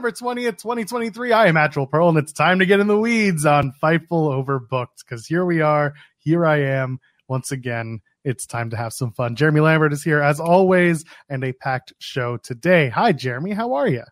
December 20th, 2023. I am Actual Pearl, and it's time to get in the weeds on Fightful Overbooked because here we are. Here I am once again. It's time to have some fun. Jeremy Lambert is here as always, and a packed show today. Hi, Jeremy. How are you?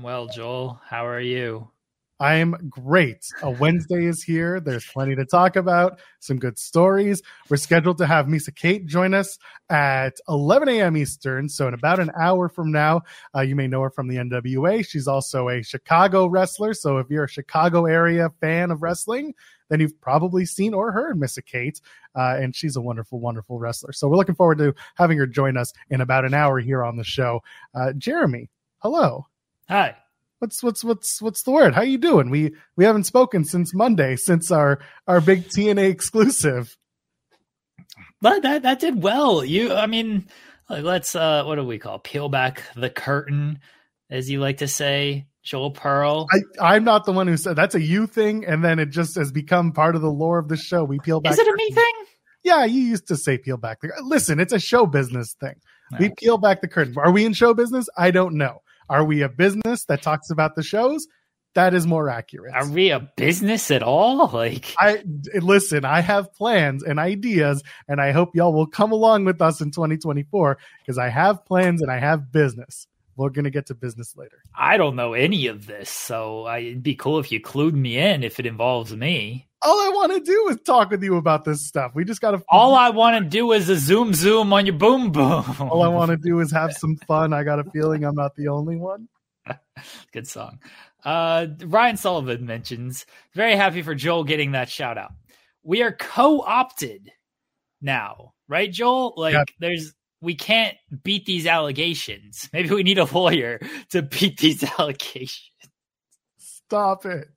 Well, Joel, how are you? I am great. A Wednesday is here. There's plenty to talk about, some good stories. We're scheduled to have Missa Kate join us at 11 a.m. Eastern. So, in about an hour from now, uh, you may know her from the NWA. She's also a Chicago wrestler. So, if you're a Chicago area fan of wrestling, then you've probably seen or heard Missa Kate. Uh, and she's a wonderful, wonderful wrestler. So, we're looking forward to having her join us in about an hour here on the show. Uh, Jeremy, hello. Hi what's what's what's what's the word? How you doing? We we haven't spoken since Monday, since our our big TNA exclusive. But that that did well. You, I mean, let's uh, what do we call peel back the curtain, as you like to say, Joel Pearl. I, I'm not the one who said that's a you thing, and then it just has become part of the lore of the show. We peel back. Is it a me thing? Yeah, you used to say peel back the. Listen, it's a show business thing. We peel back the curtain. Are we in show business? I don't know. Are we a business that talks about the shows? That is more accurate. Are we a business at all? Like, I listen. I have plans and ideas, and I hope y'all will come along with us in 2024 because I have plans and I have business. We're gonna get to business later. I don't know any of this, so I, it'd be cool if you clued me in if it involves me. All I want to do is talk with you about this stuff. We just got to. All I want to do is a zoom zoom on your boom boom. All I want to do is have some fun. I got a feeling I'm not the only one. Good song. Uh, Ryan Sullivan mentions very happy for Joel getting that shout out. We are co opted now, right, Joel? Like, yep. there's we can't beat these allegations. Maybe we need a lawyer to beat these allegations. Stop it.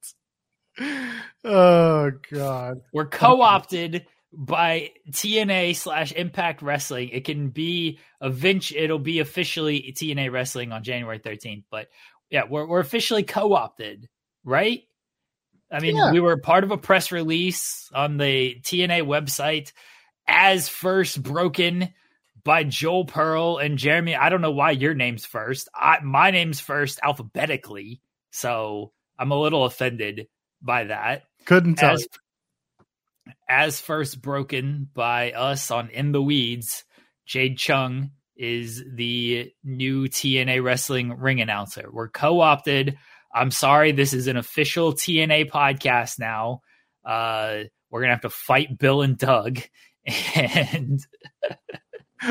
Oh god. We're co-opted by TNA slash Impact Wrestling. It can be eventually it'll be officially TNA Wrestling on January 13th. But yeah, we're we're officially co-opted, right? I mean, yeah. we were part of a press release on the TNA website as first broken by Joel Pearl and Jeremy. I don't know why your name's first. I, my name's first alphabetically, so I'm a little offended by that. Couldn't tell. As, as first broken by us on In the Weeds, Jade Chung is the new TNA wrestling ring announcer. We're co-opted. I'm sorry, this is an official TNA podcast now. Uh, we're gonna have to fight Bill and Doug, and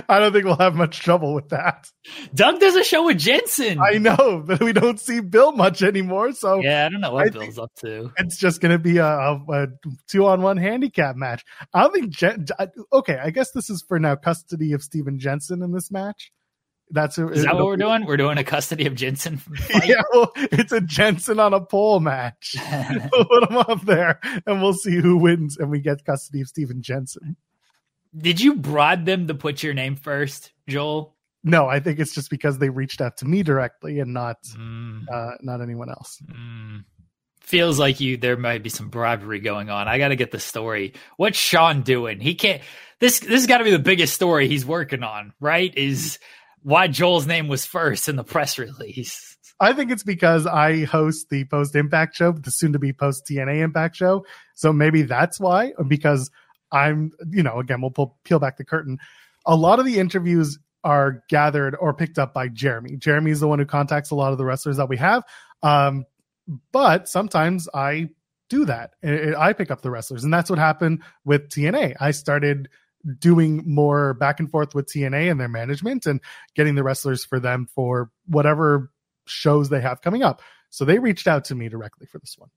I don't think we'll have much trouble with that. Doug does a show with Jensen. I know, but we don't see Bill much anymore. So yeah, I don't know what I Bill's up to. It's just going to be a, a, a, two on one handicap match. I don't think. Jen, okay, I guess this is for now custody of Steven Jensen in this match. That's a, is that what we're doing? We're doing a custody of Jensen. yeah, well, it's a Jensen on a pole match. we'll put him up there, and we'll see who wins, and we get custody of Steven Jensen. Did you bribe them to put your name first, Joel? No, I think it's just because they reached out to me directly and not mm. uh, not anyone else. Mm. Feels like you there might be some bribery going on. I got to get the story. What's Sean doing? He can't. This this has got to be the biggest story he's working on, right? Is why Joel's name was first in the press release. I think it's because I host the post impact show, the soon to be post TNA impact show. So maybe that's why, because I'm, you know, again, we'll pull, peel back the curtain. A lot of the interviews are gathered or picked up by Jeremy. Jeremy is the one who contacts a lot of the wrestlers that we have. Um, but sometimes I do that. I pick up the wrestlers, and that's what happened with TNA. I started doing more back and forth with TNA and their management and getting the wrestlers for them for whatever shows they have coming up. So they reached out to me directly for this one.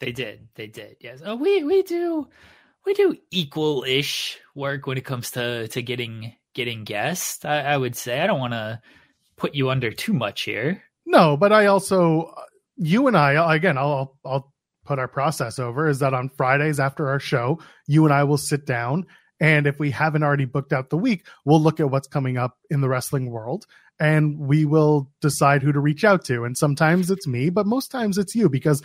They did. They did. Yes. Oh, we we do we do equal ish work when it comes to to getting getting guests. I, I would say I don't want to put you under too much here. No, but I also uh, you and I uh, again I'll I'll put our process over is that on Fridays after our show, you and I will sit down and if we haven't already booked out the week, we'll look at what's coming up in the wrestling world and we will decide who to reach out to. And sometimes it's me, but most times it's you because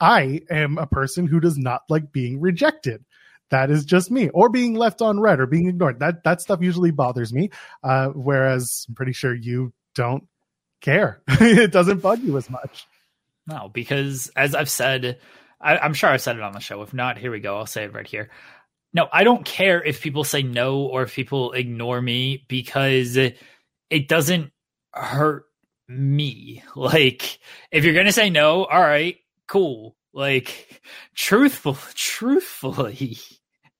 I am a person who does not like being rejected that is just me or being left on red or being ignored that that stuff usually bothers me uh, whereas i'm pretty sure you don't care. it doesn't bug you as much. No, because as I've said, I, I'm sure I've said it on the show. If not, here we go. I'll say it right here. No, I don't care if people say no or if people ignore me because it doesn't hurt me. Like, if you're to say no, all right, cool. Like, truthful, truthfully,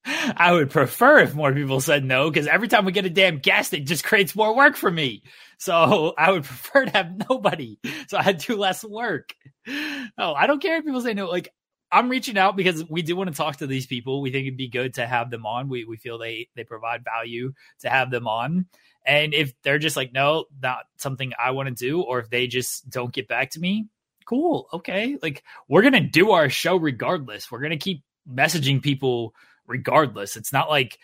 I would prefer if more people said no because every time we get a damn guest, it just creates more work for me. So I would prefer to have nobody. So I had do less work. Oh, I don't care if people say no. Like I'm reaching out because we do want to talk to these people. We think it'd be good to have them on. We we feel they they provide value to have them on. And if they're just like, no, not something I want to do, or if they just don't get back to me, cool. Okay. Like we're gonna do our show regardless. We're gonna keep messaging people regardless. It's not like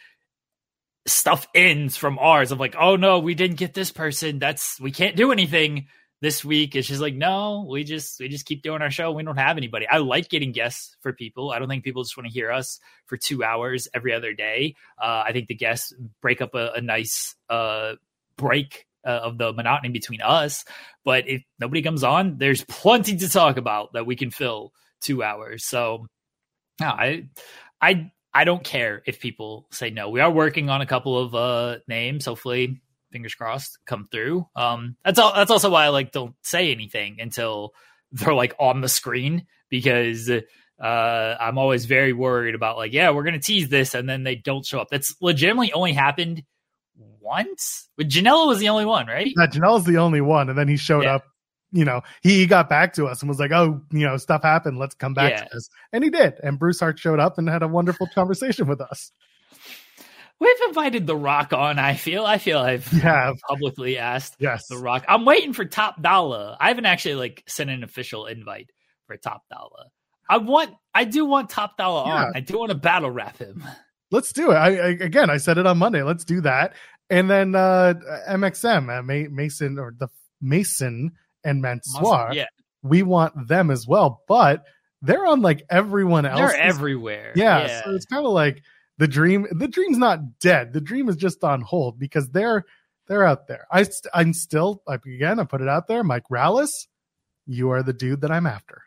stuff ends from ours of like, oh no, we didn't get this person. That's we can't do anything this week. It's just like, no, we just we just keep doing our show. We don't have anybody. I like getting guests for people. I don't think people just want to hear us for two hours every other day. Uh, I think the guests break up a, a nice uh, break uh, of the monotony between us. But if nobody comes on, there's plenty to talk about that we can fill two hours. So, no, I, I I don't care if people say no. We are working on a couple of uh, names. Hopefully, fingers crossed, come through. Um, that's all. That's also why I like don't say anything until they're like on the screen because uh, I'm always very worried about like, yeah, we're gonna tease this and then they don't show up. That's legitimately only happened once. But Janela was the only one, right? Yeah, Janela's the only one, and then he showed yeah. up you know, he got back to us and was like, "Oh, you know, stuff happened. Let's come back yeah. to this." And he did. And Bruce Hart showed up and had a wonderful conversation with us. We've invited The Rock on. I feel. I feel I've yeah. publicly asked. Yes, The Rock. I'm waiting for Top Dollar. I haven't actually like sent an official invite for Top Dollar. I want. I do want Top Dollar yeah. on. I do want to battle rap him. Let's do it. I, I, again, I said it on Monday. Let's do that. And then uh MXM, uh, Mason or the Mason and Mansoor, yeah. we want them as well. But they're on like everyone else. They're everywhere. Yeah, yeah. So it's kind of like the dream. The dream's not dead. The dream is just on hold because they're they're out there. I I'm still like again. I put it out there. Mike Rallis, you are the dude that I'm after.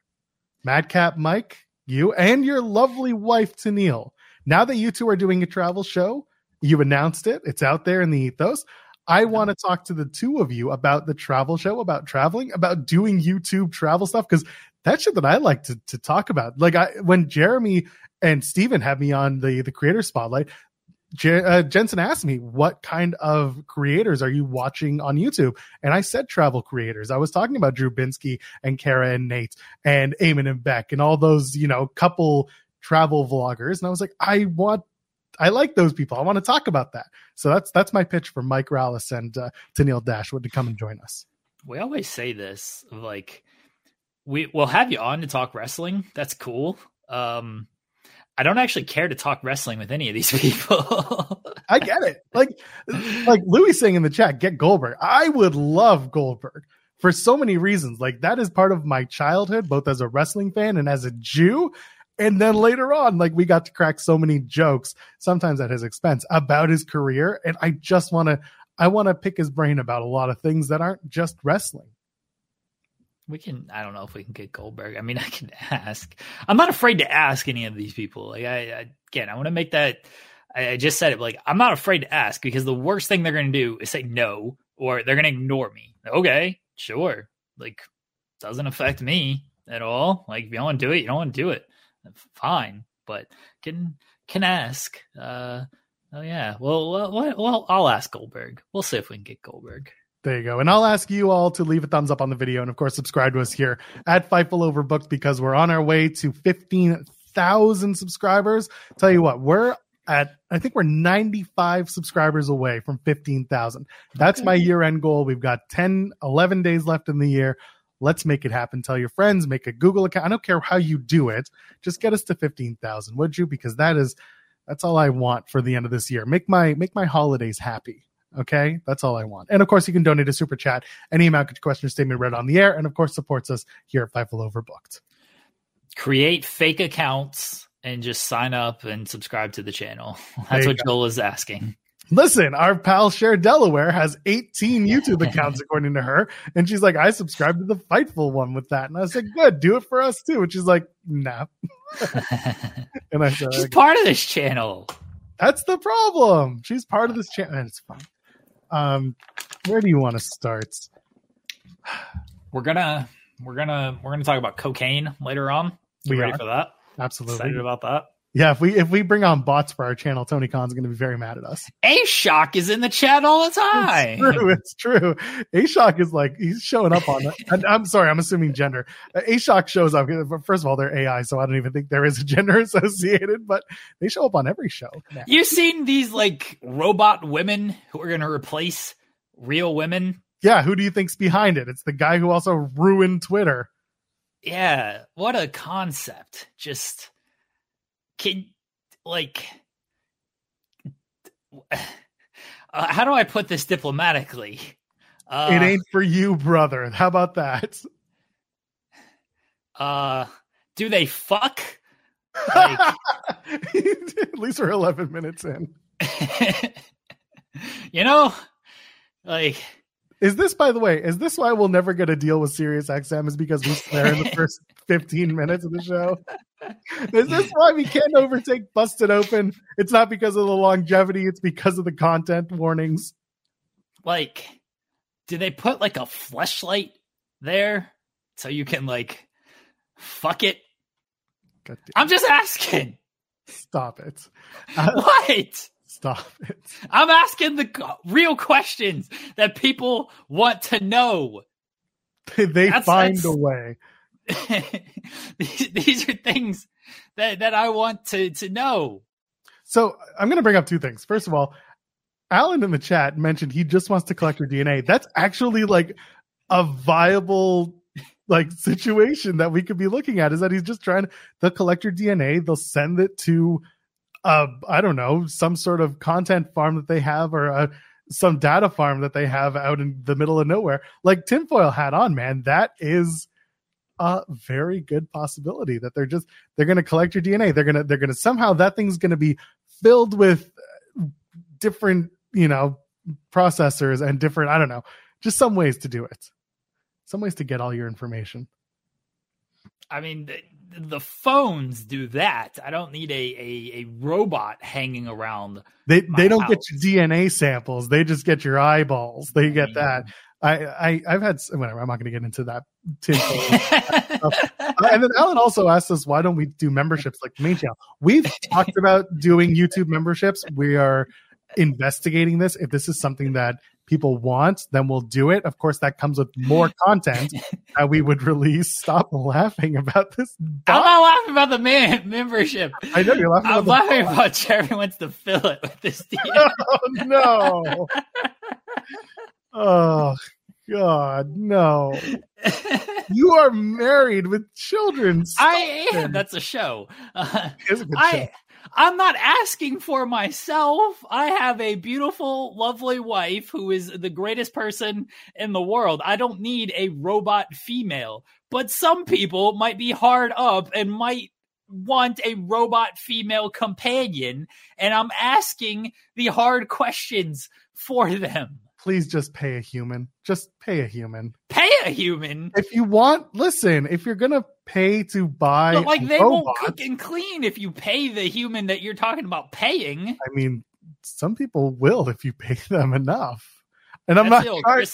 Madcap Mike, you and your lovely wife Tenille. Now that you two are doing a travel show, you've announced it. It's out there in the ethos. I want to talk to the two of you about the travel show, about traveling, about doing YouTube travel stuff because that's shit that I like to to talk about. Like I when Jeremy and Steven had me on the the creator spotlight, J- uh, Jensen asked me what kind of creators are you watching on YouTube, and I said travel creators. I was talking about Drew Binsky and Kara and Nate and Eamon and Beck and all those you know couple travel vloggers, and I was like, I want I like those people. I want to talk about that. So that's that's my pitch for Mike Rallis and uh, Tenille Dashwood to come and join us. We always say this like we will have you on to talk wrestling. That's cool. Um, I don't actually care to talk wrestling with any of these people. I get it. Like like Louis saying in the chat, get Goldberg. I would love Goldberg for so many reasons. Like that is part of my childhood, both as a wrestling fan and as a Jew. And then later on, like we got to crack so many jokes, sometimes at his expense, about his career. And I just want to, I want to pick his brain about a lot of things that aren't just wrestling. We can, I don't know if we can get Goldberg. I mean, I can ask. I'm not afraid to ask any of these people. Like, I, I again, I want to make that, I, I just said it, like, I'm not afraid to ask because the worst thing they're going to do is say no or they're going to ignore me. Okay, sure. Like, doesn't affect me at all. Like, if you don't want to do it, you don't want to do it fine, but can can ask. Uh, oh yeah, well, well, well, I'll ask Goldberg. We'll see if we can get Goldberg. There you go. And I'll ask you all to leave a thumbs up on the video and, of course, subscribe to us here at Fightful Overbooked because we're on our way to 15,000 subscribers. Tell you what, we're at, I think we're 95 subscribers away from 15,000. That's okay. my year end goal. We've got 10, 11 days left in the year. Let's make it happen. Tell your friends, make a Google account. I don't care how you do it. Just get us to 15,000, would you? Because that is, that's all I want for the end of this year. Make my, make my holidays happy. Okay. That's all I want. And of course, you can donate a super chat. Any amount, get your question or statement read on the air. And of course, supports us here at Fightful Overbooked. Create fake accounts and just sign up and subscribe to the channel. That's what Joel is asking. Listen, our pal Cher Delaware has 18 YouTube accounts according to her, and she's like, I subscribe to the Fightful one with that, and I said, good, do it for us too. And she's like, nah. and I said, She's part of this channel. that's the problem. She's part of this channel, and it's fine. Um, where do you want to start? We're gonna we're gonna we're gonna talk about cocaine later on. You We ready are. for that? Absolutely. Excited about that. Yeah, if we if we bring on bots for our channel, Tony Khan's going to be very mad at us. A Shock is in the chat all the time. It's true. It's true. Ashok is like he's showing up on. And I'm sorry, I'm assuming gender. A Shock shows up. First of all, they're AI, so I don't even think there is a gender associated. But they show up on every show. now. You've seen these like robot women who are gonna replace real women. Yeah, who do you think's behind it? It's the guy who also ruined Twitter. Yeah, what a concept. Just can like uh, how do I put this diplomatically? Uh, it ain't for you, brother. How about that? uh do they fuck? Like At least we're 11 minutes in. you know, like Is this, by the way, is this why we'll never get a deal with Sirius XM? Is because we swear in the first 15 minutes of the show? Is this why we can't overtake Busted Open? It's not because of the longevity, it's because of the content warnings. like do they put like a flashlight there so you can like fuck it? I'm just asking. stop it. Uh, What? stop it. I'm asking the real questions that people want to know. They, they That's- find that's- a way. these, these are things that, that I want to, to know. So I'm going to bring up two things. First of all, Alan in the chat mentioned he just wants to collect your DNA. That's actually like a viable like situation that we could be looking at is that he's just trying to collect your DNA. They'll send it to uh I don't know, some sort of content farm that they have or uh, some data farm that they have out in the middle of nowhere. Like tinfoil hat on, man. That is a very good possibility that they're just they're going to collect your DNA. They're going to they're going to somehow that thing's going to be filled with uh, different, you know, processors and different I don't know, just some ways to do it. Some ways to get all your information. I mean, the, the phones do that. I don't need a, a, a robot hanging around. They they don't house. get your DNA samples. They just get your eyeballs. They I get mean- that. I, I I've had whatever. I'm not going to get into that. Uh, and then Alan also asked us, why don't we do memberships like the main channel? We've talked about doing YouTube memberships. We are investigating this. If this is something that people want, then we'll do it. Of course, that comes with more content that we would release. Stop laughing about this. I'm not laughing about the man membership. I know you're laughing I'm about laughing the about Jerry wants to fill it with this DNA. Oh no. Oh God, no. You are married with children. Stop I am. it. That's a show. Uh, It's a good show. I I'm not asking for myself. I have a beautiful, lovely wife who is the greatest person in the world. I don't need a robot female. But some people might be hard up and might want a robot female companion, and I'm asking the hard questions for them. Please just pay a human. Just pay a human. Pay a human. If you want, listen, if you're gonna pay to buy But like they robot, won't cook and clean if you pay the human that you're talking about paying. I mean, some people will if you pay them enough. And I'm that's not trying-.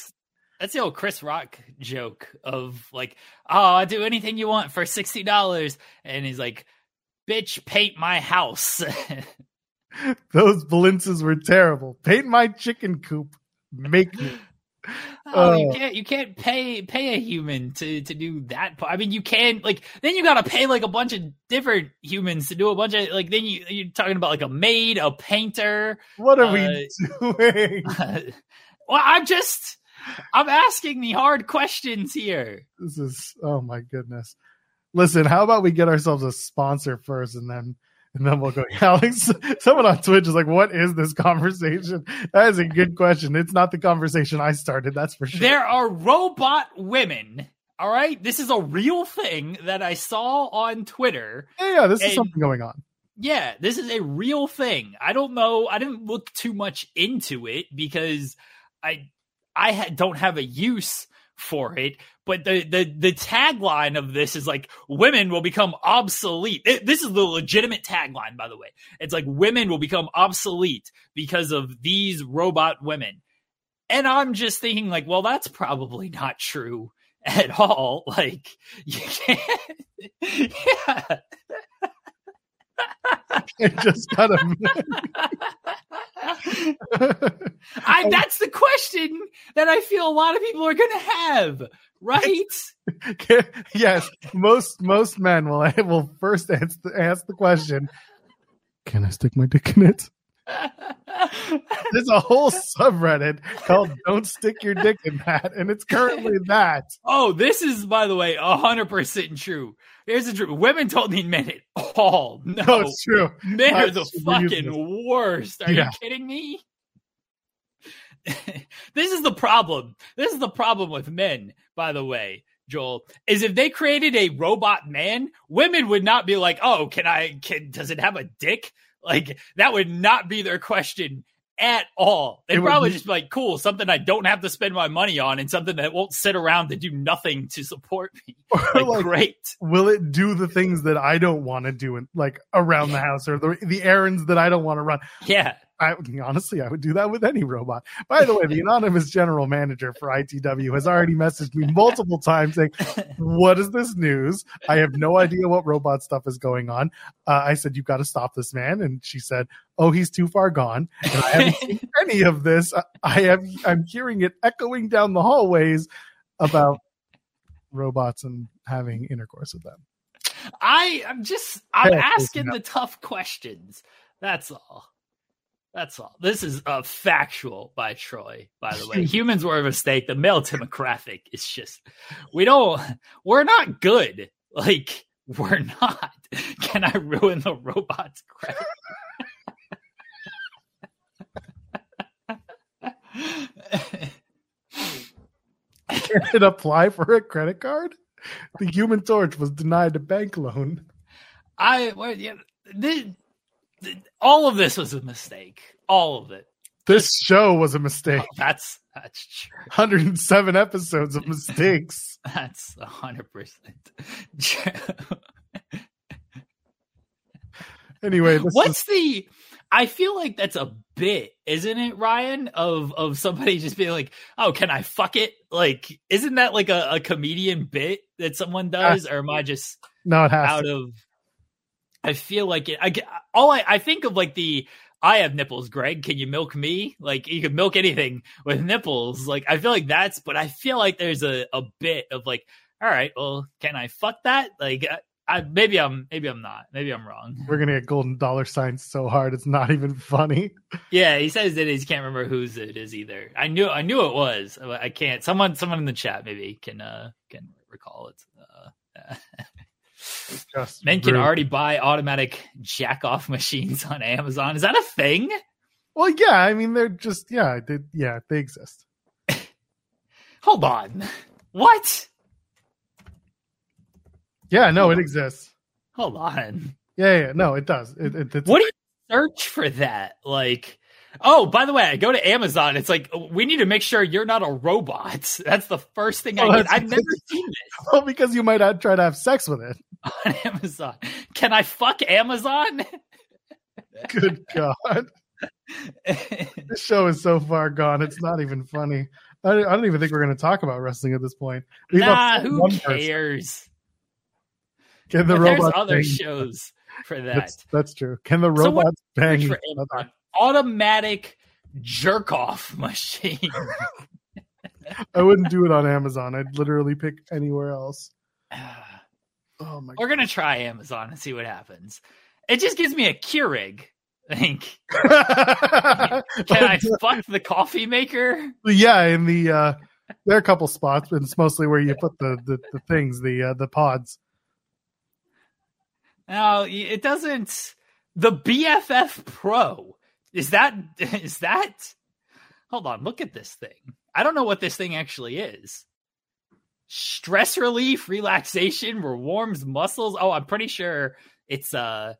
That's the old Chris Rock joke of like, oh, I'll do anything you want for sixty dollars, and he's like, "Bitch, paint my house." those blinces were terrible. Paint my chicken coop. Make me. oh, you Oh. can't you can't pay pay a human to to do that. part. I mean, you can like then you got to pay like a bunch of different humans to do a bunch of like then you you're talking about like a maid, a painter. What are Uh, we doing? well, I'm just I'm asking the hard questions here. This is oh my goodness. Listen, how about we get ourselves a sponsor first and then and then we'll go. Alex, someone on Twitch is like, what is this conversation? That is a good question. It's not the conversation I started, that's for sure. There are robot women. All right, this is a real thing that I saw on Twitter. yeah, yeah, this is something going on. Yeah, this is a real thing. I don't know. I didn't look too much into it because I I ha- don't have a use for it. But the the the tagline of this is like women will become obsolete. It, this is the legitimate tagline, by the way. It's like women will become obsolete because of these robot women. And I'm just thinking, like, well, that's probably not true at all. Like, you can't. yeah. it just kind of. I, oh. that's the question that I feel a lot of people are going to have, right? yes, most most men will will first ask the, ask the question, "Can I stick my dick in it?" There's a whole subreddit called "Don't Stick Your Dick in That," and it's currently that. Oh, this is, by the way, hundred percent true. Here's the truth: women don't need men at all. No, no it's true. Men That's are the fucking worst. Are yeah. you kidding me? this is the problem. This is the problem with men, by the way. Joel, is if they created a robot man, women would not be like, "Oh, can I? Can does it have a dick?" Like that would not be their question at all. They'd probably be- just be like, cool, something I don't have to spend my money on and something that won't sit around to do nothing to support me. Like, like, great. Will it do the things that I don't want to do in, like around yeah. the house or the, the errands that I don't want to run? Yeah. I, honestly, I would do that with any robot. By the way, the anonymous general manager for ITW has already messaged me multiple times saying, "What is this news? I have no idea what robot stuff is going on." Uh, I said, "You've got to stop this man," and she said, "Oh, he's too far gone." And I haven't seen any of this. I have. I'm hearing it echoing down the hallways about robots and having intercourse with them. I am just I'm asking the tough questions. That's all. That's all. This is a factual by Troy, by the way. Humans were a mistake. The male demographic is just, we don't, we're not good. Like, we're not. Can I ruin the robot's credit? Can it apply for a credit card? The Human Torch was denied a bank loan. I well, yeah, this, all of this was a mistake. All of it. This show was a mistake. Oh, that's that's true. 107 episodes of mistakes. that's 100% true. anyway, what's is- the I feel like that's a bit, isn't it, Ryan? Of of somebody just being like, "Oh, can I fuck it?" Like, isn't that like a, a comedian bit that someone ah. does, or am I just no? It has out to. of I feel like it. I all I, I think of like the I have nipples, Greg. Can you milk me? Like you could milk anything with nipples. Like I feel like that's, but I feel like there's a, a bit of like, all right, well, can I fuck that? Like I, I maybe I'm maybe I'm not. Maybe I'm wrong. We're gonna get golden dollar signs so hard it's not even funny. Yeah, he says it is. He can't remember whose it is either. I knew I knew it was. I can't. Someone someone in the chat maybe can uh can recall it. Uh, just Men can rude. already buy automatic jack off machines on Amazon. Is that a thing? Well, yeah. I mean, they're just yeah, they, yeah, they exist. Hold on, what? Yeah, no, it exists. Hold on. Yeah, yeah, no, it does. It, it, what do you search for that? Like, Oh, by the way, I go to Amazon. It's like we need to make sure you're not a robot. That's the first thing I get. I've never seen this. Well, because you might not try to have sex with it on Amazon. Can I fuck Amazon? Good God! this show is so far gone. It's not even funny. I, I don't even think we're going to talk about wrestling at this point. We've nah, who cares? Can the robots? There's other shows for that. That's, that's, true. Can the robots so bang? automatic jerk off machine. I wouldn't do it on Amazon. I'd literally pick anywhere else. Ah. Oh my We're God. gonna try Amazon and see what happens. It just gives me a Keurig. I think. Can I fuck the coffee maker? Yeah, in the uh there are a couple spots, but it's mostly where you put the the, the things, the uh, the pods. No, it doesn't. The BFF Pro is that is that? Hold on, look at this thing. I don't know what this thing actually is. Stress relief, relaxation, warms muscles. Oh, I'm pretty sure it's uh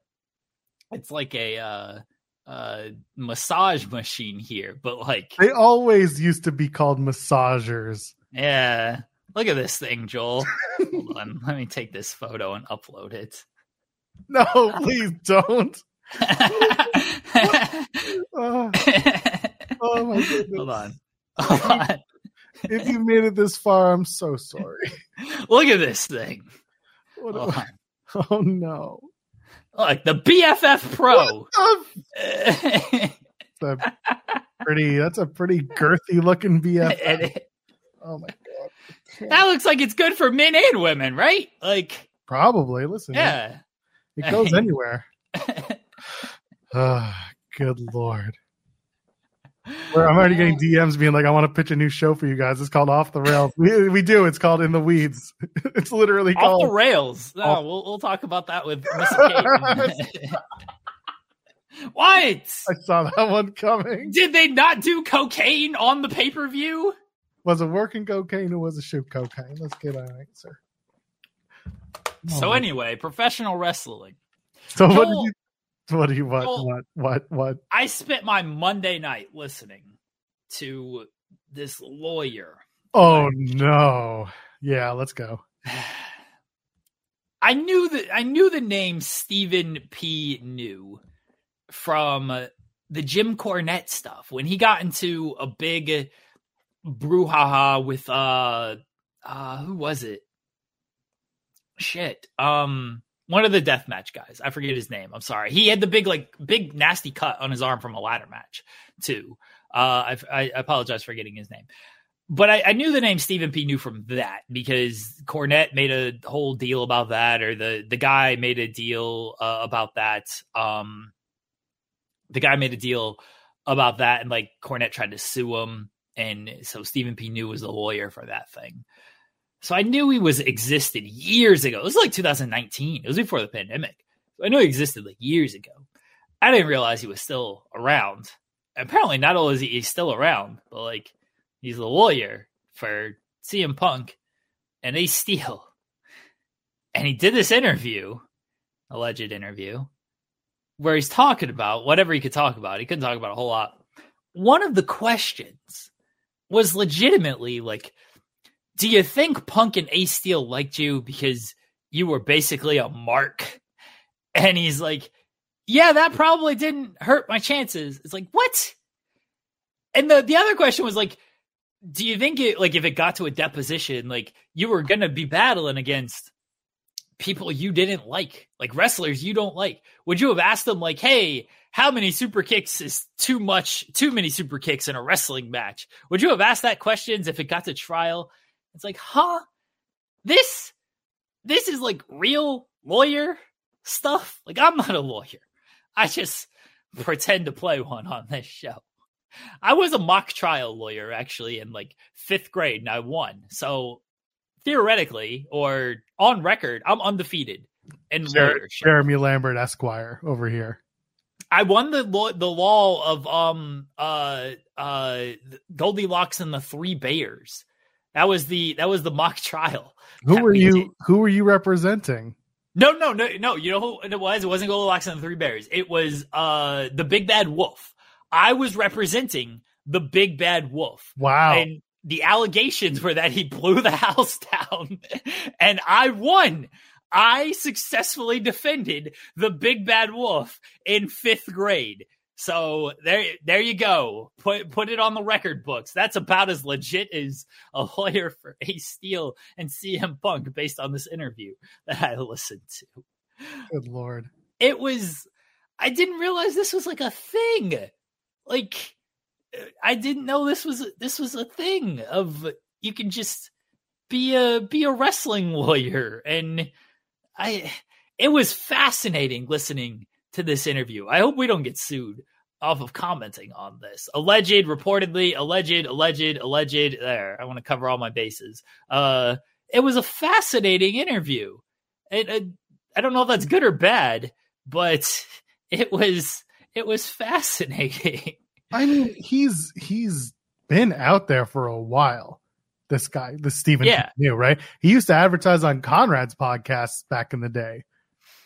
it's like a uh, uh, massage machine here, but like They always used to be called massagers. yeah. Look at this thing, Joel. Hold on, let me take this photo and upload it. No, please don't. Oh, oh my goodness. Hold on. Hold on. If you made it this far, I'm so sorry. Look at this thing. What Hold a- oh no. Like the BFF Pro. Oh, that's a pretty that's a pretty girthy looking BFF. Oh my god. that looks like it's good for men and women, right? Like, Probably. Listen, yeah. it goes anywhere. Ah, good lord. Where I'm already getting DMs being like, I want to pitch a new show for you guys. It's called Off the Rails. We, we do. It's called In the Weeds. It's literally off called the rails. No, Off- we'll we'll talk about that with Miss Kate. what? I saw that one coming. Did they not do cocaine on the pay per view? Was it working cocaine or was it shoot cocaine? Let's get an answer. So Oh. anyway, professional wrestling. so what did you what do you what Joel- what what what I spent my Monday night listening to this lawyer. Oh no. Yeah, let's go. I knew that I knew the name Stephen P. New from the Jim Cornette stuff when he got into a big brouhaha with uh uh who was it? Shit. Um one of the deathmatch guys. I forget his name. I'm sorry. He had the big like big nasty cut on his arm from a ladder match too. Uh I, I apologize for getting his name but I, I knew the name Stephen P. New from that because Cornette made a whole deal about that, or the the guy made a deal uh, about that. Um, the guy made a deal about that, and like Cornette tried to sue him, and so Stephen P. New was the lawyer for that thing. So I knew he was existed years ago. It was like 2019. It was before the pandemic. So I knew he existed like years ago. I didn't realize he was still around. Apparently, not only is he still around, but like he's the lawyer for CM Punk and Ace Steel. And he did this interview, alleged interview, where he's talking about whatever he could talk about. He couldn't talk about a whole lot. One of the questions was legitimately like, do you think Punk and Ace Steel liked you because you were basically a mark? And he's like, yeah, that probably didn't hurt my chances. It's like, what? And the, the other question was like, do you think it like if it got to a deposition, like you were gonna be battling against people you didn't like, like wrestlers you don't like? Would you have asked them like, hey, how many super kicks is too much, too many super kicks in a wrestling match? Would you have asked that questions if it got to trial? It's like, huh? This this is like real lawyer stuff. Like I'm not a lawyer. I just pretend to play one on this show. I was a mock trial lawyer actually in like fifth grade and I won. So theoretically or on record, I'm undefeated in Jer- lawyer. Jeremy Lambert Esquire over here. I won the law, the law of um uh uh Goldilocks and the Three Bears. That was the that was the mock trial. Who were you did. who were you representing? No, no, no, no. You know who it was? It wasn't Goldilocks and the Three Bears. It was uh the Big Bad Wolf. I was representing the Big Bad Wolf. Wow. And the allegations were that he blew the house down and I won. I successfully defended the big bad wolf in fifth grade. So there, there you go. Put put it on the record books. That's about as legit as a lawyer for Ace Steel and CM Punk, based on this interview that I listened to. Good lord. It was. I didn't realize this was like a thing. Like uh, I didn't know this was this was a thing of you can just be a be a wrestling lawyer and I it was fascinating listening to this interview. I hope we don't get sued off of commenting on this. Alleged, reportedly, alleged, alleged, alleged. There, I want to cover all my bases. Uh, it was a fascinating interview. It, it, I don't know if that's good or bad, but it was it was fascinating. I mean, he's he's been out there for a while. This guy, the Stephen Yeah. New, right? He used to advertise on Conrad's podcast back in the day.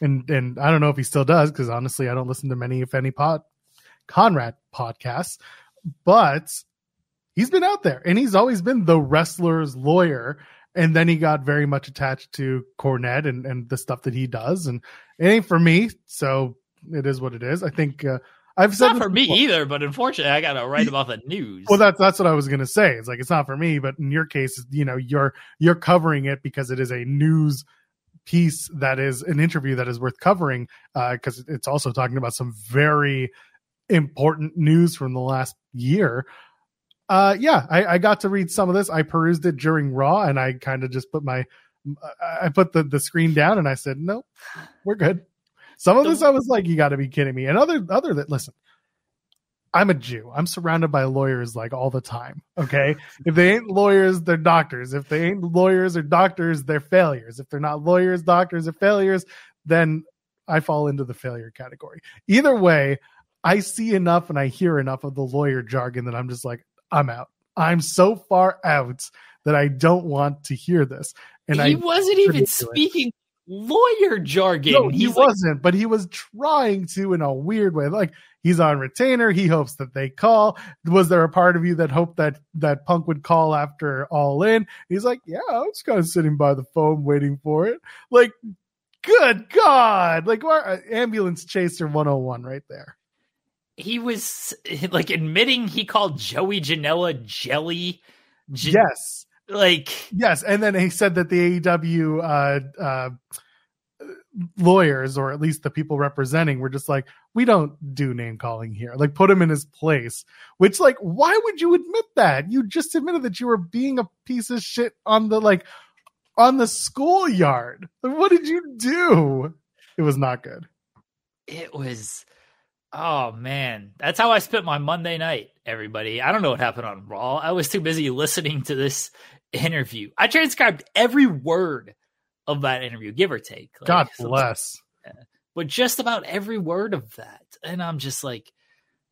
And and I don't know if he still does because honestly, I don't listen to many, if any, pod Conrad podcasts, but he's been out there and he's always been the wrestler's lawyer. And then he got very much attached to Cornette and, and the stuff that he does. And it ain't for me. So it is what it is. I think uh, I've It's said not for me before. either, but unfortunately, I got to write about the news. Well, that's that's what I was gonna say. It's like it's not for me, but in your case, you know, you're you're covering it because it is a news piece that is an interview that is worth covering because it's also talking about some very important news from the last year. Uh, yeah, I, I got to read some of this. I perused it during Raw, and I kind of just put my I put the the screen down, and I said, "Nope, we're good." Some of this, I was like, "You got to be kidding me!" And other other that listen, I'm a Jew. I'm surrounded by lawyers like all the time. Okay. if they ain't lawyers, they're doctors. If they ain't lawyers or doctors, they're failures. If they're not lawyers, doctors, or failures, then I fall into the failure category. Either way, I see enough and I hear enough of the lawyer jargon that I'm just like, I'm out. I'm so far out that I don't want to hear this. And he I wasn't even speaking lawyer jargon. no, he He's wasn't, but he was trying to in a weird way. Like he's on retainer. He hopes that they call. Was there a part of you that hoped that that Punk would call after All In? He's like, yeah, I was kind of sitting by the phone waiting for it. Like, good God! Like, where, uh, ambulance chaser 101 right there. he was like admitting he called Joey Janela jelly. J- yes, Like, yes, and then he said that the AEW uh, uh, lawyers, or at least the people representing, were just like, we don't do name calling here. Like, put him in his place. Which, like, why would you admit that? You just admitted that you were being a piece of shit on the like on the schoolyard. Like, what did you do? It was not good. it was oh man that's how i spent my monday night everybody i don't know what happened on raw i was too busy listening to this interview. I transcribed every word of that interview give or take Like, God bless. but just about every word of that. And i'm just like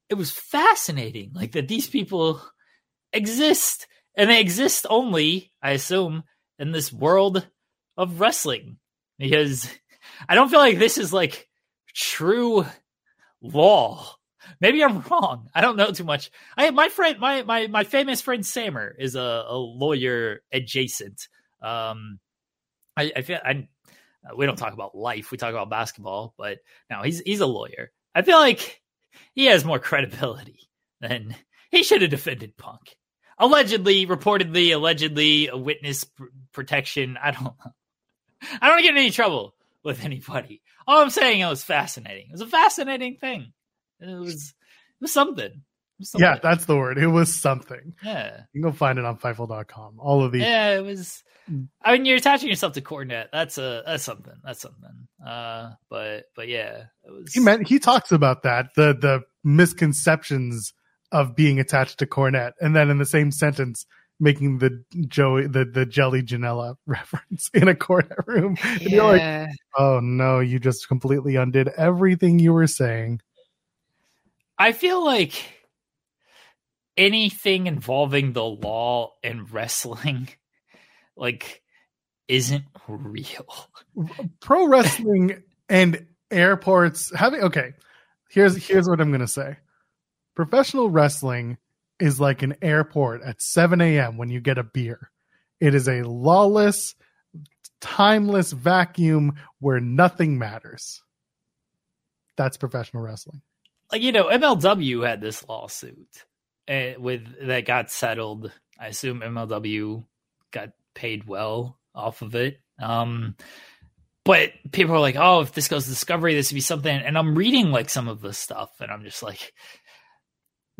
it was fascinating like that these people exist and they exist only i assume in this world of wrestling. Because i don't feel like this is like true law maybe i'm wrong. I don't know too much. I my friend my my, my famous friend Samer is a, a lawyer adjacent. Um i i feel i we don't talk about life. We talk about basketball but no he's he's a lawyer. I feel like he has more credibility than he should have defended punk. Allegedly reportedly allegedly a witness pr- protection. I don't know. I don't get in any trouble with anybody. All i'm saying it was fascinating. It was a fascinating thing it was it was something, something. Yeah, that's the word. It was something. yeah You can go find it on Fightful.com. All of these. yeah it was Mm. i mean you're attaching yourself to cornette that's a that's something that's something uh but but yeah it was He meant he talks about that the the misconceptions of being attached to Cornette, and then in the same sentence making the Joey the the Jelly Janela reference in a Cornette room. And you're like, oh no, you just completely undid everything you were saying. I feel like anything involving the law and wrestling, like, isn't real. Pro wrestling and airports having okay. Here's here's what I'm gonna say. Professional wrestling is like an airport at 7 a.m. when you get a beer. It is a lawless, timeless vacuum where nothing matters. That's professional wrestling. Like, you know, MLW had this lawsuit uh, with that got settled. I assume MLW got paid well off of it. Um, but people are like, oh, if this goes to Discovery, this would be something. And I'm reading like some of the stuff, and I'm just like,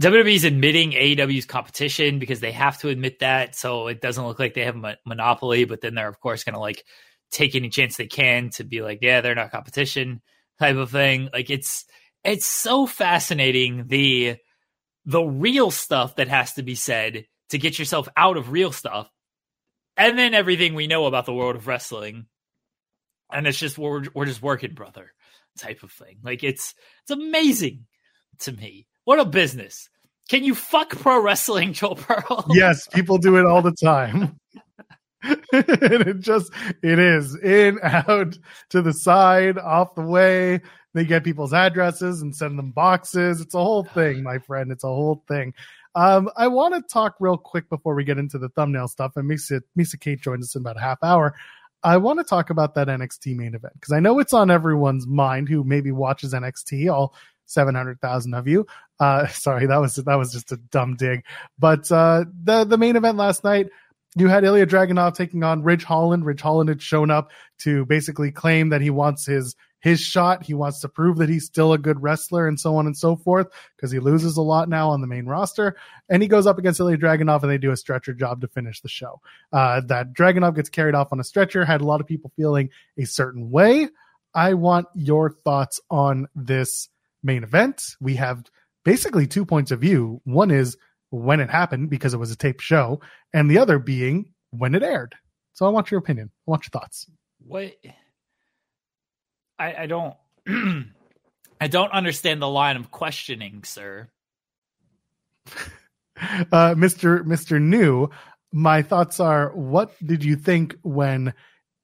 WWE's admitting AEW's competition because they have to admit that, so it doesn't look like they have a mo- monopoly. But then they're of course going to like take any chance they can to be like, yeah, they're not competition type of thing. Like it's it's so fascinating the the real stuff that has to be said to get yourself out of real stuff, and then everything we know about the world of wrestling, and it's just we're we're just working, brother, type of thing. Like it's it's amazing to me. What a business! Can you fuck pro wrestling, Joel Pearl? Yes, people do it all the time. And it just it is in out to the side off the way they get people's addresses and send them boxes it's a whole thing my friend it's a whole thing um, i want to talk real quick before we get into the thumbnail stuff and Missa, Missa Kate joins us in about a half hour i want to talk about that nxt main event because i know it's on everyone's mind who maybe watches nxt all 700,000 of you. Uh, sorry, that was that was just a dumb dig. But uh, the the main event last night, you had Ilya Dragunov taking on Ridge Holland. Ridge Holland had shown up to basically claim that he wants his his shot. He wants to prove that he's still a good wrestler and so on and so forth because he loses a lot now on the main roster. And he goes up against Ilya Dragunov and they do a stretcher job to finish the show. Uh, that Dragunov gets carried off on a stretcher had a lot of people feeling a certain way. I want your thoughts on this main event. We have basically two points of view. One is when it happened because it was a taped show, and the other being when it aired. So I want your opinion. I want your thoughts. What I, I don't I don't understand the line of questioning, sir. uh, Mr. Mr. New, my thoughts are what did you think when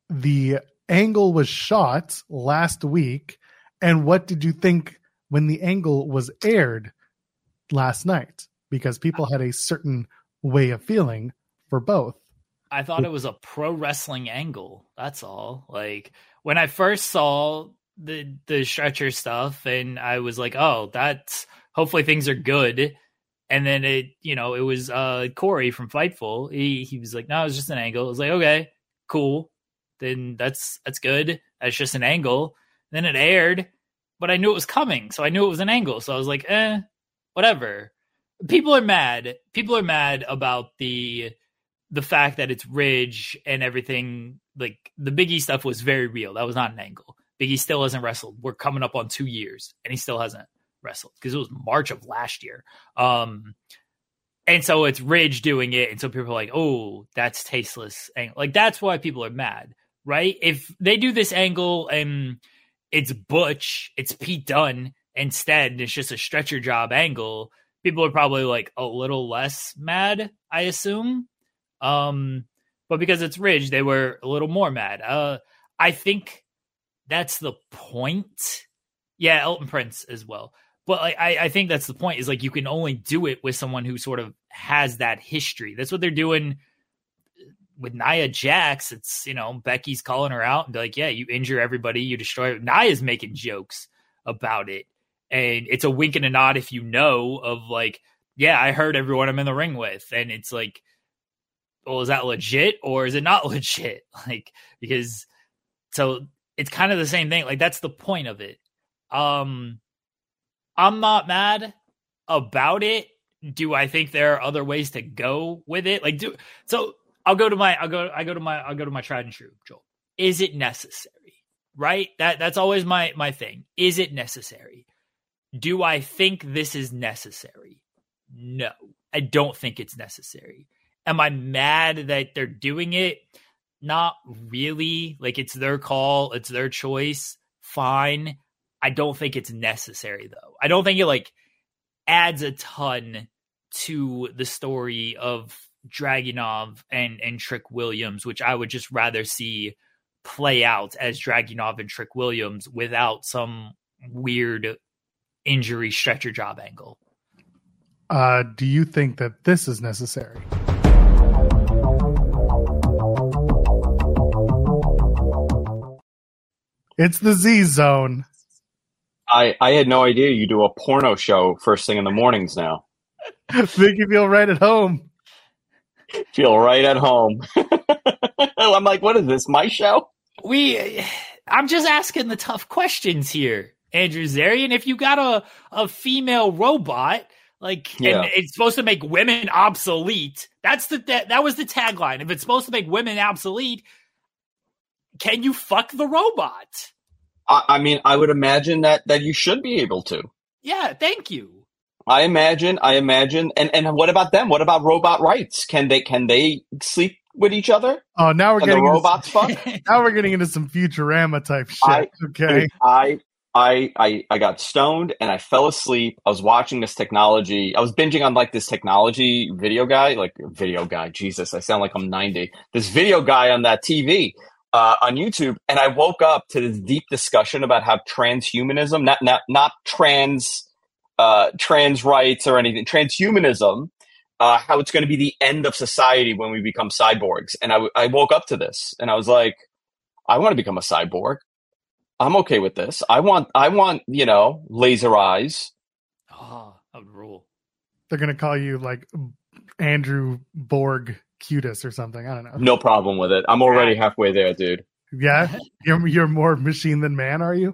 the angle was shot last week? And what did you think when the angle was aired last night because people had a certain way of feeling for both. I thought it was a pro wrestling angle. That's all. Like when I first saw the the stretcher stuff and I was like, "Oh, that's hopefully things are good." And then it, you know, it was uh Corey from Fightful. He he was like, "No, it's just an angle." I was like, "Okay, cool. Then that's that's good. That's just an angle." Then it aired but I knew it was coming, so I knew it was an angle. So I was like, eh, whatever. People are mad. People are mad about the the fact that it's Ridge and everything. Like the Biggie stuff was very real. That was not an angle. Biggie still hasn't wrestled. We're coming up on two years, and he still hasn't wrestled because it was March of last year. Um, and so it's Ridge doing it, and so people are like, "Oh, that's tasteless." Like that's why people are mad, right? If they do this angle and it's Butch, it's Pete Dunne instead, it's just a stretcher job angle, people are probably like a little less mad, I assume. Um, but because it's Ridge, they were a little more mad. Uh, I think that's the point. Yeah, Elton Prince as well. But like, I, I think that's the point is like you can only do it with someone who sort of has that history. That's what they're doing with Nia Jax, it's you know Becky's calling her out and be like, "Yeah, you injure everybody, you destroy." It. Nia's making jokes about it, and it's a wink and a nod if you know of like, "Yeah, I heard everyone I'm in the ring with," and it's like, "Well, is that legit or is it not legit?" Like because so it's kind of the same thing. Like that's the point of it. Um, I'm not mad about it. Do I think there are other ways to go with it? Like, do so I'll go to my I'll go I go to my I'll go to my tried and true, Joel. Is it necessary? Right? That that's always my my thing. Is it necessary? Do I think this is necessary? No. I don't think it's necessary. Am I mad that they're doing it? Not really. Like it's their call, it's their choice. Fine. I don't think it's necessary though. I don't think it like adds a ton to the story of Dragunov and and Trick Williams, which I would just rather see play out as Dragunov and Trick Williams without some weird injury stretcher job angle. Uh, do you think that this is necessary? It's the Z Zone. I I had no idea you do a porno show first thing in the mornings now. Make you feel right at home feel right at home. I'm like, what is this? My show? We, I'm just asking the tough questions here, Andrew Zarian. If you got a a female robot, like, yeah. and it's supposed to make women obsolete. That's the that, that was the tagline. If it's supposed to make women obsolete, can you fuck the robot? I, I mean, I would imagine that that you should be able to. Yeah, thank you. I imagine, I imagine, and and what about them? What about robot rights? Can they can they sleep with each other? Oh, now we're can getting robots some, fuck. now we're getting into some Futurama type shit. I, okay, I I, I I got stoned and I fell asleep. I was watching this technology. I was binging on like this technology video guy, like video guy. Jesus, I sound like I'm 90. This video guy on that TV uh, on YouTube, and I woke up to this deep discussion about how transhumanism, not not not trans uh, trans rights or anything, transhumanism, uh, how it's going to be the end of society when we become cyborgs. And I, I woke up to this, and I was like, I want to become a cyborg. I'm okay with this. I want I want you know laser eyes. Oh, that would rule. They're gonna call you like Andrew Borg Cutis or something. I don't know. No problem with it. I'm already halfway there, dude. Yeah, you're you're more machine than man, are you?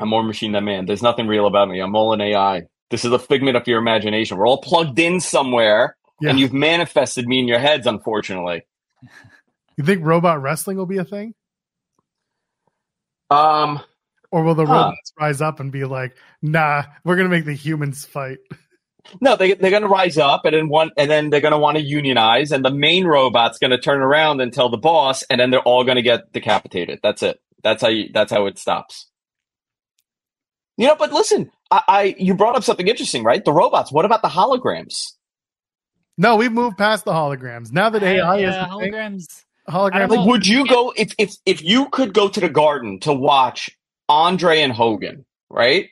I'm more machine than man. There's nothing real about me. I'm all an AI. This is a figment of your imagination. We're all plugged in somewhere, Yeah. and you've manifested me in your heads. Unfortunately, You think robot wrestling will be a thing, um, or will the Huh. robots rise up and be like, "Nah, we're gonna make the humans fight"? No, they they're going to rise up, and then one, and then they're going to want to unionize, and the main robot's going to turn around and tell the boss, and then they're all going to get decapitated. That's it. That's how you. That's how it stops. You know, but listen, I, I you brought up something interesting, right? The robots. What about the holograms? No, we've moved past the holograms. Now that AI is yeah, the thing, holograms. holograms. Like, would you go if if if you could go to the garden to watch Andre and Hogan, right?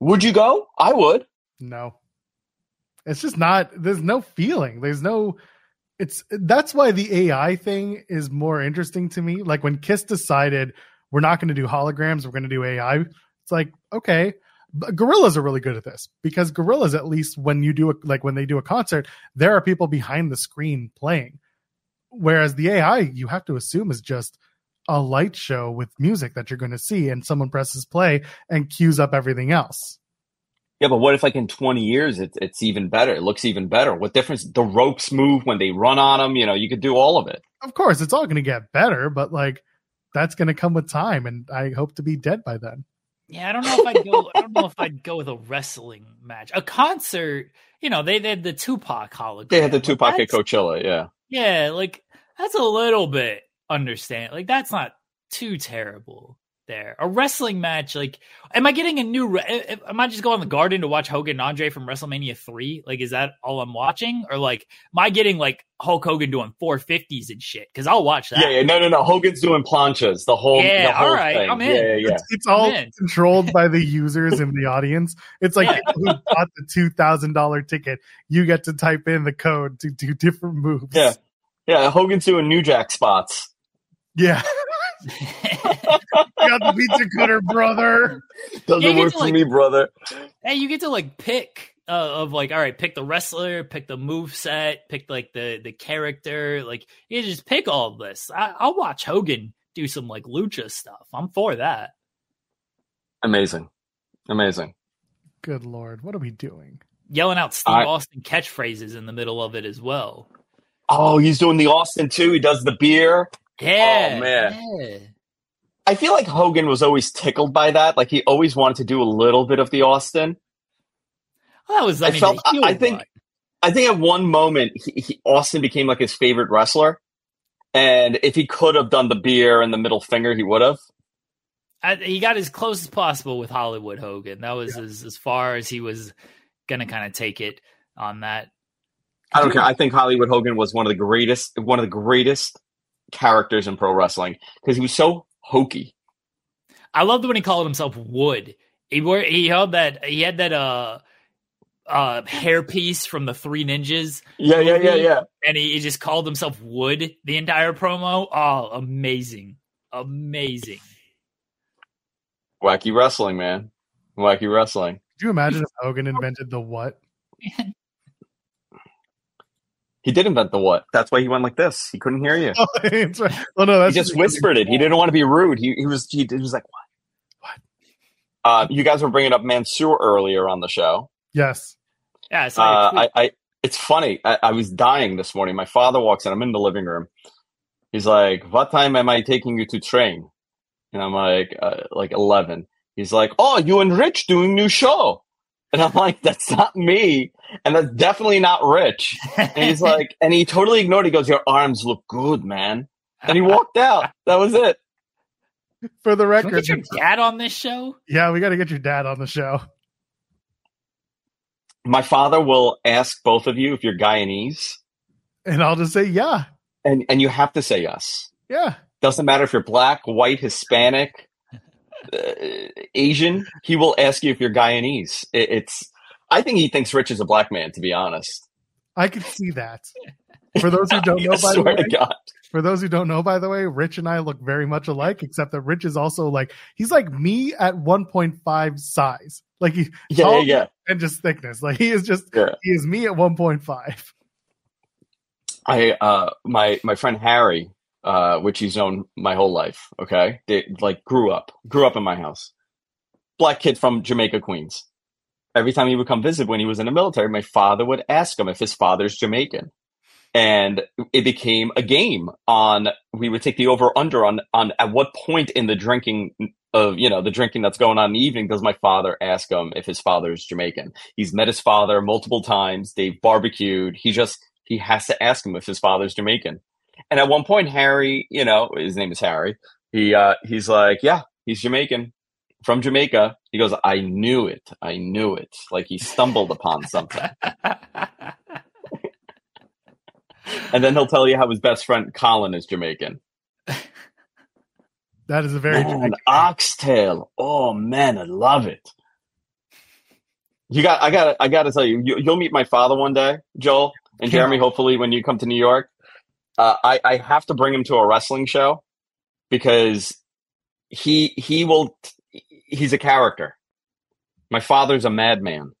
Would you go? I would. No. It's just not there's no feeling. There's no it's that's why the AI thing is more interesting to me. Like when Kiss decided we're not going to do holograms, we're going to do AI. It's like, okay, but Gorillaz are really good at this because Gorillaz at least when you do a, like when they do a concert, there are people behind the screen playing. Whereas the AI you have to assume is just a light show with music that you're going to see and someone presses play and cues up everything else. Yeah, but what if like in 20 years it's it's even better? It looks even better. What difference? The ropes move when they run on them. You know, you could do all of it. of course it's all going to get better but like that's going to come with time and i hope to be dead by then Yeah, I don't know if I'd go. I don't know if I'd go with a wrestling match. A concert, you know, they, they had the Tupac hologram. They had the Tupac at that's- Coachella. Yeah. Yeah, like that's a little bit understand. Like that's not too terrible there. A wrestling match, like, am I getting a new? Re- am I just going to the Garden to watch Hogan and Andre from WrestleMania three? Like, is that all I'm watching, or like, am I getting like Hulk Hogan doing four fifties and shit? Because I'll watch that. Yeah, yeah. No, no, no. Hogan's doing planchas. The whole. Yeah, the whole all right, thing. I'm in. Yeah, yeah, yeah. it's, it's all in. controlled by the users in the audience it's like who bought the $2000 ticket you get to type in the code to do different moves Yeah. Yeah, Hogan's doing New Jack spots. yeah got the pizza cutter brother Doesn't Yeah, work to, for like- me, brother. Hey, you get to like pick uh, of like, all right, pick the wrestler, pick the move set, pick like the the character. Like you just pick all of this. I, I'll watch Hogan do some like lucha stuff. I'm for that. Amazing. Amazing. good lord what are we doing Yelling out Steve I- Austin catchphrases in the middle of it as well. Oh, he's doing the Austin too. He does the beer. Yeah, Oh, man. yeah. I feel like Hogan was always tickled by that. Like he always wanted to do a little bit of the Austin. Well, that was I, I mean, felt- heel I think-. I think at one moment he, he, Austin became like his favorite wrestler, and if he could have done the beer and the middle finger, he would have. I, he got as close as possible with Hollywood Hogan. That was as, as far as he was gonna kind of take it on that. I don't care. I think Hollywood Hogan was one of the greatest, one of the greatest characters in pro wrestling because he was so hokey. I loved when he called himself Wood. He wore he held that he had that uh uh hairpiece from the Three Ninjas, Yeah, yeah, yeah, yeah. and he, he just called himself Wood the entire promo. Oh, amazing, amazing! Wacky wrestling, man. Wacky wrestling. could you imagine if hogan invented the what He did invent the what? That's why he went like this. He couldn't hear you. oh, that's right. oh no He just whispered it. He didn't want to be rude. He he was he, he was like what? What? Uh, you guys were bringing up Mansoor earlier on the show. yes Yeah, I saw your Uh. I, I it's funny. I, I was dying this morning. My father walks in. I'm in the living room. He's like, "What time am I taking you to train?" And I'm like, uh, "Like 11." He's like, "Oh, you and Rich doing new show?" And I'm like, "That's not me, and that's definitely not Rich." And he's like, and he totally ignored. It. He goes, "Your arms look good, man." And he walked out. That was it. For the Can we record, get your dad on this show? yeah, we got to get your dad on the show. My father will ask both of you if you're Guyanese, And I'll just say, yeah, and and you have to say yes. yeah. Doesn't matter if you're black, white, Hispanic, Asian. He will ask you if you're Guyanese. It, it's. I think he thinks Rich is a black man. To be honest, I could see that. For those who don't know, by the way, God. for those who don't know, by the way, Rich and I look very much alike, except that Rich is also like he's like me at 1.5 size, like he Yeah, tall yeah, yeah. and just thickness. Like he is just Yeah. he is me at 1.5. I uh my my friend Harry, uh, which he's known my whole life. Okay, they like grew up, grew up in my house. Black kid from Jamaica, Queens. Every time he would come visit when he was in the military, my father would ask him if his father's Jamaican, and it became a game. On we would take the over under on on at what point in the drinking of you know the drinking that's going on in the evening does my father ask him if his father's Jamaican? He's met his father multiple times. They've barbecued. He just he has to ask him if his father's Jamaican. And at one point, Harry, you know, his name is Harry. He uh, he's like, yeah, he's Jamaican from Jamaica. He goes, I knew it, I knew it. Like he stumbled upon something. And then he'll tell you how his best friend Colin is Jamaican. That is a very Man, oxtail. Oh man, I love it. You got, I got, I got to tell you, you, you'll meet my father one day, Joel and Jeremy. Hopefully, when you come to New York, uh, I, I have to bring him to a wrestling show because he he will. He's a character. My father's a madman.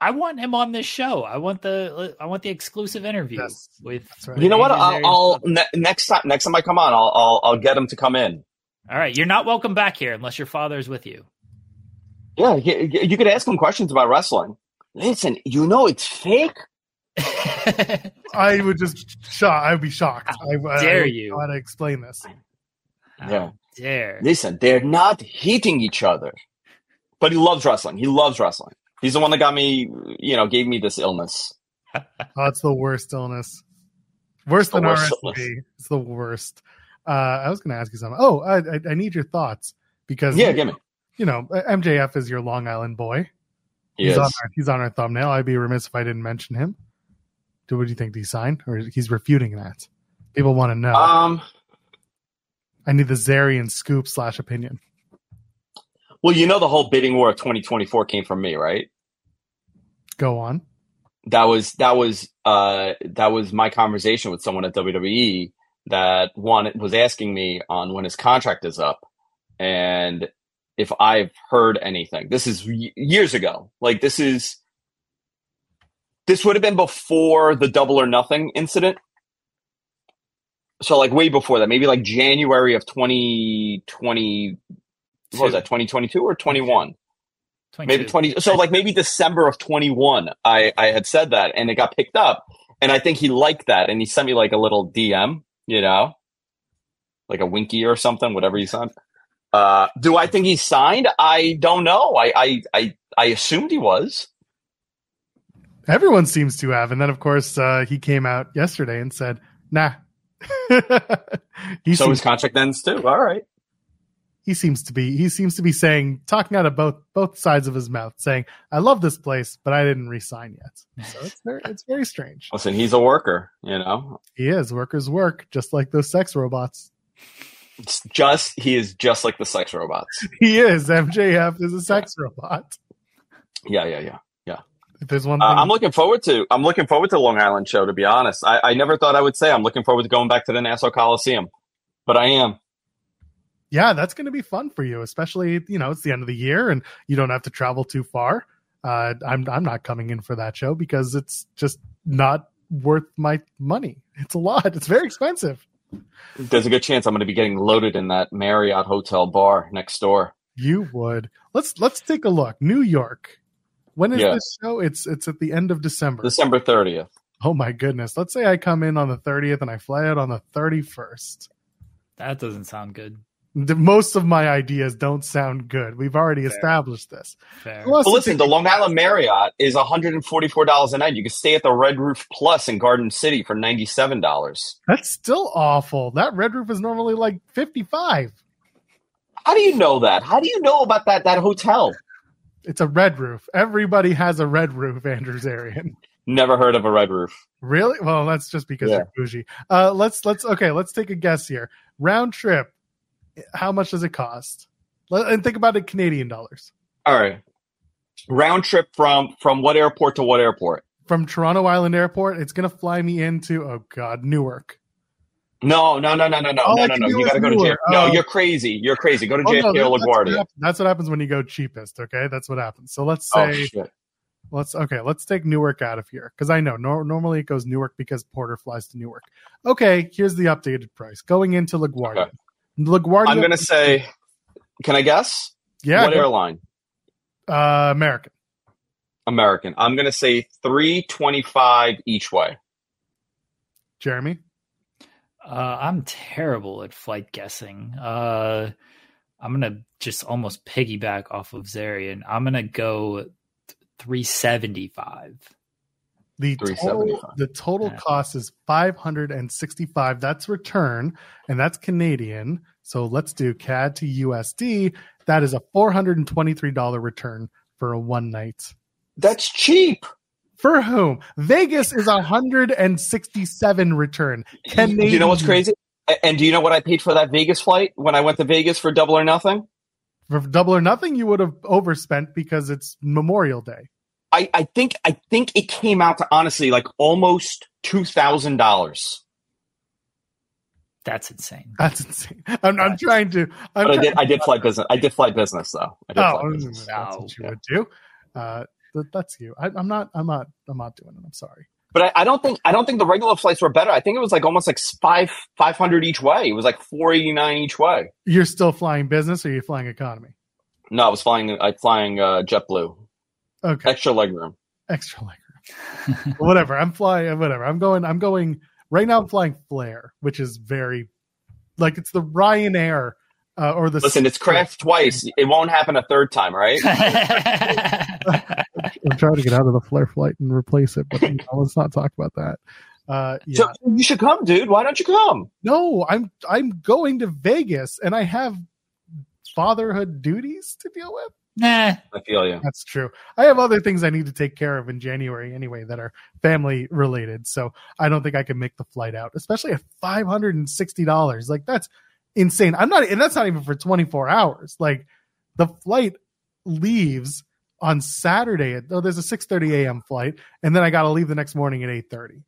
I want him on this show. I want the I want the exclusive interview Yes, with. right. You know what? I'll, I'll ne- next time. Next time I come on, I'll, I'll I'll get him to come in. All right, you're not welcome back here unless your father is with you. Yeah, you, you could ask him questions about wrestling. Listen, you know it's fake. I would just shock. I would be shocked. How I, I dare wouldn't you. know How to explain this? How Yeah. dare. Listen, they're not hitting each other. But he loves wrestling. He loves wrestling. He's the one that got me, you know, gave me this illness. Oh, it's the worst illness. Worse The than worst RSV. illness. It's the worst. Uh, I was going to ask you something. Oh, I, I, I need your thoughts because Yeah, give me. you know MJF is your Long Island boy. He he's is. on our, he's on our thumbnail. I'd be remiss if I didn't mention him. Do what do you think? Did he sign or he's refuting that? People want to know. Um, I need the Zarian scoop slash opinion. well, you know, the whole bidding war of 2024 came from me, right? Go on. That was that was uh that was my conversation with someone at WWE that one was asking me on when his contract is up and if I've heard anything. This is years ago. Like this is this would have been before the double or nothing incident. So like way before that, maybe like January of 2020 what was that 2022 or 21? maybe 20 so like maybe december of 21 i i had said that and it got picked up and i think he liked that and he sent me like a little dm you know? Like a winky or something whatever he sent. Uh do i think he signed? I don't know. I i i, I assumed he was Everyone seems to have, and then of course uh, he came out yesterday and said, "Nah." he so seems his contract ends too all right he seems to be he seems to be saying talking out of both both sides of his mouth, saying, "I love this place, but I didn't resign yet." So it's very it's very strange. listen he's a worker you know He is workers work, just like those sex robots. it's just he is just like the sex robots He is MJF is a sex robot. yeah yeah yeah If there's one Uh, I'm looking forward to. I'm looking forward to the Long Island show. To be honest, I, I never thought I would say I'm looking forward to going back to the Nassau Coliseum, but I am. yeah, that's going to be fun for you, especially you know it's the end of the year and you don't have to travel too far. Uh, I'm I'm not coming in for that show because it's just not worth my money. It's a lot. It's very expensive. There's a good chance I'm going to be getting loaded in that Marriott hotel bar next door. You would. Let's let's take a look. New York. When is Yeah. this show? It's it's at the end of December. December 30th. oh my goodness. Let's say I come in on the 30th and I fly out on the 31st. That doesn't sound good. Most of my ideas don't sound good. We've already Fair. established this. Fair. Well, listen, the Long Island Marriott is $144 a night. You can stay at the Red Roof Plus in Garden City for $97. That's still awful. That red roof is normally like 55. How do you know that? How do you know about that that hotel? It's a red roof. Everybody has a red roof, Andrew Zarian. Never heard of a red roof. Really? Well, that's just because Yeah. you're bougie. Uh, let's let's okay. Let's take a guess here. Round trip. How much does it cost? Let, and think about it Canadian dollars. All right. Round trip from from what airport to what airport? From Toronto Island Airport, it's gonna fly me into oh god Newark. No, no, no, no, no, no, no, no, no. You got to go to. JFK. No, Oh. you're crazy. You're crazy. Go to Oh, no, JFK or that's, what LaGuardia. happens, that's what happens when you go cheapest. Okay, that's what happens. So let's Oh say shit. let's okay. Let's take Newark out of here because I know nor- normally it goes Newark because Porter flies to Newark. Okay, here's the updated price going into LaGuardia. Okay. LaGuardia. I'm gonna say. Can I guess? yeah, what airline? uh, American. American. I'm gonna say three twenty five each way. Jeremy. Uh, I'm terrible at flight guessing. Uh, I'm gonna just almost piggyback off of Zarian. I'm gonna go three seventy five. The total, the total Yeah. cost is 565. That's return and that's Canadian. So let's do CAD to USD. That is a $423 return for a one night. That's cheap. For whom? Vegas is 167 return. Canadian. Do you know what's crazy? And do you know what I paid for that Vegas flight when I went to Vegas for double or nothing? For double or nothing, you would have overspent because it's Memorial Day. I, I think I think it came out to honestly like almost two thousand dollars. That's insane. That's insane. I'm, I'm trying to. I'm But I did I did flight business. I did fly business though. I did Oh, flight business. that's what you Yeah. would do. Uh, th- that's you. I, I'm not. I'm not. I'm not doing it. I'm sorry. But I, I don't think I don't think the regular flights were better. I think it was like almost like five five hundred each way. It was like four eighty nine each way. You're still flying business, or you're flying economy? No, I was flying I flying uh, JetBlue. Okay, Extra legroom. extra legroom. whatever. I'm flying. Whatever. I'm going. I'm going. Right now, I'm flying Flair, which is very like it's the Ryanair uh, or the. Listen, it's crashed twice. It won't happen a third time, right? I'm trying to get out of the Flair flight and replace it, but you know, let's not talk about that. Uh, yeah. So you should come, dude. Why don't you come? no, I'm I'm going to Vegas, and I have fatherhood duties to deal with. nah, I feel you. That's true. I have other things I need to take care of in January anyway that are family related. So I don't think I can make the flight out, especially at five hundred and sixty dollars. Like that's insane. I'm not, and that's not even for twenty four hours. Like the flight leaves on Saturday. At, oh, there's a six thirty a.m. flight, and then I got to leave the next morning at eight thirty.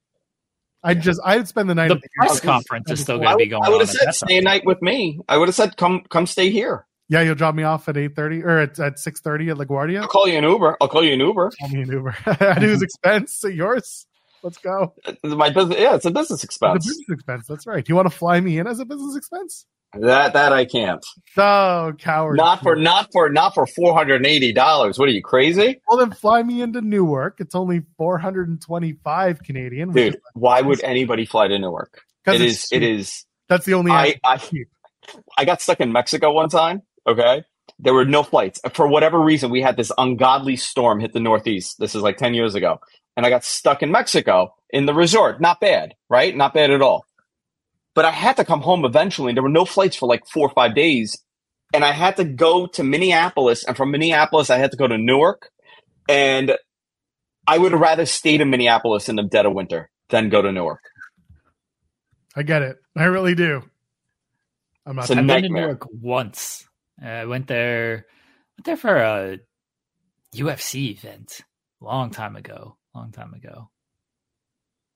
I would just I'd spend the night. the at the press conference is still going to be going I would have said stay a night with me. I would have said come come stay here. Yeah, you'll drop me off at eight thirty or at, at six thirty at LaGuardia. I'll call you an Uber. I'll call you an Uber. Call me an Uber at whose expense? At yours. Let's go. Uh, my business, yeah, it's a business The expense. business expense. That's right. Do you want to fly me in as a business expense? That that I can't. Oh, coward! Not for not for not for four hundred and eighty dollars. What are you crazy, Well, then fly me into Newark. It's only four hundred and twenty-five Canadian. dude? is- Why would anybody fly to Newark? It it's cheap. is. That's the only. I I. I got stuck in Mexico one time. Okay. There were no flights. For whatever reason, we had this ungodly storm hit the Northeast. This is like 10 years ago. And I got stuck in Mexico in the resort. Not bad, right? Not bad at all. But I had to come home eventually. And there were no flights for like four or five days. And I had to go to Minneapolis. And from Minneapolis, I had to go to Newark. And I would have rather stayed in Minneapolis in the dead of winter than go to Newark. I get it. I really do. I'm not. It's a I've been to. Newark once. Uh, I went there. Went there for a UFC event a long time ago. Long time ago.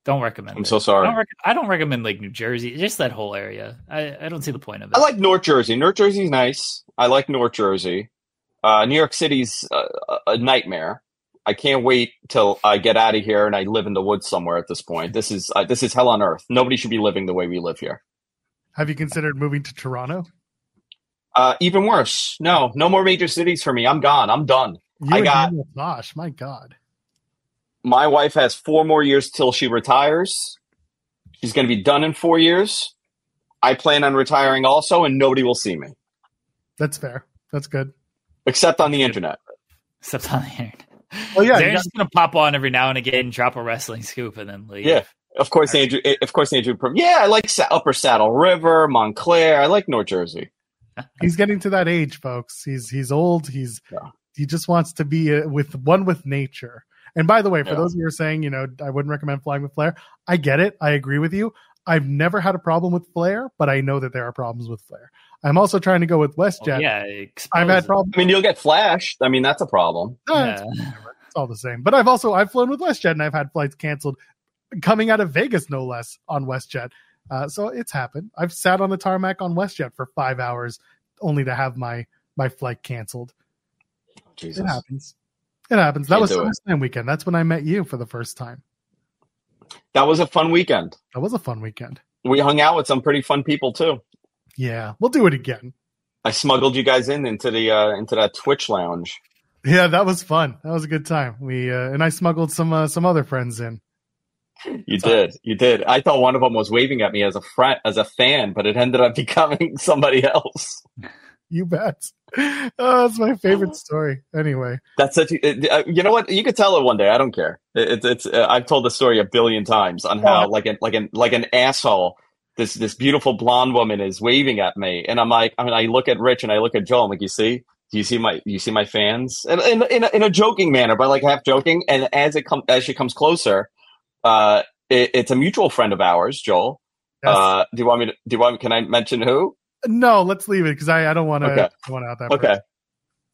Don't recommend. I'm it. so I sorry. don't, rec- I don't recommend like New Jersey. Just that whole area. I, I don't see the point of it. I like North Jersey. North Jersey's nice. I like North Jersey. Uh, New York City's a, a nightmare. I can't wait till I get out of here and I live in the woods somewhere. At this point, this is uh, this is hell on earth. Nobody should be living the way we live here. Have you considered moving to Toronto? Uh, even worse. No, no more major cities for me. I'm gone. I'm done. You I got- Daniel Tosh. My God. My wife has four more years till she retires. She's going to be done in four years. I plan on retiring also, and nobody will see me That's fair. That's good. except on the internet. Except on the internet. Oh, yeah, They're just gonna pop on every now and again, drop a wrestling scoop, and then leave. Yeah. Of course, Andrew. Of course, Andrew. Yeah, I like Upper Saddle River, Montclair. I like North Jersey. he's getting to that age, folks. He's he's old. He's Yeah. he just wants to be uh, with one with nature. And by the way, for Yeah. those of you who are saying, you know, I wouldn't recommend flying with Flair. I get it. I agree with you. I've never had a problem with Flair, but I know that there are problems with Flair. I'm also trying to go with WestJet. Well, yeah, I've had problems. I mean, you'll get flashed. I mean, that's a problem. Uh, Yeah. It's all the same. But I've also I've flown with WestJet and I've had flights canceled coming out of Vegas, no less, on WestJet. Uh, so it's happened. I've sat on the tarmac on WestJet for five hours only to have my my flight canceled. Jesus. It happens. It happens. That was. SummerSlam weekend. That's when I met you for the first time. That was a fun weekend. That was a fun weekend. We hung out with some pretty fun people too. Yeah, we'll do it again. I smuggled you guys in into the uh, into that Twitch lounge. Yeah, that was fun. That was a good time. We uh, and I smuggled some uh, some other friends in. You did, you did. I thought one of them was waving at me as a friend, as a fan, but it ended up becoming somebody else. You bet. Oh, that's my favorite story. Anyway, That's such. A, uh, you know what? You could tell it one day. I don't care. It, it's. it's uh, I've told the story a billion times on how like an like an like an asshole. This this beautiful blonde woman is waving at me, and I'm like, I mean, I look at Rich and I look at Joel. I'm like, you see, do you see my you see my fans? And in in a, in a joking manner, but like half joking. And as it comes as she comes closer, uh, it, it's a mutual friend of ours, Joel. yes. Uh, do you want me to? Do you want? Can I mention who? No, let's leave it because I, I don't want to Okay. want out that. Okay.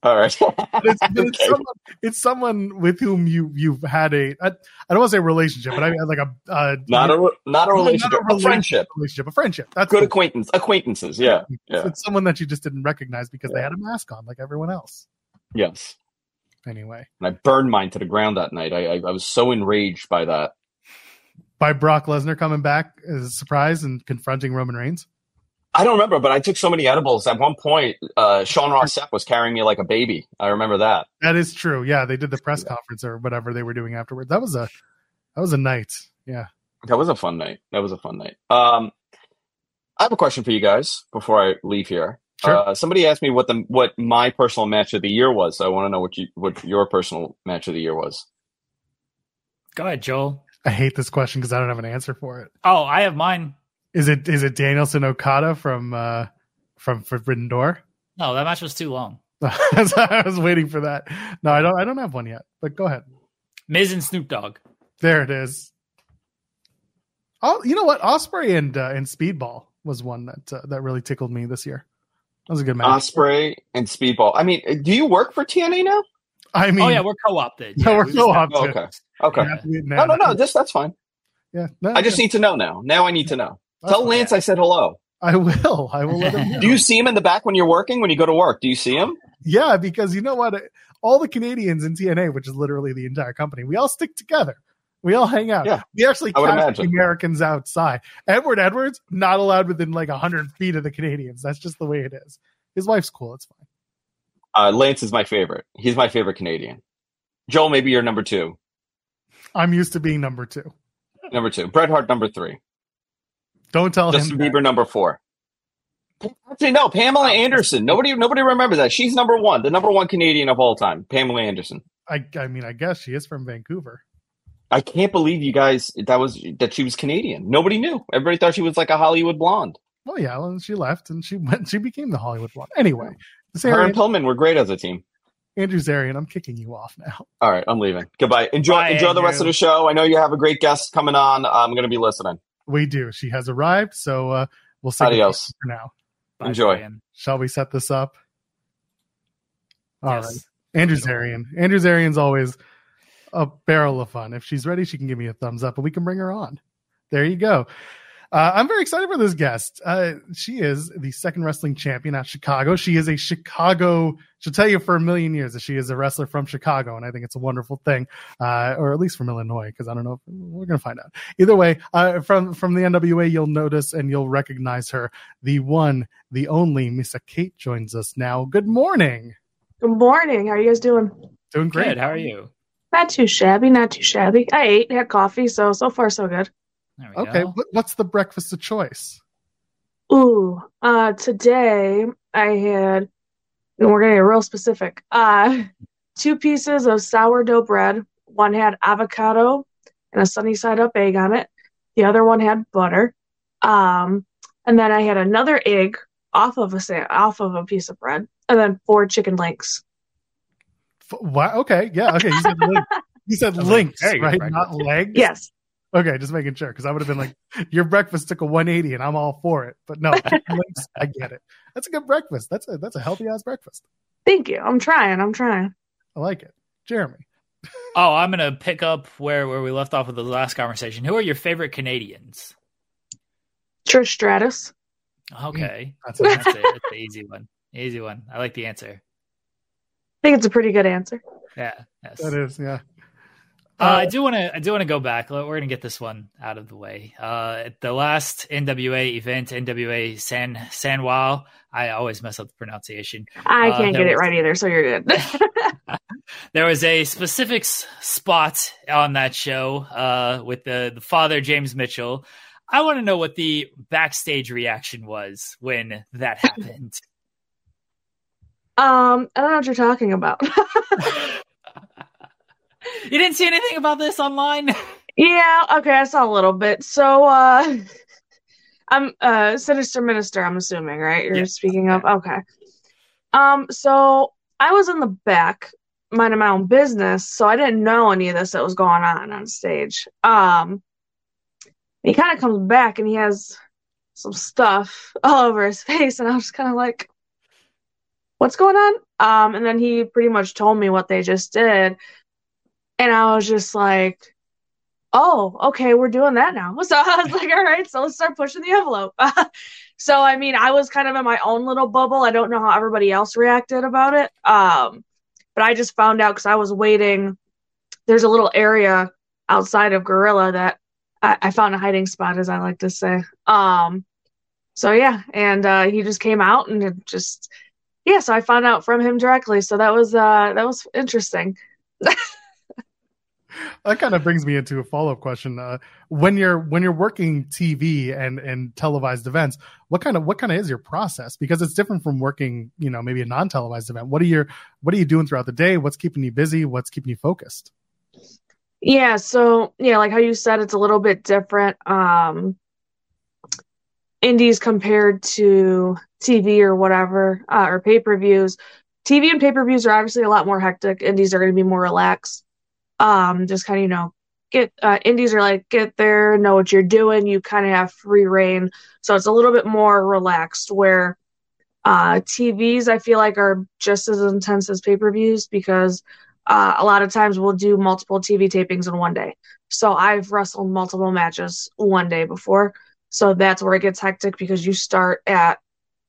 All right. It's, Okay. someone, it's someone with whom you you've had a I, I don't want to say relationship, but I mean like a uh, Not a not a not relationship, a relationship, friendship, relationship, a friendship. That's good acquaintance, acquaintances. Yeah. yeah. It's someone that you just didn't recognize because they had a mask on, like everyone else. Yes. Anyway, And I burned mine to the ground that night. I, I, I was so enraged by that. by Brock Lesnar coming back as a surprise and confronting Roman Reigns. I don't remember, but I took so many edibles. At one point, uh, Sean Ross Sapp was carrying me like a baby. I remember that. That is true. Yeah, they did the press conference or whatever they were doing afterwards. That was a that was a night. Yeah. That was a fun night. That was a fun night. Um, I have a question for you guys before I leave here. Sure. Uh, somebody asked me what the what my personal match of the year was. So I want to know what you what your personal match of the year was. Go ahead, Joel. I hate this question because I don't have an answer for it. Oh, I have mine. Is it is it Danielson Okada from uh from Forbidden Door? No, that match was too long. I was waiting for that. No, I don't I don't have one yet. But go ahead. Miz and Snoop Dogg. There it is. Oh, you know what? Ospreay and uh, and Speedball was one that uh, that really tickled me this year. That was a good match. Ospreay and Speedball. I mean, do you work for TNA now? I mean, oh yeah, we're co-opted. Yeah, we're we co-opted. Oh, okay. Okay. Yeah, No, no, no. Just that's fine. Yeah, no, I just no, need to know now. Now I need to know. That's Tell. Lance I said hello. I will. I will let him know. Do you see him in the back when you're working? When you go to work, do you see him? Yeah, because you know what? All the Canadians in TNA, which is literally the entire company, we all stick together. We all hang out. Yeah, we actually I would catch the imagine. Americans outside. Edward Edwards not allowed within like hundred feet of the Canadians. That's just the way it is. His wife's cool. It's fine. Uh, Lance is my favorite. He's my favorite Canadian. Joel, maybe you're number two. I'm used to being number two. Number two. Bret Hart, number three. Don't tell Justin him. that. Bieber, number four. Actually, no. Pamela Anderson. Nobody, nobody remembers that. She's number one, the number one Canadian of all time. Pamela Anderson. I, I mean, I guess she is from Vancouver. I can't believe you guys that was that she was Canadian. Nobody knew. Everybody thought she was like a Hollywood blonde. Well, yeah, and she left and she went. She became the Hollywood blonde. Anyway, Her Zarian, and Pillman were great as a team. Andrew Zarian, I'm kicking you off now. All right, I'm leaving. Goodbye. Enjoy Bye, enjoy the rest of the show. I know you have a great guest coming on. I'm going to be listening. We do. She has arrived, so uh, we'll say goodbye Adios. for now. Bye, Enjoy. Brian. Shall we set this up? All right, Yes. Andrew Zarian. Andrew Zarian's always a barrel of fun. If she's ready, she can give me a thumbs up, and we can bring her on. There you go. Uh, I'm very excited for this guest. Uh, she is the second wrestling champion at Chicago. She is a Chicago. She'll tell you for a million years that she is a wrestler from Chicago, and I think it's a wonderful thing, uh, or at least from Illinois, because I don't know. If, we're gonna find out. Either way, uh, from from the NWA, you'll notice and you'll recognize her. The one, the only, Missa Kate joins us now. Good morning. Good morning. How are you guys doing? Doing great. Good. How are you? Not too shabby, not too shabby. I ate, had coffee, so so far so good. There we Okay, go. what, what's the breakfast of choice? Ooh, uh, today I had, and we're gonna get real specific. Uh, two pieces of sourdough bread. One had avocado and a sunny side up egg on it. The other one had butter. Um, and then I had another egg off of a off of a piece of bread, and then four chicken links. F- What? Okay, yeah, okay. You said link. You said I was like, links, there you go, right? Not legs. Yes. Okay, just making sure because I would have been like, your breakfast took a 180, and I'm all for it. But no, links, I get it. That's a good breakfast. That's a that's a healthy ass breakfast. Thank you. I'm trying. I'm trying. I like it. Jeremy. Oh, I'm gonna pick up where where we left off with the last conversation. Who are your favorite Canadians? Trish Stratus. Okay, mm, That's a that's it. That's the easy one. Easy one. I like the answer. I think it's a pretty good answer. Yeah. Yes. that is yeah. Uh, I do want to. I do want to go back. We're going to get this one out of the way. Uh, at the last NWA event, NWA San San Wow. I always mess up the pronunciation. I Uh, can't there get it right either, so you're good. There was a specific spot on that show uh, with the the father James Mitchell. I want to know what the backstage reaction was when that happened. um, I don't know what you're talking about. You didn't see anything about this online? yeah, okay, I saw a little bit. So, uh, I'm uh Sinister Minister. I'm assuming, right? You're Yeah. speaking of. Okay. Um, so I was in the back minding my own business, so I didn't know any of this that was going on on stage. Um, he kind of comes back and he has some stuff all over his face, and I was kind of like, "What's going on?" Um, and then he pretty much told me what they just did, and I was just like, "Oh, okay, we're doing that now." So I was like, "All right, so let's start pushing the envelope." so I mean, I was kind of in my own little bubble. I don't know how everybody else reacted about it. Um, but I just found out because I was waiting. There's a little area outside of Gorilla that I, I found a hiding spot, as I like to say. Um, so yeah, and uh, he just came out and just yeah. So I found out from him directly. So that was uh, that was interesting. that kind of brings me into a follow-up question uh, when you're when you're working tv and and televised events what kind of what kind of is your process because it's different from working you know maybe a non-televised event what are your what are you doing throughout the day what's keeping you busy what's keeping you focused Yeah, so yeah, like how you said, it's a little bit different. Um, indies compared to TV or whatever, uh, or pay per views. TV and pay per views are obviously a lot more hectic. Indies are going to be more relaxed. Um, just kind of, you know, get, uh, indies are like, get there, know what you're doing. You kind of have free reign. So it's a little bit more relaxed where, uh, TVs I feel like are just as intense as pay per views because uh, a lot of times we'll do multiple TV tapings in one day. So I've wrestled multiple matches one day before. So that's where it gets hectic because you start at,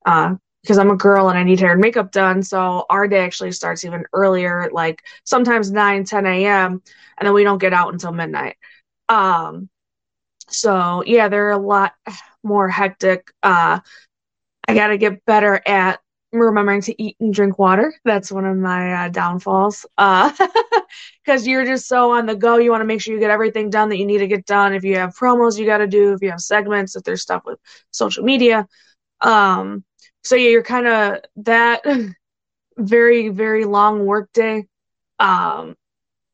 uh, because I'm a girl and I need hair and makeup done. So our day actually starts even earlier, like sometimes 9, 10 a.m. And then we don't get out until midnight. Um, so yeah, they're a lot more hectic. Uh, I got to get better at remembering to eat and drink water. That's one of my uh, downfalls. Uh, because you're just so on the go. You want to make sure you get everything done that you need to get done. If you have promos, you got to do. If you have segments, if there's stuff with social media. Um, so yeah, you're kind of that very very long work day. Um,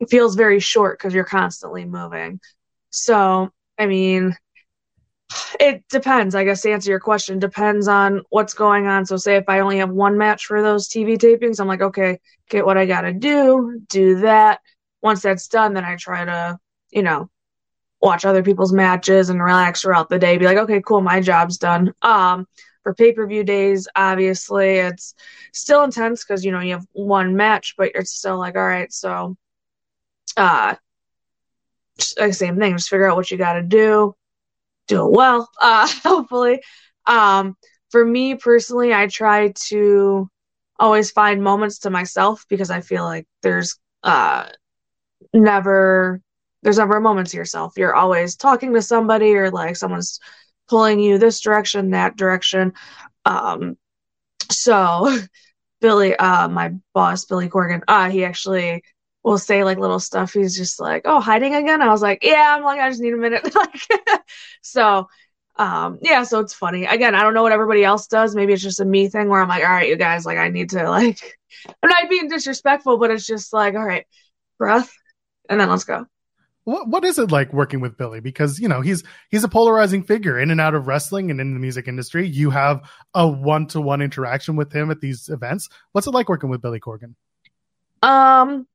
feels very short because you're constantly moving. So I mean, it depends. I guess to answer your question, depends on what's going on. So, say if I only have one match for those TV tapings, I'm like, okay, get what I got to do, do that. Once that's done, then I try to, you know, watch other people's matches and relax throughout the day. Be like, okay, cool, my job's done. Um, for pay per view days, obviously, it's still intense because you know you have one match, but it's still like, all right, so, uh, like same thing. Just figure out what you got to do do it well, uh, hopefully. Um, for me personally, I try to always find moments to myself because I feel like there's uh, never there's never a moment to yourself. You're always talking to somebody or like someone's pulling you this direction, that direction. Um, so Billy, uh, my boss, Billy Corgan, uh, he actually will say like little stuff. He's just like, "Oh, hiding again." I was like, "Yeah." I'm like, "I just need a minute." like, so, um, yeah. So it's funny. Again, I don't know what everybody else does. Maybe it's just a me thing where I'm like, "All right, you guys, like, I need to like." I'm not being disrespectful, but it's just like, "All right, breath, and then let's go." What what is it like working with Billy? Because you know he's he's a polarizing figure in and out of wrestling and in the music industry. You have a one to one interaction with him at these events. What's it like working with Billy Corgan? Um,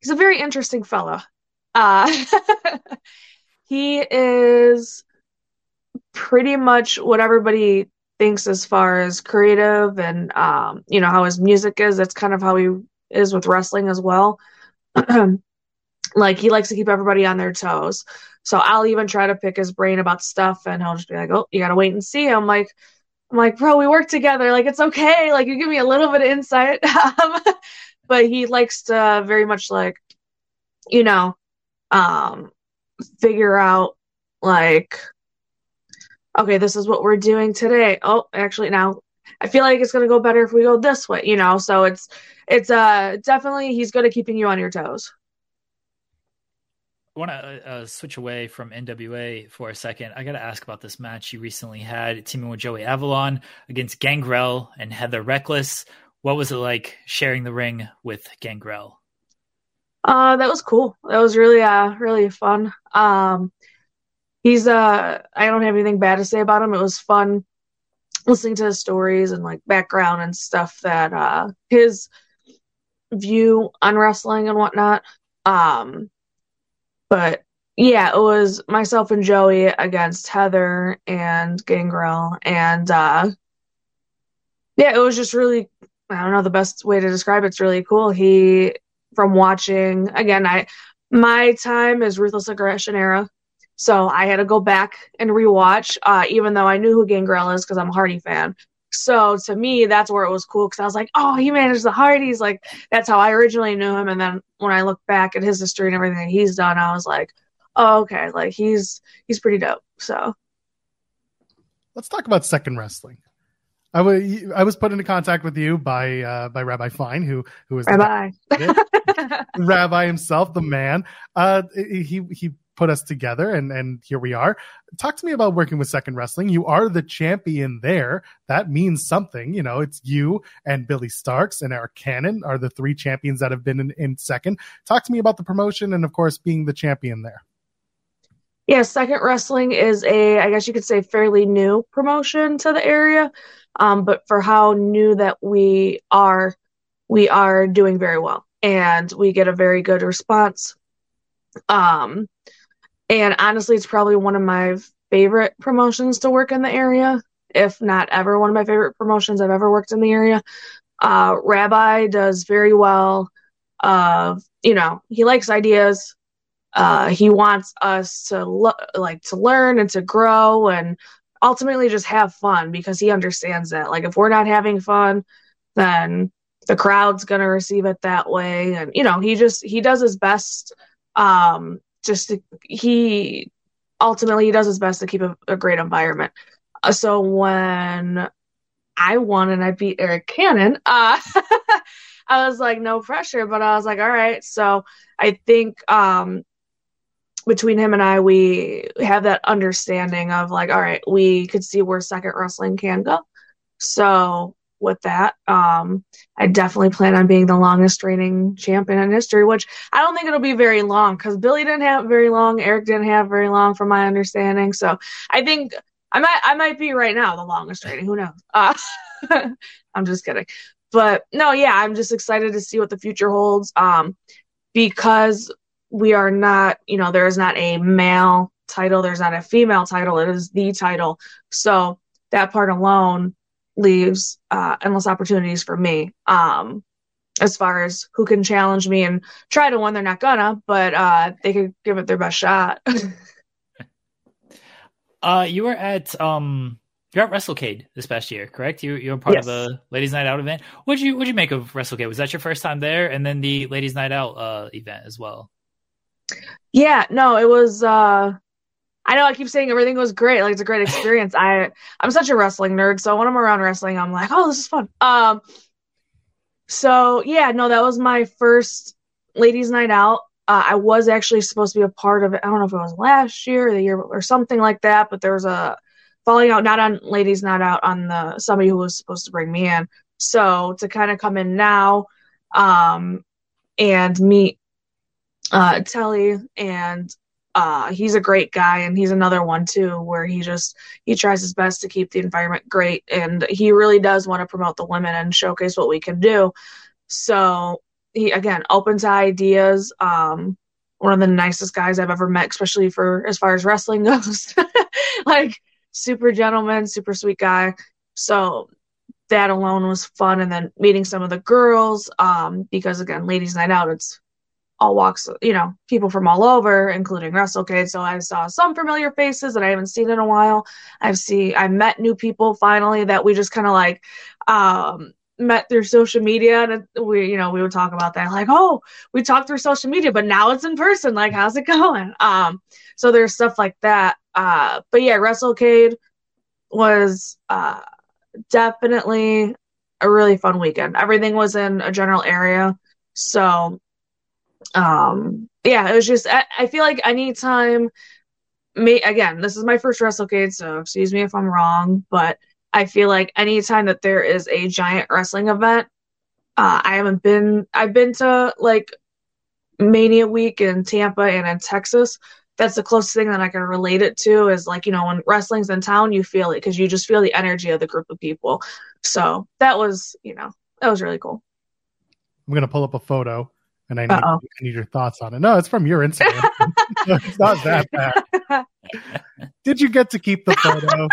he's a very interesting fellow. Uh, he is pretty much what everybody thinks as far as creative and um, you know how his music is. That's kind of how he is with wrestling as well. like he likes to keep everybody on their toes. So I'll even try to pick his brain about stuff, and he'll just be like, "Oh, you gotta wait and see." I'm like, I'm like, bro, we work together. Like it's okay. Like you give me a little bit of insight. Um, but he likes to very much like, you know, um, figure out like, okay, this is what we're doing today. Oh, actually, now I feel like it's gonna go better if we go this way. You know, so it's it's uh definitely he's good at keeping you on your toes. Want to uh, switch away from NWA for a second. I got to ask about this match you recently had teaming with Joey Avalon against Gangrel and Heather Reckless. What was it like sharing the ring with Gangrel? Uh, that was cool. That was really uh really fun. Um, he's uh I don't have anything bad to say about him. It was fun listening to his stories and like background and stuff that uh his view on wrestling and whatnot. Um, but yeah, it was myself and Joey against Heather and Gangrel, and uh, yeah, it was just really I don't know the best way to describe it. it's really cool. He from watching again, I my time is ruthless aggression era. So I had to go back and rewatch, uh, even though I knew who Gangrel is because I'm a Hardy fan. So to me, that's where it was cool because I was like, oh, he managed the Hardys. Like that's how I originally knew him. And then when I look back at his history and everything that he's done, I was like, oh, okay, like he's he's pretty dope. So let's talk about second wrestling. I was I was put into contact with you by uh, by Rabbi Fine, who who is Rabbi Rabbi himself, the man. Uh, he he put us together and and here we are. Talk to me about working with second wrestling. You are the champion there. That means something. You know it's you and Billie Starkz and eric cannon are the three champions that have been in, in second. Talk to me about the promotion and of course being the champion there. Yeah second wrestling is a i guess you could say fairly new promotion to the area um, but for how new that we are we are doing very well. And we get a very good response. Um and honestly, it's probably one of my favorite promotions to work in the area, if not ever one of my favorite promotions I've ever worked in the area. Uh, Rabbi does very well. Uh, you know, he likes ideas. Uh, he wants us to lo- like to learn and to grow and ultimately just have fun because he understands that. Like if we're not having fun, then the crowd's gonna receive it that way. And you know, he just he does his best um just he ultimately he does his best to keep a, a great environment. Uh, so when I won and I beat Eric Cannon, uh, I was like, no pressure, but I was like, all right. So I think um, between him and I, we have that understanding of like, all right, we could see where second wrestling can go. So with that. Um, I definitely plan on being the longest reigning champion in history, which I don't think it'll be very long because Billie didn't have very long, Eric didn't have very long, from my understanding. So I think I might I might be right now the longest reigning. Who knows? Uh, I'm just kidding, but no, yeah, I'm just excited to see what the future holds. Um, because we are not, you know, there is not a male title, there's not a female title, it is the title. So that part alone leaves uh, endless opportunities for me. Um, as far as who can challenge me and try to win, they're not gonna, but uh, they could give it their best shot. uh, you were at um, you're at WrestleCade this past year, correct? You you were part yes. of the Ladies Night Out event. What'd you what'd you make of WrestleCade? Was that your first time there, and then the Ladies Night Out uh, event as well? Yeah, no, it was. Uh, I know I keep saying everything was great. Like it's a great experience. I I'm such a wrestling nerd, so when I'm around wrestling, I'm like, oh, this is fun. Um, so yeah, no, that was my first ladies' night out. Uh, I was actually supposed to be a part of it. I don't know if it was last year or the year or something like that, but there was a falling out, not on ladies' night out, on the somebody who was supposed to bring me in. So to kind of come in now, um, and meet uh, Telly and uh, he's a great guy, and he's another one too, where he just he tries his best to keep the environment great, and he really does want to promote the women and showcase what we can do. So he again open to ideas. Um, one of the nicest guys I've ever met, especially for as far as wrestling goes. like super gentleman, super sweet guy. So that alone was fun, and then meeting some of the girls. Um, because again, ladies' night out, it's all walks, you know, people from all over, including WrestleCade. So I saw some familiar faces that I haven't seen in a while. I've seen, I met new people finally that we just kind of like, um, met through social media and we you know we would talk about that like oh we talked through social media but now it's in person. Like how's it going? Um so there's stuff like that. Uh but yeah Russell wrestlecade was uh definitely a really fun weekend. Everything was in a general area. So um yeah it was just i, I feel like anytime me again this is my first wrestlecade so excuse me if i'm wrong but i feel like anytime that there is a giant wrestling event uh i haven't been i've been to like mania week in tampa and in texas. That's the closest thing that i can relate it to is like you know when wrestling's in town you feel it because you just feel the energy of the group of people. So that was you know that was really cool. I'm gonna pull up a photo and I need, I need your thoughts on it. No, it's from your Instagram. it's not that bad. Did you get to keep the photo?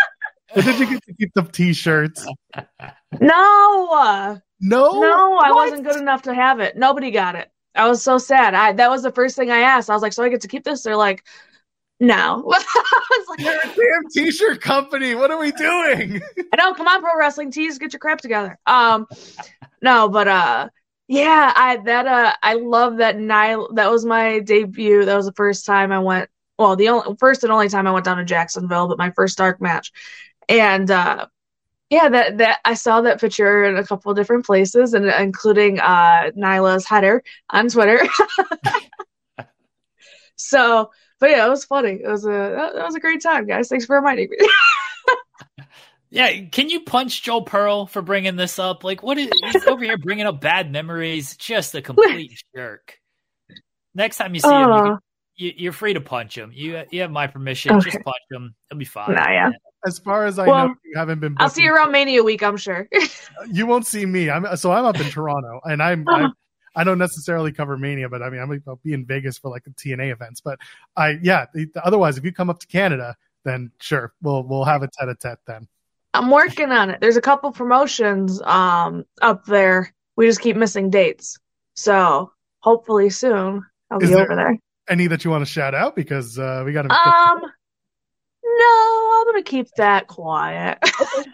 did you get to keep the t-shirts? no No, No, I wasn't good enough to have it. Nobody got it. I was so sad. I that was the first thing I asked. I was like, "So I get to keep this?" They're like, "No." I was We're like, a damn t-shirt company. What are we doing? "I know. Come on, pro wrestling tees, get your crap together." Um, no, but uh, yeah, I that uh, I love that Nyla. That was my debut. That was the first time I went. Well, the only first and only time I went down to Jacksonville, but my first dark match, and uh, yeah, that that I saw that picture in a couple different places, and including uh, Nyla's header on Twitter. so, but yeah, it was funny. It was a that was a great time, guys. Thanks for reminding me. Yeah, can you punch Joel Pearl for bringing this up? Like, what is he's over here bringing up bad memories? Just a complete jerk. Next time you see him, you, Uh, can- you, you're free to punch him. You you have my permission. Just punch him. He'll be fine. Nah, yeah. As far as I Well, know, you haven't been. I'll see you around Mania week, I'm sure. You won't see me. I'm so I'm up in Toronto, and I'm. I'm I don't necessarily cover Mania, but I mean, I'm, I'll be in Vegas for like the TNA events. But I, yeah. Otherwise, if you come up to Canada, then sure, we'll we'll have a tete-a-tete then. I'm working on it. There's a couple promotions um up there. We just keep missing dates. So hopefully soon I'll Is be there- over there. Any that you want to shout out because uh, we got to. Um no, I'm gonna keep that quiet.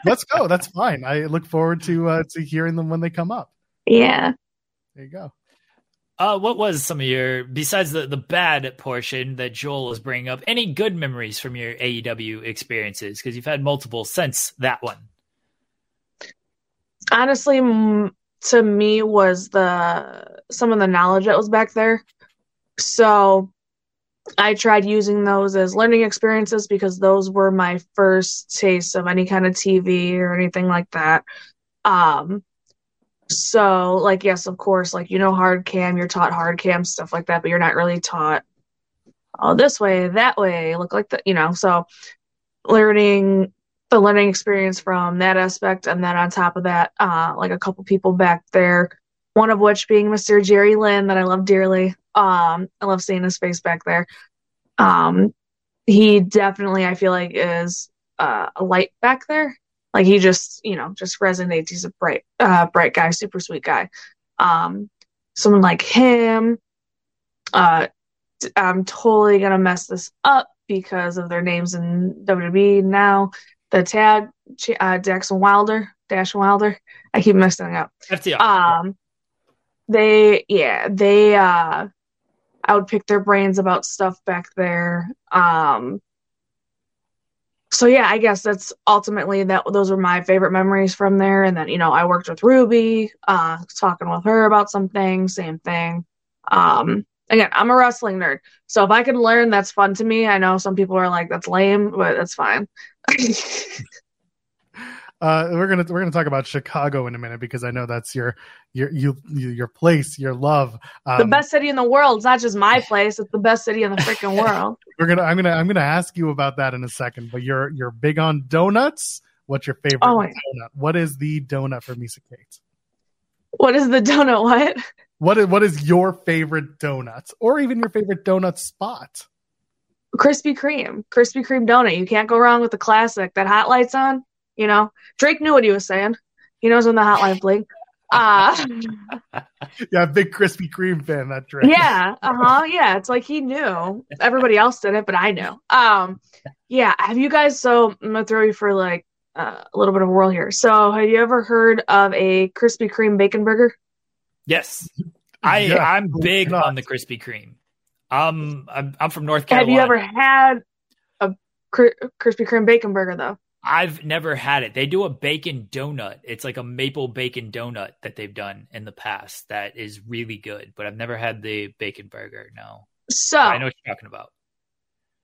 Let's go. That's fine. I look forward to uh, to hearing them when they come up. yeah. There you go. Uh, what was some of your besides the the bad portion that Joel was bringing up? Any good memories from your AEW experiences? Because you've had multiple since that one. honestly to me was the some of the knowledge that was back there so i tried using those as learning experiences because those were my first taste of any kind of tv or anything like that um so like yes of course like you know hard cam you're taught hard cam stuff like that but you're not really taught oh this way that way look like that you know so learning the learning experience from that aspect and then on top of that uh like a couple people back there one of which being mr jerry lynn that i love dearly um i love seeing his face back there um he definitely i feel like is uh, a light back there like he just you know just resonates he's a bright uh bright guy super sweet guy um someone like him uh I'm totally gonna mess this up because of their names in wwe now the tag uh, Jackson Wilder, Dash Wilder. I keep messing up. FTR. Um, they yeah they uh, I would pick their brains about stuff back there. Um, so yeah, I guess that's ultimately that. Those were my favorite memories from there. And then you know I worked with Ruby, uh, talking with her about something. Same thing. Um, again, I'm a wrestling nerd, so if I can learn, that's fun to me. I know some people are like that's lame, but that's fine. Uh, we're gonna we're gonna talk about Chicago in a minute because I know that's your your you, your place, your love. Um, the best city in the world. It's not just my place; it's the best city in the freaking world. we're gonna I'm gonna I'm gonna ask you about that in a second. But you're you're big on donuts. What's your favorite oh, donut? What is the donut for Missa Kate? What is the donut? What? What is what is your favorite donut, or even your favorite donut spot? Krispy Kreme, Krispy Kreme donut. You can't go wrong with the classic. That hot lights on. You know, Drake knew what he was saying. He knows when the hotline bling. Uh, yeah, big Krispy Kreme fan. That Drake. Yeah, uh huh. Yeah, it's like he knew. Everybody else did it, but I knew. Um, yeah. Have you guys? So I'm gonna throw you for like uh, a little bit of a whirl here. So, have you ever heard of a Krispy Kreme bacon burger? Yes, I yeah, I'm big not. on the Krispy Kreme. Um, I'm, I'm from North Carolina. Have you ever had a Krispy Kreme bacon burger though? I've never had it. They do a bacon donut. It's like a maple bacon donut that they've done in the past that is really good, but I've never had the bacon burger. No. So I know what you're talking about.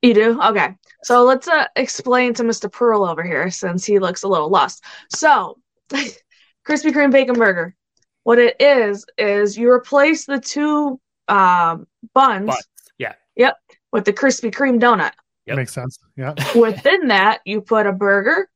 You do? Okay. So let's uh, explain to Mr. Pearl over here since he looks a little lost. So, Krispy Kreme bacon burger. What it is is you replace the two um, buns. buns. Yeah. Yep. With the Krispy Kreme donut. Yep. Makes sense. Yeah. Within that, you put a burger,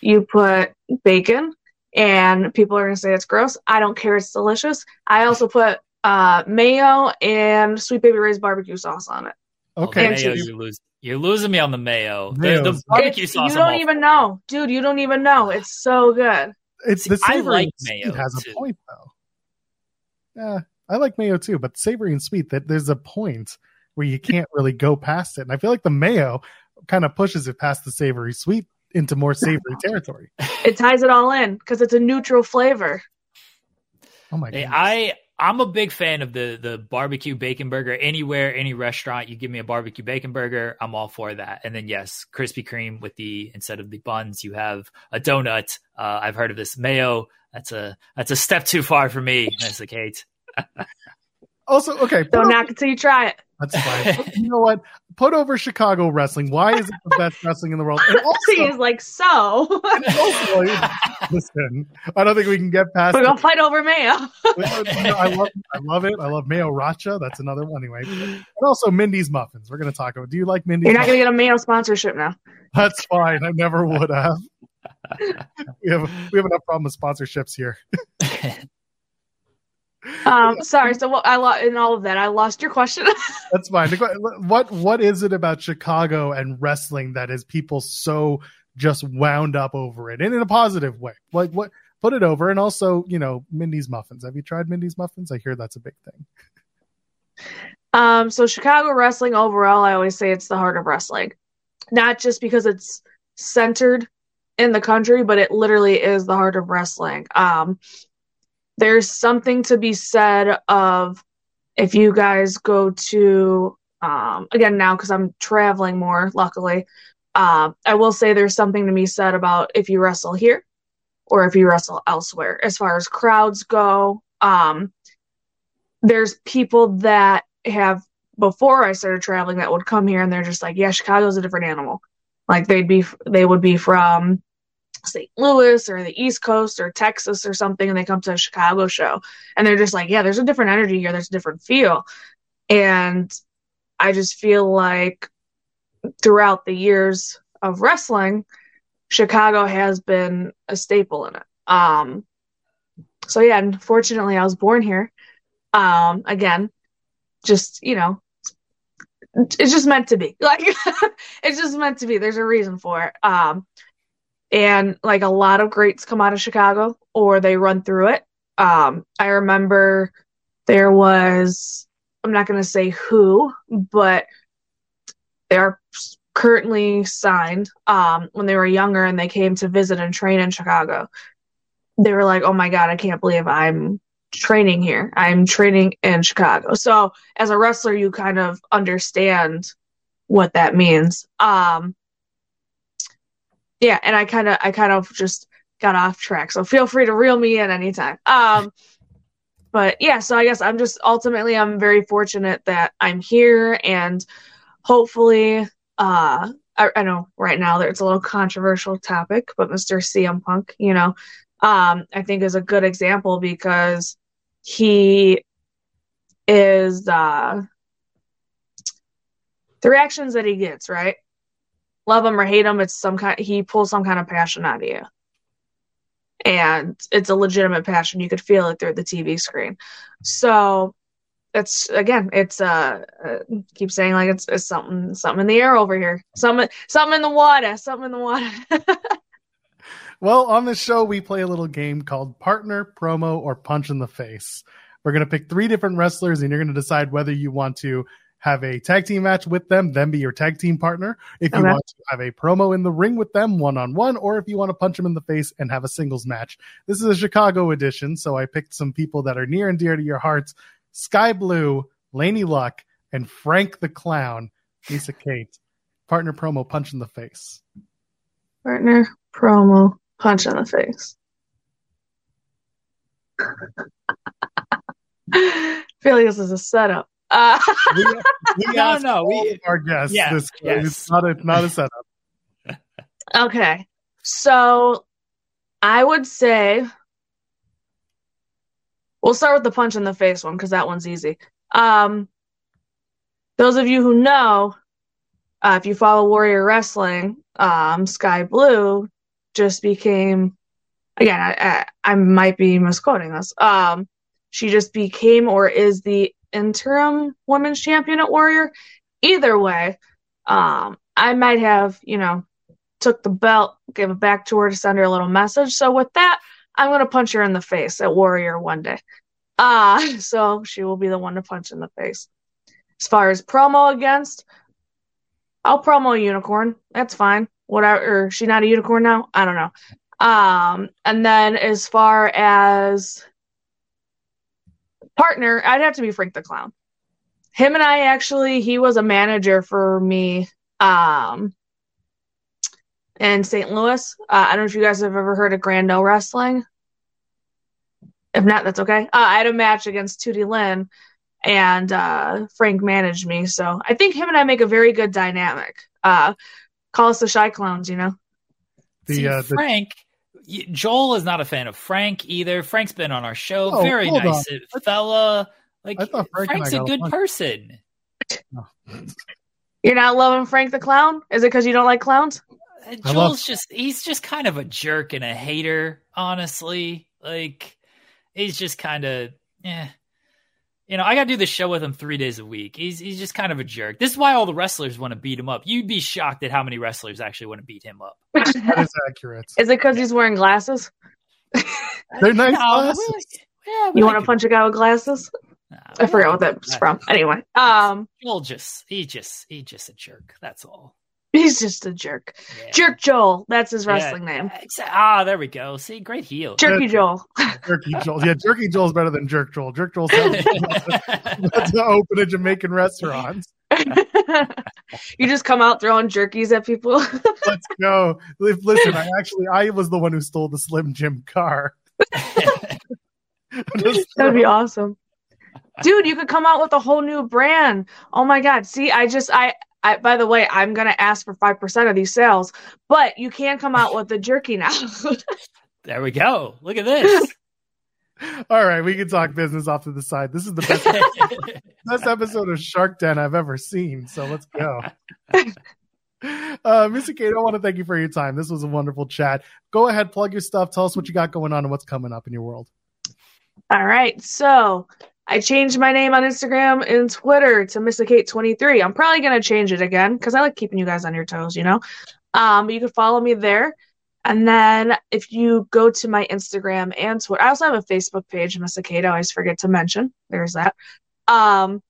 you put bacon, and people are going to say it's gross. I don't care. It's delicious. I also put uh, mayo and Sweet Baby Ray's barbecue sauce on it. Okay. Mayo, you lose. You're losing me on the mayo. The, the, barbecue it's, sauce. You don't even know, dude. You don't even know. It's so good. It's the savory I like mayo. has too. a point though. Yeah, I like mayo too, but savory and sweet. That there's a point where you can't really go past it. And I feel like the mayo kind of pushes it past the savory sweet into more savory territory. It ties it all in because it's a neutral flavor. Oh my god! Hey, I I'm a big fan of the the barbecue bacon burger. Anywhere, any restaurant, you give me a barbecue bacon burger, I'm all for that. And then yes, Krispy Kreme with the instead of the buns, you have a donut. Uh, I've heard of this mayo. That's a that's a step too far for me, Miss Kate. also, okay, don't knock it till you try it. That's fine. you know what? Put over Chicago wrestling. Why is it the best wrestling in the world? And also, is like so. also, listen, I don't think we can get past. We're gonna fight over Mayo. I love, I love it. I love Mayo Racha. That's another one anyway. And also Mindy's muffins. We're gonna talk about. Do you like Mindy's? You're not gonna get a Mayo sponsorship now. That's fine. I never would have. we have we have enough problem with sponsorships here. Um, sorry. So what I lost in all of that, I lost your question. That's fine. What what is it about Chicago and wrestling that is people so just wound up over it, and in a positive way? Like what? Put it over, and also, you know, Mindy's muffins. Have you tried Mindy's muffins? I hear that's a big thing. Um, so Chicago wrestling overall, I always say it's the heart of wrestling, not just because it's centered in the country, but it literally is the heart of wrestling. Um, there's something to be said of if you guys go to um, again now because I'm traveling more, luckily. Uh, I will say there's something to be said about if you wrestle here or if you wrestle elsewhere. As far as crowds go, um, there's people that have before I started traveling that would come here and they're just like, yeah, Chicago's a different animal. Like they'd be, they would be from St. Louis or the East Coast or Texas or something, and they come to a Chicago show, and they're just like, yeah, there's a different energy here, there's a different feel, and I just feel like throughout the years of wrestling, Chicago has been a staple in it. Um, so yeah, unfortunately, I was born here. Um, again, just you know, it's just meant to be. Like it's just meant to be. There's a reason for it. Um, and like a lot of greats come out of Chicago or they run through it. Um, I remember there was, I'm not going to say who, but they are currently signed um, when they were younger and they came to visit and train in Chicago. They were like, oh my God, I can't believe I'm training here. I'm training in Chicago. So as a wrestler, you kind of understand what that means. Um, yeah, and I kind of I kind of just got off track. So feel free to reel me in anytime. Um but yeah, so I guess I'm just ultimately I'm very fortunate that I'm here and hopefully uh I, I know right now that it's a little controversial topic, but Mr. CM Punk, you know, um, I think is a good example because he is uh, the reactions that he gets, right? Love him or hate him, it's some kind. He pulls some kind of passion out of you, and it's a legitimate passion. You could feel it through the TV screen. So it's again, it's uh, uh keep saying like it's, it's something something in the air over here, something something in the water, something in the water. well, on the show, we play a little game called Partner, Promo, or Punch in the Face. We're going to pick three different wrestlers, and you're going to decide whether you want to have a tag team match with them, then be your tag team partner. If you Okay. want to have a promo in the ring with them one on one, or if you want to punch them in the face and have a singles match. This is a Chicago edition, so I picked some people that are near and dear to your hearts Skye Blue, Laynie Luck, and Frank the Clown. Missa Kate, partner promo, punch in the face. Partner promo punch in the face. I feel like this is a setup. Uh, We, we No, asked no, we- of our guests Yes, this yes. it's not a, not a setup. okay, so I would say we'll start with the punch in the face one because that one's easy. Um, those of you who know, uh, if you follow Warrior Wrestling, um, Skye Blue just became again. I, I, I might be misquoting this. Um, she just became or is the interim women's champion at Warrior. Either way, um, I might have you know took the belt, gave it back to her to send her a little message. So with that, I'm gonna punch her in the face at Warrior one day. Uh so she will be the one to punch in the face. As far as promo against, I'll promo unicorn. That's fine. Whatever. She not a unicorn now? I don't know. Um, and then as far as partner, I'd have to be Frank the Clown. Him and I actually, he was a manager for me. Um, in St. Louis. Uh, I don't know if you guys have ever heard of Grand No Wrestling. If not, that's okay. Uh, I had a match against Tootie Lynn, and uh, Frank managed me. So I think him and I make a very good dynamic. Uh, call us the Shy Clowns, you know? The, See, uh, the- Frank, y- Joel is not a fan of Frank either. Frank's been on our show. Oh, Very hold nice fella. Like I Frank Frank's a good along. person. You're not loving Frank the Clown? Is it because you don't like clowns? Uh, I Joel's love- just he's just kind of a jerk and a hater, honestly. Like he's just kind of yeah. You know, I got to do the show with him three days a week. He's he's just kind of a jerk. This is why all the wrestlers want to beat him up. You'd be shocked at how many wrestlers actually want to beat him up. that is accurate. Is it because he's wearing glasses? They're nice No, glasses. we- yeah, You want to punch a guy with glasses? Nah, I we forgot what that's from. Anyway, um, Joel just he just he just a jerk. That's all. he's just a jerk. Yeah. Jerk Joel. That's his Yeah. wrestling name. Ah, there we go. See, great heel. Jerky Joel. Jerky Joel. Yeah, Jerky Joel's better than Jerk Joel. Jerk Joel sounds like to open a Jamaican restaurant. you just come out throwing jerkies at people. Let's go. Listen, I actually I was the one who stole the Slim Jim car. That'd be awesome. Dude, you could come out with a whole new brand. Oh my god. See, I just I I by the way, I'm gonna ask for five percent of these sales, but you can come out with the jerky now. there we go. Look at this. All right, we can talk business off to the side. This is the best best episode of Shark Den I've ever seen. So let's go. Uh, Missa Kate, I want to thank you for your time. This was a wonderful chat. Go ahead, plug your stuff. Tell us what you got going on and what's coming up in your world. All right, so I changed my name on Instagram and Twitter to Missakate23. I'm probably gonna change it again because I like keeping you guys on your toes, you know. Um, you can follow me there. And then if you go to my Instagram and Twitter, I also have a Facebook page, Missakate. I always forget to mention. There's that. Um,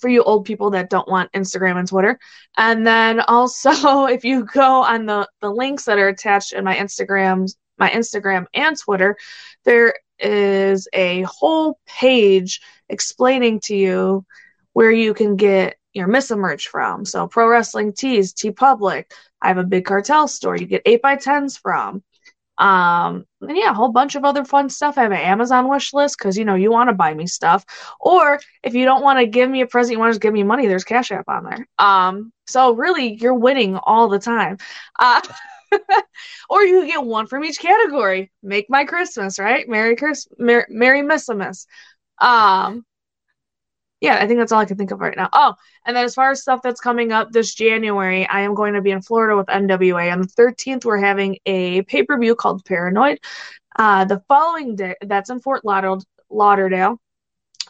for you old people that don't want Instagram and Twitter. And then also if you go on the the links that are attached in my Instagrams, my Instagram and Twitter, there is a whole page explaining to you where you can get your Missa merch from. So Pro Wrestling Tees, TeePublic. I have a big cartel store you get 8 by 10s from. Um, and yeah, a whole bunch of other fun stuff. I have an Amazon wish list because you know you want to buy me stuff, or if you don't want to give me a present, you want to just give me money. There's Cash App on there. Um, so really, you're winning all the time. Uh, or you get one from each category. Make my Christmas, right? Merry Christmas, Mer- Merry Missimus. Um, yeah, I think that's all I can think of right now. Oh, and then as far as stuff that's coming up this January, I am going to be in Florida with NWA. On the 13th, we're having a pay per view called Paranoid. Uh, the following day, that's in Fort Lauderdale,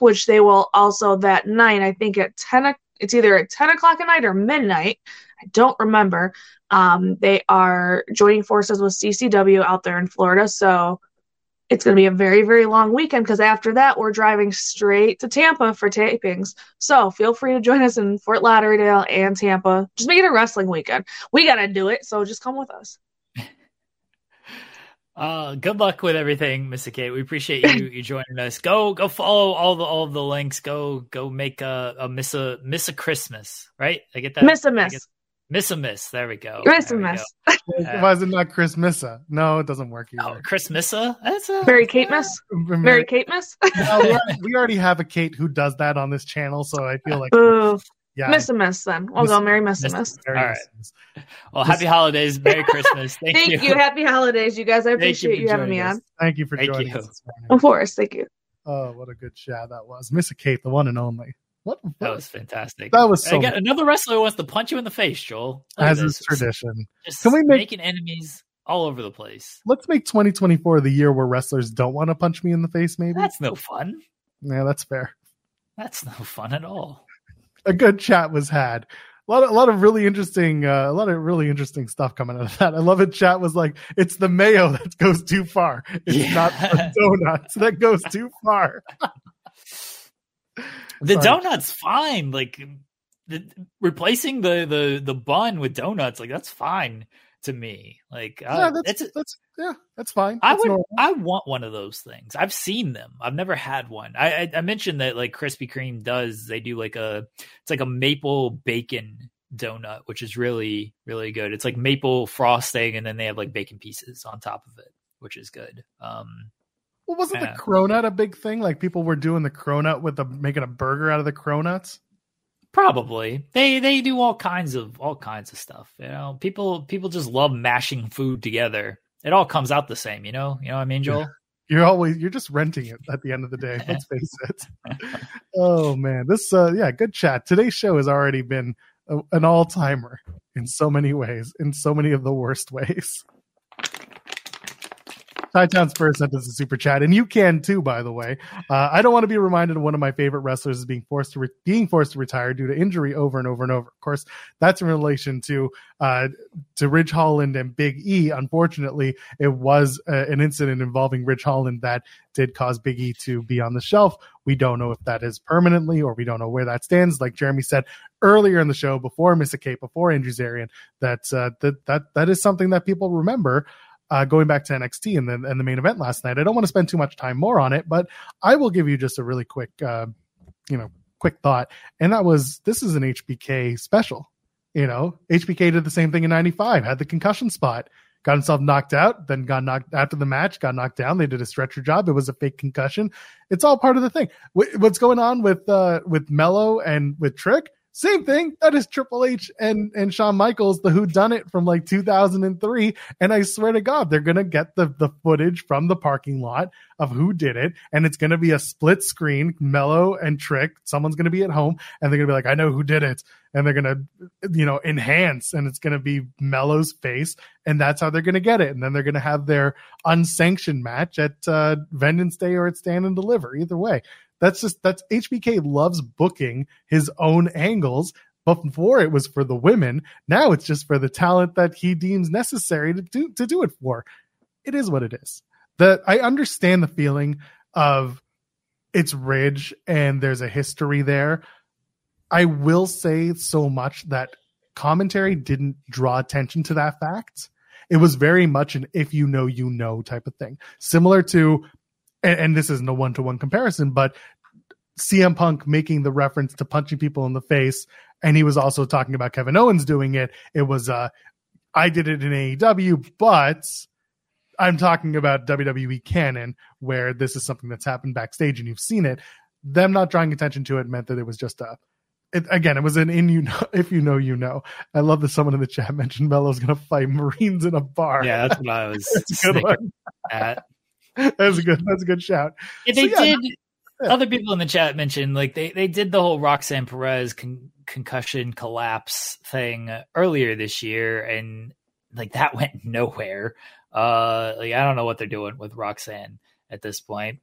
which they will also that night, I think at 10, it's either at 10 o'clock at night or midnight. I don't remember. Um, they are joining forces with CCW out there in Florida. So it's going to be a very, very long weekend because after that, we're driving straight to Tampa for tapings. So feel free to join us in Fort Lauderdale and Tampa. Just make it a wrestling weekend. We got to do it. So just come with us. Uh, good luck with everything, Missa Kate. We appreciate you you joining us. Go go follow all the all the links. Go go make a, a miss a miss a Christmas, right? I get that. Miss a miss. Miss a miss. There we go. Miss a miss. Why is it not Chris Missa? No, it doesn't work either. Oh, Chris Missa? That's a Mary Kate Miss. Mary Kate Miss. no, we, already, we, already, have a Kate who does that on this channel, so I feel like Ooh. Yeah, miss a miss. Then we'll miss, go Merry Miss a miss. All right. Well, happy holidays, Merry Christmas. Thank, thank you. you. Happy holidays, you guys. I appreciate you, you having me us. on. Thank you for thank joining you. us. Of course, thank you. Oh, what a good chat that was, Miss Kate, the one and only. What, what? That was fantastic. That was so. Again, another wrestler wants to punch you in the face, Joel. Look As is tradition. Just Can we make making enemies all over the place? Let's make 2024 the year where wrestlers don't want to punch me in the face. Maybe that's no fun. Yeah, that's fair. That's no fun at all. A good chat was had. A lot of, a lot of really interesting, uh, a lot of really interesting stuff coming out of that. I love it. Chat was like, it's the mayo that goes too far. It's yeah. not the donuts that goes too far. The Sorry. donut's fine. Like the, replacing the the the bun with donuts, like that's fine to me. Like uh, yeah, that's, that's, that's yeah, that's fine. That's I would normal. I want one of those things. I've seen them. I've never had one. I, I I mentioned that like Krispy Kreme does. They do like a it's like a maple bacon donut, which is really really good. It's like maple frosting, and then they have like bacon pieces on top of it, which is good. Um, well, wasn't yeah. the cronut a big thing? Like people were doing the cronut with the making a burger out of the cronuts. Probably they they do all kinds of all kinds of stuff. You know, people people just love mashing food together. It all comes out the same. You know, you know what I mean, Joel. Yeah. You're always you're just renting it at the end of the day. Let's face it. oh man, this uh yeah, good chat. Today's show has already been a, an all timer in so many ways, in so many of the worst ways. Town Spurs sent us a super chat, and you can too, by the way. Uh, I don't want to be reminded of one of my favorite wrestlers is being forced to re- being forced to retire due to injury over and over and over. Of course, that's in relation to uh, to Ridge Holland and Big E. Unfortunately, it was uh, an incident involving Ridge Holland that did cause Big E to be on the shelf. We don't know if that is permanently, or we don't know where that stands. Like Jeremy said earlier in the show, before Missa Kate, before Andrew Zarian, that uh, that that that is something that people remember uh, going back to NXT and the, and the main event last night. I don't want to spend too much time more on it, but I will give you just a really quick, uh, you know, quick thought. And that was this is an HBK special. You know, HBK did the same thing in 95, had the concussion spot, got himself knocked out, then got knocked after the match, got knocked down. They did a stretcher job. It was a fake concussion. It's all part of the thing. What's going on with, uh, with Melo and with Trick? Same thing. That is Triple H and, and Shawn Michaels, the Who Done It from like 2003. And I swear to God, they're to get the, the footage from the parking lot of who did it. And it's to be a split screen, Melo and Trick. Someone's to be at home and they're to be like, I know who did it. And they're to, you know, enhance and it's to be Melo's face. And that's how they're to get it. And then they're to have their unsanctioned match at uh, Vengeance Day or at Stand and Deliver. Either way. That's just that's HBK loves booking his own angles. Before it was for the women, now it's just for the talent that he deems necessary to do to do it for. It is what it is. That I understand the feeling of it's Ridge and there's a history there. I will say so much that commentary didn't draw attention to that fact. It was very much an if you know, you know type of thing. Similar to and, and this isn't a one to one comparison, but CM Punk making the reference to punching people in the face, and he was also talking about Kevin Owens doing it. It was uh, I did it in AEW, but I'm talking about WWE canon, where this is something that's happened backstage and you've seen it. Them not drawing attention to it meant that it was just a. It, again, it was an in you know if you know you know. I love that someone in the chat mentioned Melo's going to fight Marines in a bar. Yeah, that's what I was That's good one. at. That's a good. That's a good shout. Yeah, they So, yeah, did. Other people in the chat mentioned like they they did the whole Roxanne Perez con- concussion collapse thing earlier this year, and like that went nowhere. Uh, like I don't know what they're doing with Roxanne at this point.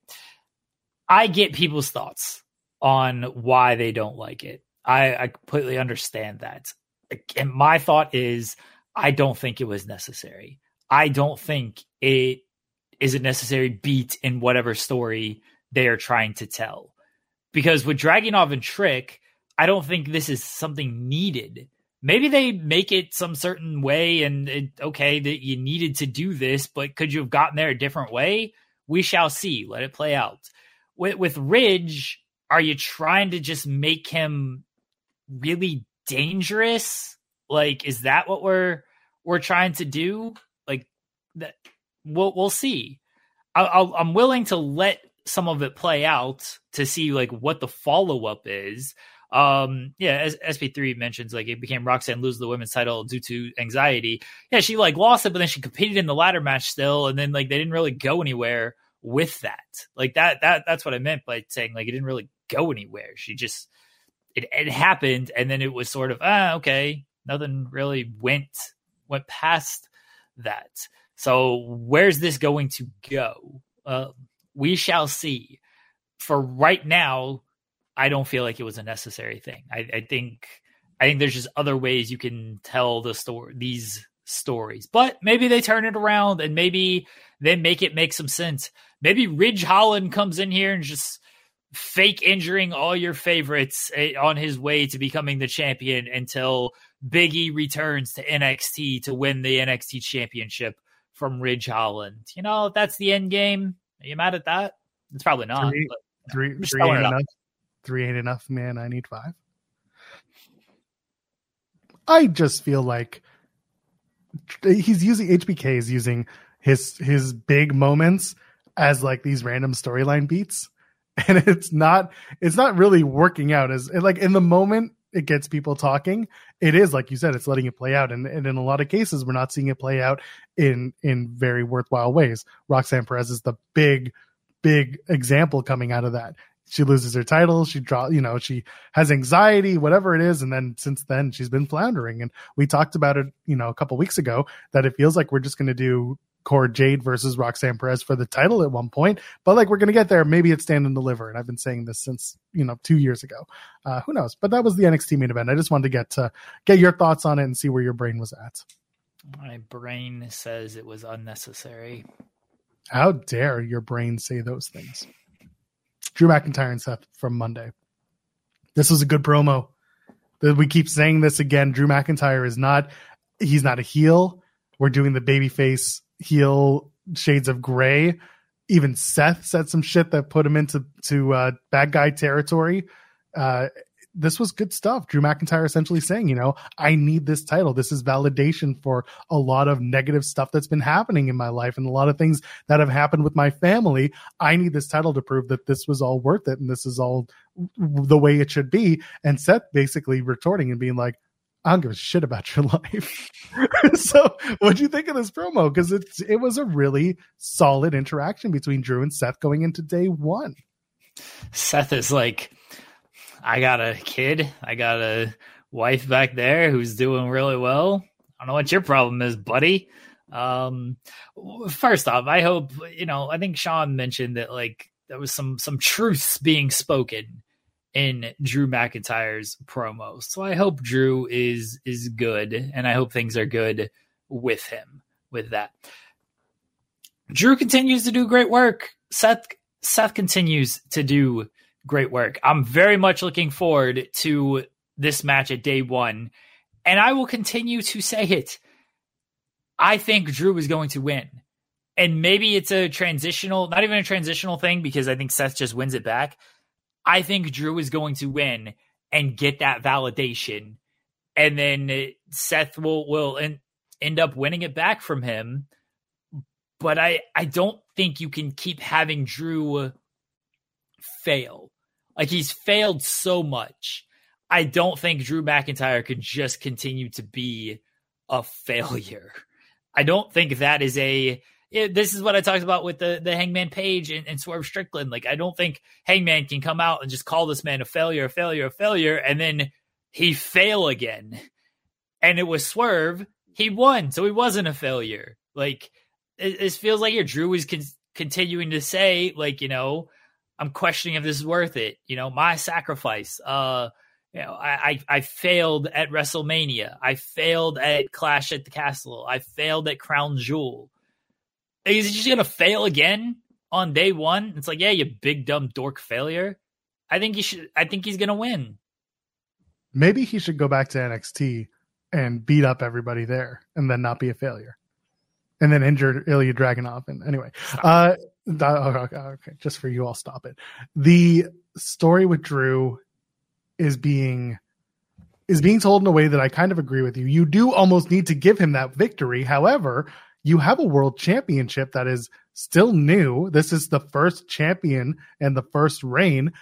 I get people's thoughts on why they don't like it. I, I completely understand that. And my thought is, I don't think it was necessary. I don't think it is a necessary beat in whatever story they are trying to tell. Because with Dragunov and Trick, I don't think this is something needed. Maybe they make it some certain way and it, okay that you needed to do this, but could you have gotten there a different way? We shall see. Let it play out. With, with Ridge, are you trying to just make him really dangerous? Like, is that what we're we're trying to do? Like that? We'll we'll see. I, I'm willing to let some of it play out to see like what the follow up is. Um, yeah, as SP3 mentions, like it became Roxanne lose the women's title due to anxiety. Yeah, she like lost it, but then she competed in the ladder match still, and then like they didn't really go anywhere with that. Like that that that's what I meant by saying like it didn't really go anywhere. She just it, it happened, and then it was sort of ah okay, nothing really went went past that. So where's this going to go? Uh, we shall see. For right now, I don't feel like it was a necessary thing. I, I think I think there's just other ways you can tell the story these stories. But maybe they turn it around and maybe they make it make some sense. Maybe Ridge Holland comes in here and just fake injuring all your favorites eh, on his way to becoming the champion until Biggie returns to NXT to win the NXT championship from Ridge Holland. You know, if that's the end game, are you mad at that? It's probably not. Three- but Three, just three throwing ain't enough. Three ain't enough, man. I need five. I just feel like he's using HBK is using his his big moments as like these random storyline beats, and it's not it's not really working out as like in the moment it gets people talking. It is like you said, it's letting it play out, and, and in a lot of cases, we're not seeing it play out in in very worthwhile ways. Roxanne Perez is the big big example coming out of that. She loses her title. She draw, you know, she has anxiety, whatever it is, and then since then she's been floundering. And we talked about it, you know, a couple weeks ago that it feels like we're just going to do Cora Jade versus Roxanne Perez for the title at one point, but like we're going to get there. Maybe it's stand and deliver. And I've been saying this since you know two years ago. Uh, who knows? But that was the NXT main event. I just wanted to get to get your thoughts on it and see where your brain was at. My brain says it was unnecessary. How dare your brain say those things? Drew McIntyre and Seth from Monday. This was a good promo. We keep saying this again. Drew McIntyre is not he's not a heel. We're doing the babyface heel shades of gray. Even Seth said some shit that put him into to uh, bad guy territory. Uh, this was good stuff. Drew McIntyre essentially saying, you know, I need this title. This is validation for a lot of negative stuff that's been happening in my life and a lot of things that have happened with my family. I need this title to prove that this was all worth it and this is all the way it should be. And Seth basically retorting and being like, I don't give a shit about your life. so, what do you think of this promo? Because it's it was a really solid interaction between Drew and Seth going into day one. Seth is like, I got a kid, I got a wife back there who's doing really well. I don't know what your problem is, buddy. Um, first off, I hope you know. I think Sean mentioned that like there was some some truths being spoken in Drew McIntyre's promo. So I hope Drew is is good, and I hope things are good with him with that. Drew continues to do great work. Seth Seth continues to do great work. I'm very much looking forward to this match at day one, and I will continue to say it. I think Drew is going to win. And maybe it's a transitional, not even a transitional thing because I think Seth just wins it back. I think Drew is going to win and get that validation. And then Seth will will en- end up winning it back from him. but I I don't think you can keep having Drew fail. Like he's failed so much. I don't think Drew McIntyre could just continue to be a failure. I don't think that is a. It, this is what I talked about with the the Hangman Page and, and Swerve Strickland. Like I don't think Hangman can come out and just call this man a failure, a failure, a failure, and then he fail again. And it was Swerve. He won, so he wasn't a failure. Like it, it feels like your Drew is con- continuing to say, like you know, I'm questioning if this is worth it. You know, my sacrifice. Uh, you know, I, I, I failed at WrestleMania. I failed at Clash at the Castle. I failed at Crown Jewel. Is he just gonna fail again on day one? It's like, yeah, you big dumb dork failure. I think he should. I think he's gonna win. Maybe he should go back to NXT and beat up everybody there, and then not be a failure, and then injure Ilya Dragunov. And anyway, uh, Oh, okay, oh, okay, just for you, I'll stop it. The story with Drew is being is being told in a way that I kind of agree with you. You do almost need to give him that victory. However, you have a world championship that is still new. This is the first champion and the first reign.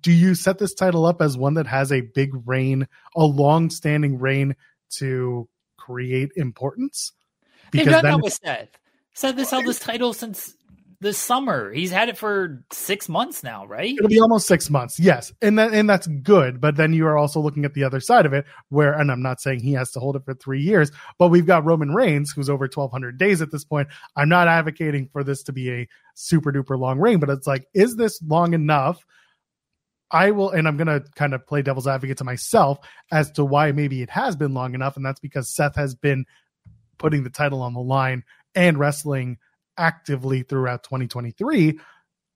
Do you set this title up as one that has a big reign, a long standing reign to create importance? Because They've done then, that with Seth. Seth has held this title since this summer. He's had it for six months now, right? It'll be almost six months, yes, and that and that's good. But then you are also looking at the other side of it, where and I'm not saying he has to hold it for three years, but we've got Roman Reigns, who's over 1,200 days at this point. I'm not advocating for this to be a super duper long reign, but it's like, is this long enough? I will, and I'm going to kind of play devil's advocate to myself as to why maybe it has been long enough. And that's because Seth has been putting the title on the line and wrestling actively throughout 2023,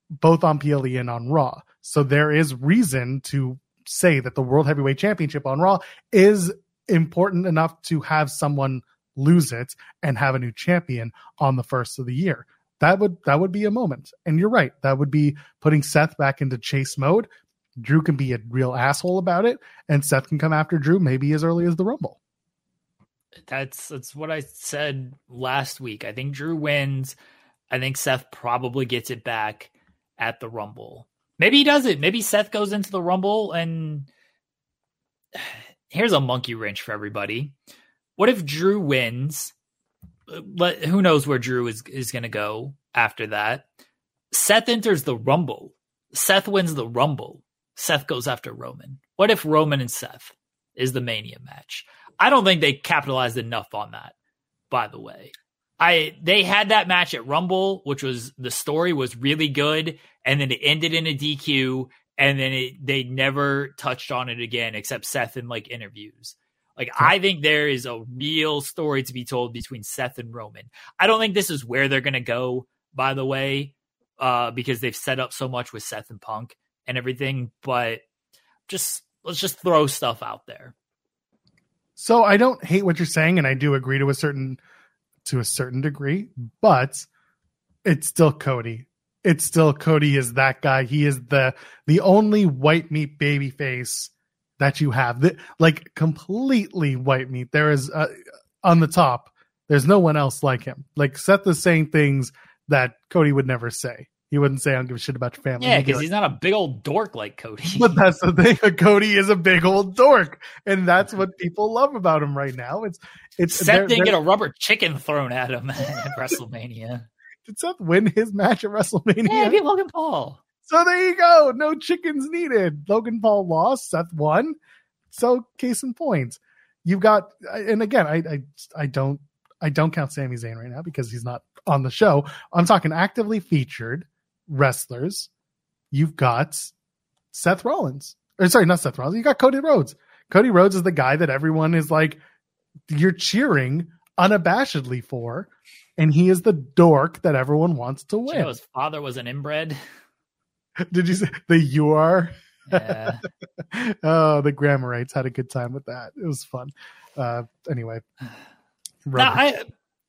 both on PLE and on Raw. So there is reason to say that the World Heavyweight Championship on Raw is important enough to have someone lose it and have a new champion on the first of the year. That would that would be a moment. And you're right. That would be putting Seth back into chase mode. Drew can be a real asshole about it, and Seth can come after Drew maybe as early as the Rumble. That's that's what I said last week. I think Drew wins. I think Seth probably gets it back at the Rumble. Maybe he does it. Maybe Seth goes into the Rumble and here's a monkey wrench for everybody. What if Drew wins? Let, who knows where Drew is, is going to go after that? Seth enters the Rumble. Seth wins the Rumble. Seth goes after Roman. What if Roman and Seth is the Mania match? I don't think they capitalized enough on that, by the way. I they had that match at Rumble, which was the story was really good, and then it ended in a DQ, and then it, they never touched on it again except Seth in like interviews. Like I think there is a real story to be told between Seth and Roman. I don't think this is where they're gonna go, by the way, uh, because they've set up so much with Seth and Punk and everything. But just let's just throw stuff out there. So I don't hate what you're saying, and I do agree to a certain to a certain degree, but it's still Cody. It's still Cody is that guy. He is the the only white meat baby face that you have. That like completely white meat. There is uh, on the top. There's no one else like him. Like Seth is saying things that Cody would never say. He wouldn't say, "I don't give a shit about your family." Yeah, because he's not a big old dork like Cody. But that's the thing. Cody is a big old dork, and that's what people love about him right now. It's it's Seth they're, didn't they're, get a rubber chicken thrown at him at WrestleMania. Did Seth win his match at WrestleMania? Yeah, beat Logan Paul. So there you go. No chickens needed. Logan Paul lost. Seth won. So case in point, you've got. And again, I I, I don't I don't count Sami Zayn right now because he's not on the show. I'm talking actively featured wrestlers, you've got Seth Rollins. Or sorry, not Seth Rollins. You got Cody Rhodes. Cody Rhodes is the guy that everyone is like, you're cheering unabashedly for, and he is the dork that everyone wants to win. You know his father was an inbred. Did you say the you are? Yeah. oh, the Grammarites had a good time with that. It was fun. Uh, anyway, no, I,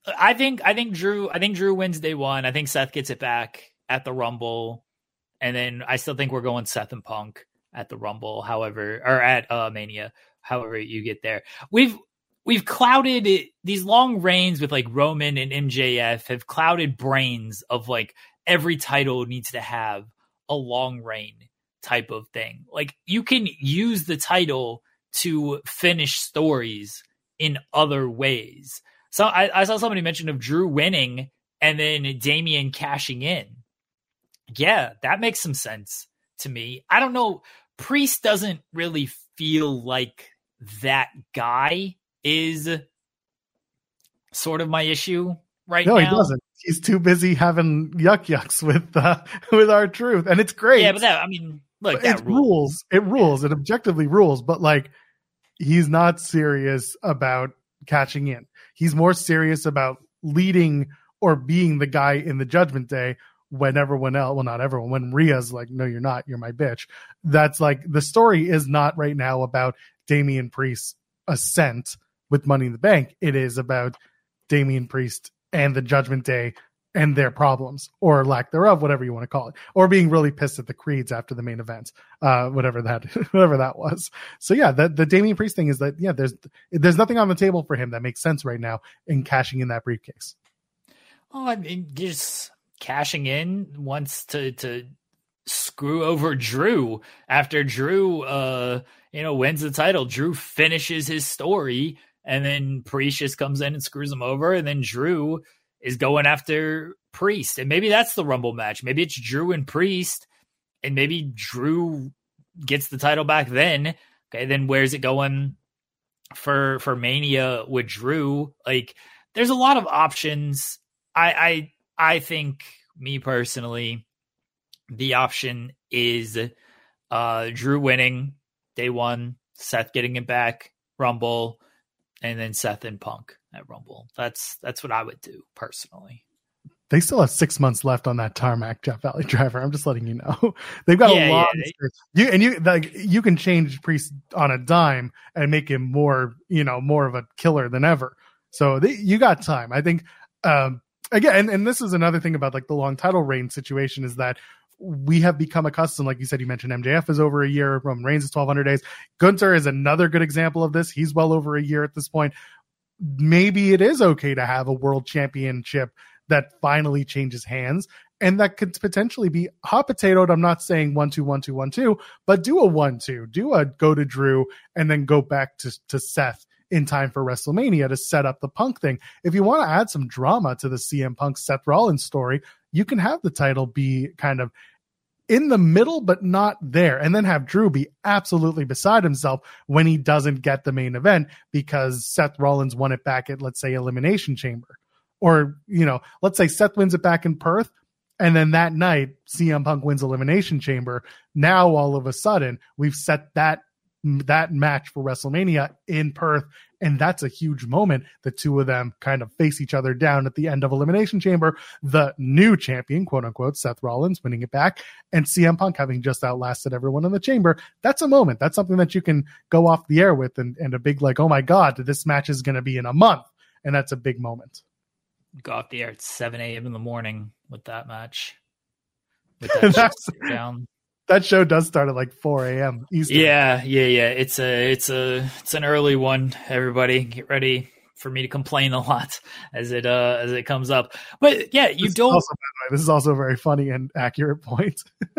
I think I think Drew I think Drew wins day one. I think Seth gets it back at the Rumble, and then I still think we're going Seth and Punk at the Rumble. However, or at uh, Mania, however you get there. We've we've clouded it, these long reigns with like Roman and MJF have clouded brains of like every title needs to have a long reign type of thing. Like you can use the title to finish stories in other ways. So I, I saw somebody mention of Drew winning and then Damian cashing in. Yeah, that makes some sense to me. I don't know. Priest doesn't really feel like that guy is sort of my issue right no, now. he doesn't. He's too busy having yuck yucks with uh, with R-Truth, and it's great. Yeah, but that I mean, look, it rules. rules. It rules. It objectively rules. But like, he's not serious about catching in. He's more serious about leading or being the guy in the Judgment Day when everyone else, well, not everyone, when Rhea's like, no, you're not, you're my bitch. That's like the story is not right now about Damian Priest's ascent with Money in the Bank. It is about Damian Priest and the Judgment Day and their problems or lack thereof, whatever you want to call it, or being really pissed at the creeds after the main event, uh, whatever that, whatever that was. So yeah, the, the Damian Priest thing is that, yeah, there's, there's nothing on the table for him that makes sense right now in cashing in that briefcase. Oh, I mean, just cashing in wants to, to screw over Drew after Drew, uh, you know, wins the title. Drew finishes his story and then Priest just comes in and screws him over. And then Drew is going after Priest. And maybe that's the Rumble match. Maybe it's Drew and Priest, and maybe Drew gets the title back then. Okay, then where's it going for for Mania with Drew? Like, there's a lot of options. I I I think me personally, the option is uh Drew winning day one, Seth getting it back, Rumble, and then Seth and Punk at Rumble. That's that's what I would do personally. They still have six months left on that tarmac, Jeff Valley driver. I'm just letting you know. They've got yeah, a lot. Yeah, you and you like you can change Priest on a dime and make him more, you know, more of a killer than ever. So they, you got time. I think. Um, again, and, and this is another thing about like the long title reign situation is that we have become accustomed, like you said, you mentioned MJF is over a year, Roman Reigns is 1200 days. Gunther is another good example of this. He's well over a year at this point maybe it is okay to have a world championship that finally changes hands and that could potentially be hot potatoed. I'm not saying one, two, one, two, one, two, but do a one, two, do a go to Drew and then go back to, to Seth in time for WrestleMania to set up the punk thing. If you want to add some drama to the CM Punk Seth Rollins story, you can have the title be kind of in the middle, but not there. And then have Drew be absolutely beside himself when he doesn't get the main event because Seth Rollins won it back at, let's say, Elimination Chamber. Or, you know, let's say Seth wins it back in Perth. And then that night, CM Punk wins Elimination Chamber. Now, all of a sudden, we've set that that match for WrestleMania in Perth. And that's a huge moment. The two of them kind of face each other down at the end of Elimination Chamber. The new champion, quote unquote, Seth Rollins winning it back, and CM Punk having just outlasted everyone in the chamber. That's a moment. That's something that you can go off the air with and, and a big, like, oh my God, this match is going to be in a month. And that's a big moment. Go off the air at 7 a.m. in the morning with that match. With that down that show does start at like 4 a.m. Eastern. Yeah, yeah, yeah. It's a it's a it's an early one. Everybody get ready for me to complain a lot as it uh as it comes up. But yeah, you this don't. Also, this is also a very funny and accurate point.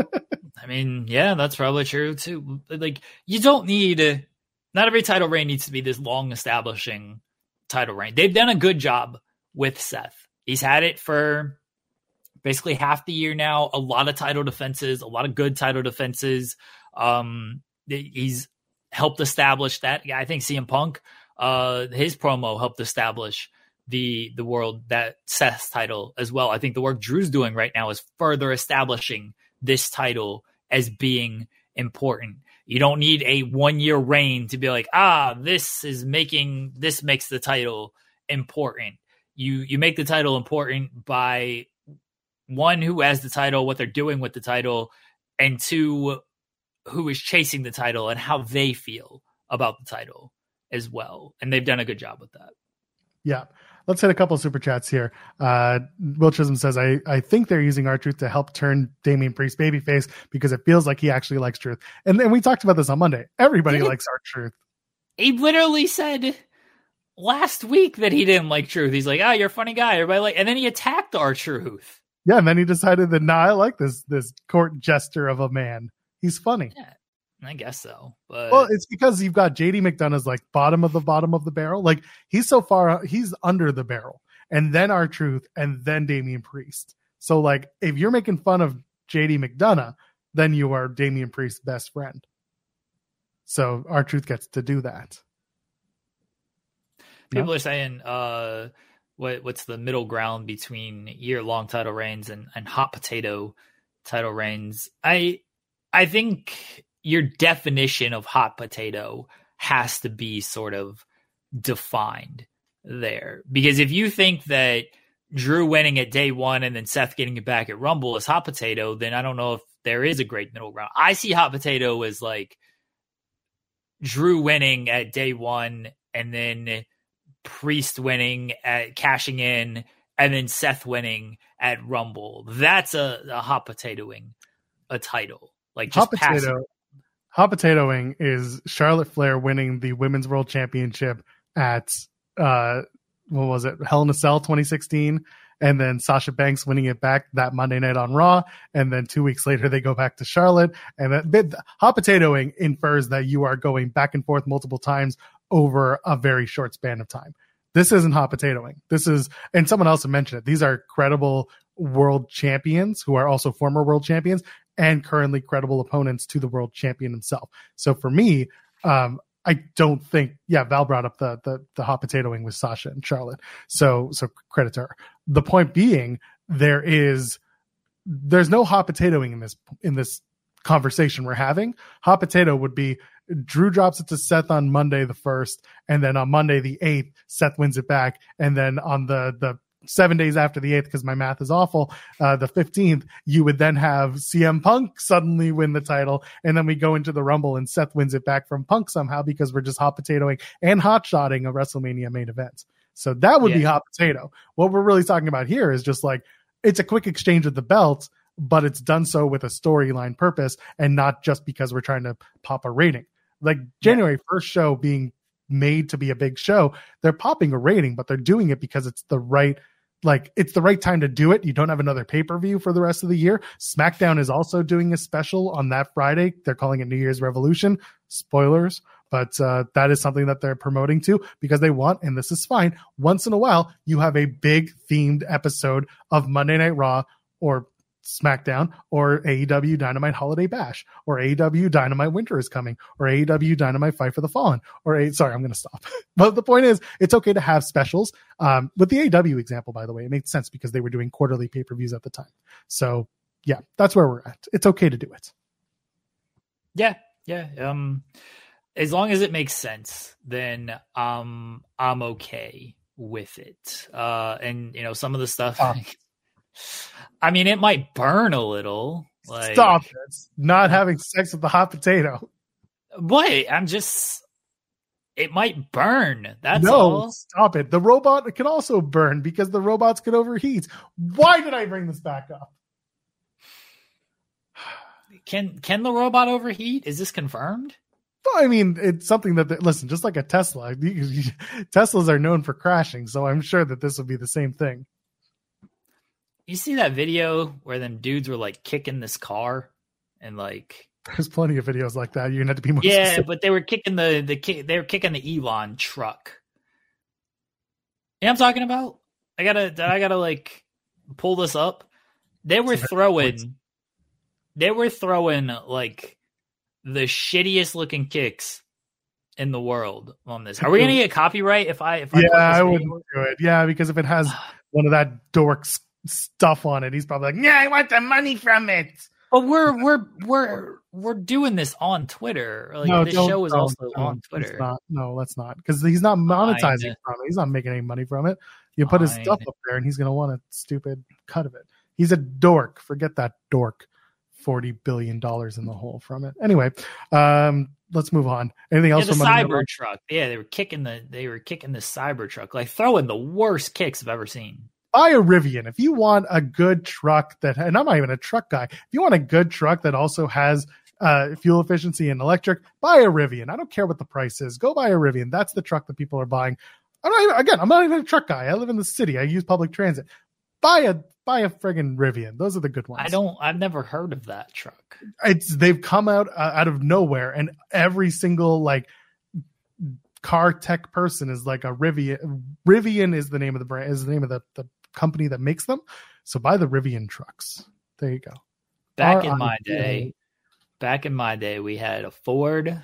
I mean, yeah, that's probably true too. Like you don't need. Not every title reign needs to be this long establishing title reign. They've done a good job with Seth. He's had it for basically half the year now. A lot of title defenses, a lot of good title defenses. Um, he's helped establish that. I think CM Punk, uh, his promo helped establish the the world that Seth's title as well. I think the work Drew's doing right now is further establishing this title as being important. You don't need a one year reign to be like, ah, this is making this makes the title important. You you make the title important by one who has the title, what they're doing with the title, and two who is chasing the title and how they feel about the title as well. And they've done a good job with that. Yeah. Let's hit a couple super chats here. Uh, Will Chisholm says, I, I think they're using R-Truth to help turn Damian Priest babyface because it feels like he actually likes truth. And then we talked about this on Monday. Everybody likes R-Truth. He literally said last week that he didn't like Truth. He's like, "Ah, oh, you're a funny guy." Everybody like, and then he attacked R-Truth. Yeah, and then he decided that, nah, I like this this court jester of a man. He's funny. Yeah, I guess so. But well, it's because you've got JD McDonagh's like bottom of the bottom of the barrel. Like he's so far, he's under the barrel, and then R-Truth and then Damian Priest. So like, if you're making fun of JD McDonagh, then you are Damian Priest's best friend. So R-Truth gets to do that. People no? are saying, uh, what what's the middle ground between year long title reigns and, and hot potato title reigns? I I think your definition of hot potato has to be sort of defined there. Because if you think that Drew winning at day one and then Seth getting it back at Rumble is hot potato, then I don't know if there is a great middle ground. I see hot potato as like Drew winning at day one and then Priest winning at cashing in and then Seth winning at Rumble. That's a, a hot potatoing a title. Like just hot potato, hot potatoing is Charlotte Flair winning the Women's World Championship at uh what was it Hell in a Cell 2016 and then Sasha Banks winning it back that Monday night on Raw, and then two weeks later they go back to Charlotte. And that, hot potatoing infers that you are going back and forth multiple times over a very short span of time. This isn't hot potatoing. This is, and someone else mentioned it. These are credible world champions who are also former world champions and currently credible opponents to the world champion himself. So for me, um, I don't think, yeah, Val brought up the, the, the hot potatoing with Sasha and Charlotte. So, so credit to her. The point being, there is, there's no hot potatoing in this, in this conversation we're having. Hot potato would be Drew drops it to Seth on Monday the first, and then on Monday the eighth, Seth wins it back, and then on the the seven days after the 8th because my math is awful uh, the 15th you would then have cm punk suddenly win the title. And then we go into the rumble and seth wins it back from punk somehow because we're just hot potatoing and hot shotting a wrestlemania main event. So that would yeah. be hot potato. What we're really talking about here is just like it's a quick exchange of the belts but it's done so with a storyline purpose and not just because we're trying to pop a rating like january yeah. 1st show being made to be a big show they're popping a rating but they're doing it because it's the right like it's the right time to do it. You don't have another pay per view for the rest of the year. SmackDown is also doing a special on that Friday. They're calling it New Year's Revolution. Spoilers, but uh, that is something that they're promoting to because they want, and this is fine. Once in a while, you have a big themed episode of Monday Night Raw or SmackDown or AEW Dynamite Holiday Bash or AEW Dynamite Winter is coming or AEW Dynamite Fight for the Fallen or a, sorry, I'm going to stop. but the point is, it's okay to have specials. Um, with the AEW example, by the way, it makes sense because they were doing quarterly pay per views at the time. So yeah, that's where we're at. It's okay to do it. Yeah, yeah. Um, as long as it makes sense, then um, I'm okay with it. Uh, and you know, some of the stuff. Um, I mean, it might burn a little. Like, Stop. Not having sex with the hot potato. Wait, I'm just. It might burn. That's no, all. Stop it. The robot can also burn because the robots can overheat. Why did I bring this back up? Can can the robot overheat? Is this confirmed? I mean, it's something that listen, just like a Tesla, Teslas are known for crashing, so I'm sure that this will be the same thing. You see that video where them dudes were like kicking this car and like there's plenty of videos like that. You're gonna have to be more Yeah, specific. but they were kicking the the they were kicking the Elon truck. You know I'm talking about? I gotta I gotta like pull this up. They were throwing they were throwing like the shittiest looking kicks in the world on this. Are we gonna get copyright if I if I Yeah, I wouldn't do it. Yeah, because if it has one of that dorks stuff on it. He's probably like, "Yeah, I want the money from it." But we're we're we're we're doing this on Twitter. Like no, this show is also on Twitter. Not, no, let's not because he's not monetizing from it. He's not making any money from it. You put his stuff up there, and he's gonna want a stupid cut of it. He's a dork. Forget that dork. Forty billion dollars in the hole from it. Anyway, um, let's move on. Anything else? Yeah, the cyber truck. Yeah, they were kicking the they were kicking the cyber truck, like throwing the worst kicks I've ever seen buy a Rivian. If you want a good truck that, and I'm not even a truck guy, if you want a good truck that also has uh, fuel efficiency and electric, buy a Rivian. I don't care what the price is. Go buy a Rivian. That's the truck that people are buying. I'm not even, again, I'm not even a truck guy. I live in the city. I use public transit. Buy a buy a friggin' Rivian. Those are the good ones. I don't. I've never heard of that truck. It's they've come out uh, out of nowhere, and every single like car tech person is like a Rivian. Rivian is the name of the brand. Is the name of the the company that makes them. So buy the Rivian trucks. There you go. Back R in my I V A. day, back in my day, we had a Ford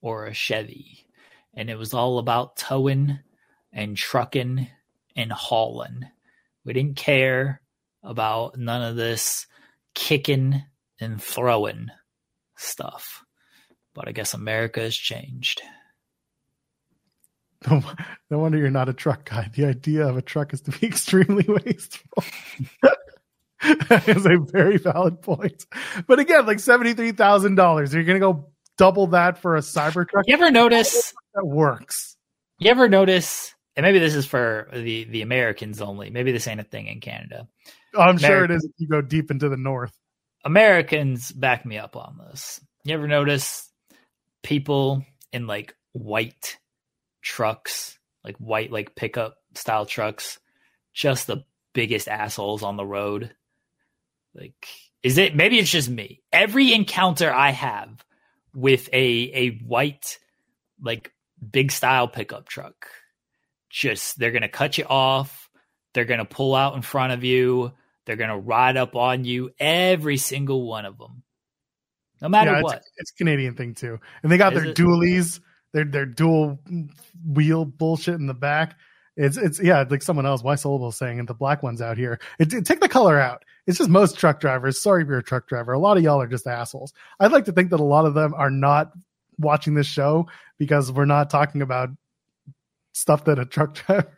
or a Chevy, and it was all about towing and trucking and hauling. We didn't care about none of this kicking and throwing stuff. But I guess America has changed. No, no wonder you're not a truck guy. The idea of a truck is to be extremely wasteful. that is a very valid point. But again, like seventy-three thousand dollars, you're gonna go double that for a Cybertruck You ever notice that works. You ever notice, and maybe this is for the the Americans only. Maybe this ain't a thing in Canada. Oh, I'm sure it is if you go deep into the north. Americans back me up on this. You ever notice people in like white trucks, like white like pickup style trucks, just the biggest assholes on the road? Like, is it maybe it's just me? Every encounter I have with a a white like big style pickup truck, just they're gonna cut you off. They're gonna pull out in front of you. They're gonna ride up on you. Every single one of them, no matter yeah, what. It's, it's Canadian thing too, and they got Is their it? dualies, their their dual wheel bullshit in the back. It's it's yeah, like someone else, Y Syllable saying, and the black ones out here. It, it- take the color out. It's just most truck drivers. Sorry if you're a truck driver. A lot of y'all are just assholes. I'd like to think that a lot of them are not watching this show because we're not talking about stuff that a truck driver,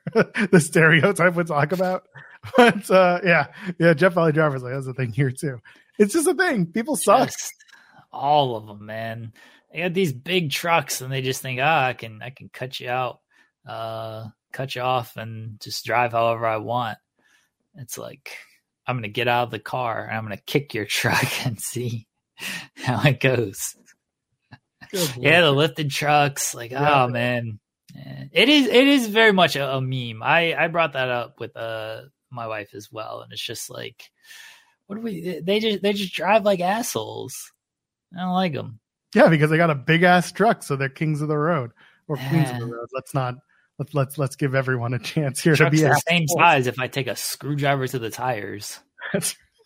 the stereotype would talk about. But uh, yeah, yeah, Jeff Valley drivers like that's a thing here too. It's just a thing. People suck. Just all of them, man. They got these big trucks, and they just think, ah, I can, I can cut you out, uh, cut you off, and just drive however I want. It's like I'm gonna get out of the car and I'm gonna kick your truck and see how it goes. Yeah, the lifted trucks, like, Yeah. oh man, it is, it is very much a, a meme. I, I brought that up with uh my wife as well, and it's just like, what do we? They just, they just drive like assholes. I don't like them. Yeah, because they got a big ass truck, so they're kings of the road or queens of the road. Let's not let's let's let's give everyone a chance here to Trucks be the same size. If I take a screwdriver to the tires,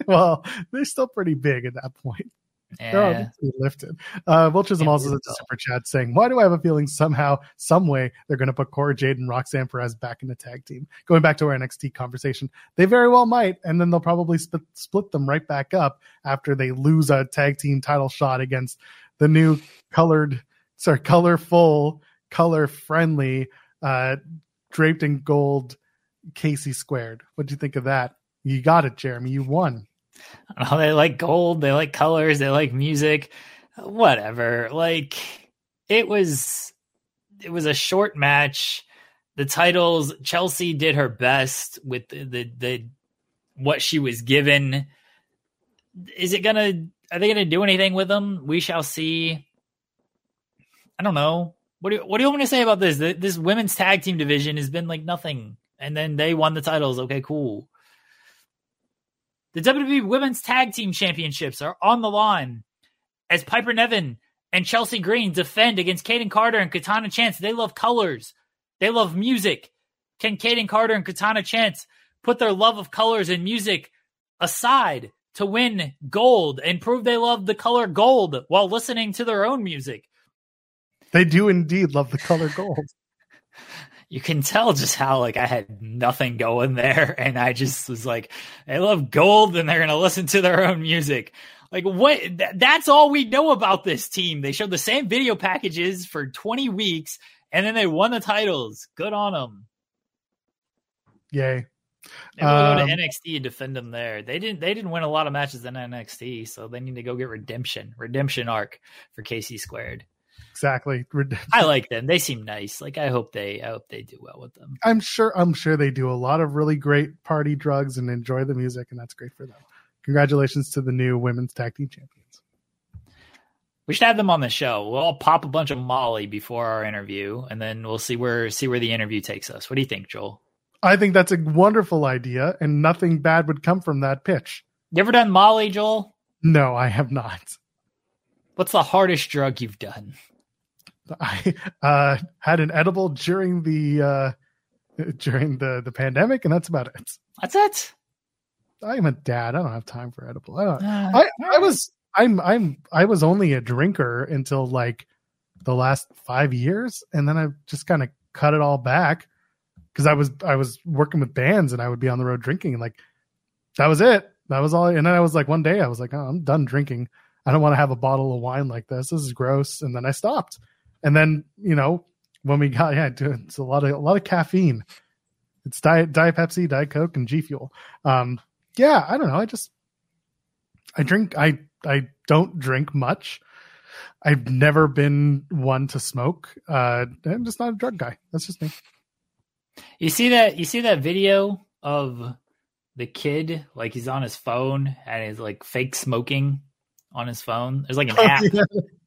well, they're still pretty big at that point. They're all yeah, to be lifted. Uh, Will Chisholm Yeah, also super chat saying, "Why do I have a feeling somehow, some way, they're going to put Cora Jade and Roxanne Perez back in the tag team?" Going back to our NXT conversation, they very well might, and then they'll probably split, split them right back up after they lose a tag team title shot against the new colored, sorry, colorful, color friendly, uh, draped in gold KC squared. What do you think of that? You got it, Jeremy. You won. Oh, they like gold, they like colors, they like music, whatever. Like it was, it was a short match. The titles, Chelsea did her best with the the, the what she was given. Is it gonna? Are they gonna do anything with them? We shall see. I don't know. What do you, what do you want me to say about this? Th- This women's tag team division has been like nothing, and then they won the titles. Okay, cool. The WWE Women's Tag Team Championships are on the line as Piper Niven and Chelsea Green defend against Kayden Carter and Katana Chance. They love colors. They love music. Can Kayden Carter and Katana Chance put their love of colors and music aside to win gold and prove they love the color gold while listening to their own music? They do indeed love the color gold. you can tell just how like I had nothing going there, and I just was like, I love gold, and they're gonna listen to their own music. Like what? Th- that's all we know about this team. They showed the same video packages for 20 weeks, and then they won the titles. Good on them. Yay. Maybe we'll go Um, to NXT and defend them there. They didn't. They didn't win a lot of matches in NXT, so they need to go get redemption, redemption arc for KC squared. Exactly. I like them. They seem nice. Like I hope they. I hope they do well with them. I'm sure I'm sure they do a lot of really great party drugs and enjoy the music and that's great for them. Congratulations to the new women's tag team champions. We should have them on the show. We'll all pop a bunch of Molly before our interview, and then we'll see where see where the interview takes us. What do you think, Joel? I think that's a wonderful idea, and nothing bad would come from that pitch. You ever done Molly, Joel? No, I have not. What's the hardest drug you've done? I uh, had an edible during the uh, during the the pandemic, and that's about it. That's it. I'm a dad. I don't have time for edible. I don't. Uh, I, I was I'm I'm I was only a drinker until like the last five years, and then I just kind of cut it all back because I was I was working with bands and I would be on the road drinking and like that was it. That was all. And then I was like one day I was like, oh, I'm done drinking. I don't want to have a bottle of wine like this. This is gross. And then I stopped. And then you know when we got yeah, it's a lot of a lot of caffeine. It's diet diet Pepsi, diet Coke, and G Fuel. Um, yeah, I don't know. I just I drink. I I don't drink much. I've never been one to smoke. Uh, I'm just not a drug guy. That's just me. You see that? You see that video of the kid like he's on his phone and he's like fake smoking on his phone. There's like an app. Yeah.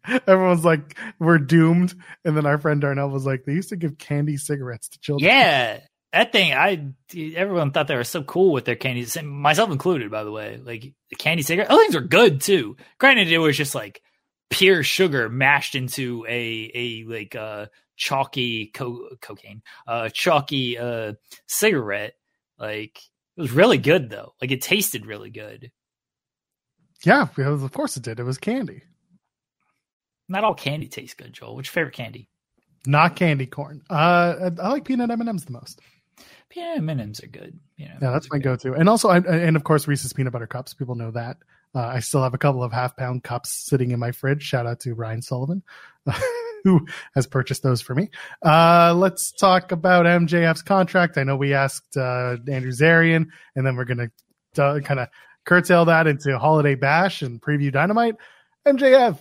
Everyone's like, "We're doomed," and then our friend Darnell was like, "They used to give candy cigarettes to children." Yeah, that thing. I everyone thought they were so cool with their candies, myself included. By the way, like the candy cigarette, those things are good too. Granted, it was just like pure sugar mashed into a a like uh chalky co- cocaine, uh chalky uh cigarette. Like it was really good though. Like it tasted really good. Yeah, because of course it did. It was candy. Not all candy tastes good, Joel. What's your favorite candy? Not candy corn. Uh, I like peanut M and M's the most. Peanut M and M's are good. You know, yeah, that's my good. go-to. And also, I, and of course, Reese's peanut butter cups. People know that. Uh, I still have a couple of half pound cups sitting in my fridge. Shout out to Ryan Sullivan, who has purchased those for me. Uh, let's talk about MJF's contract. I know we asked uh, Andrew Zarian, and then we're going to kind of curtail that into Holiday Bash and preview Dynamite. MJF,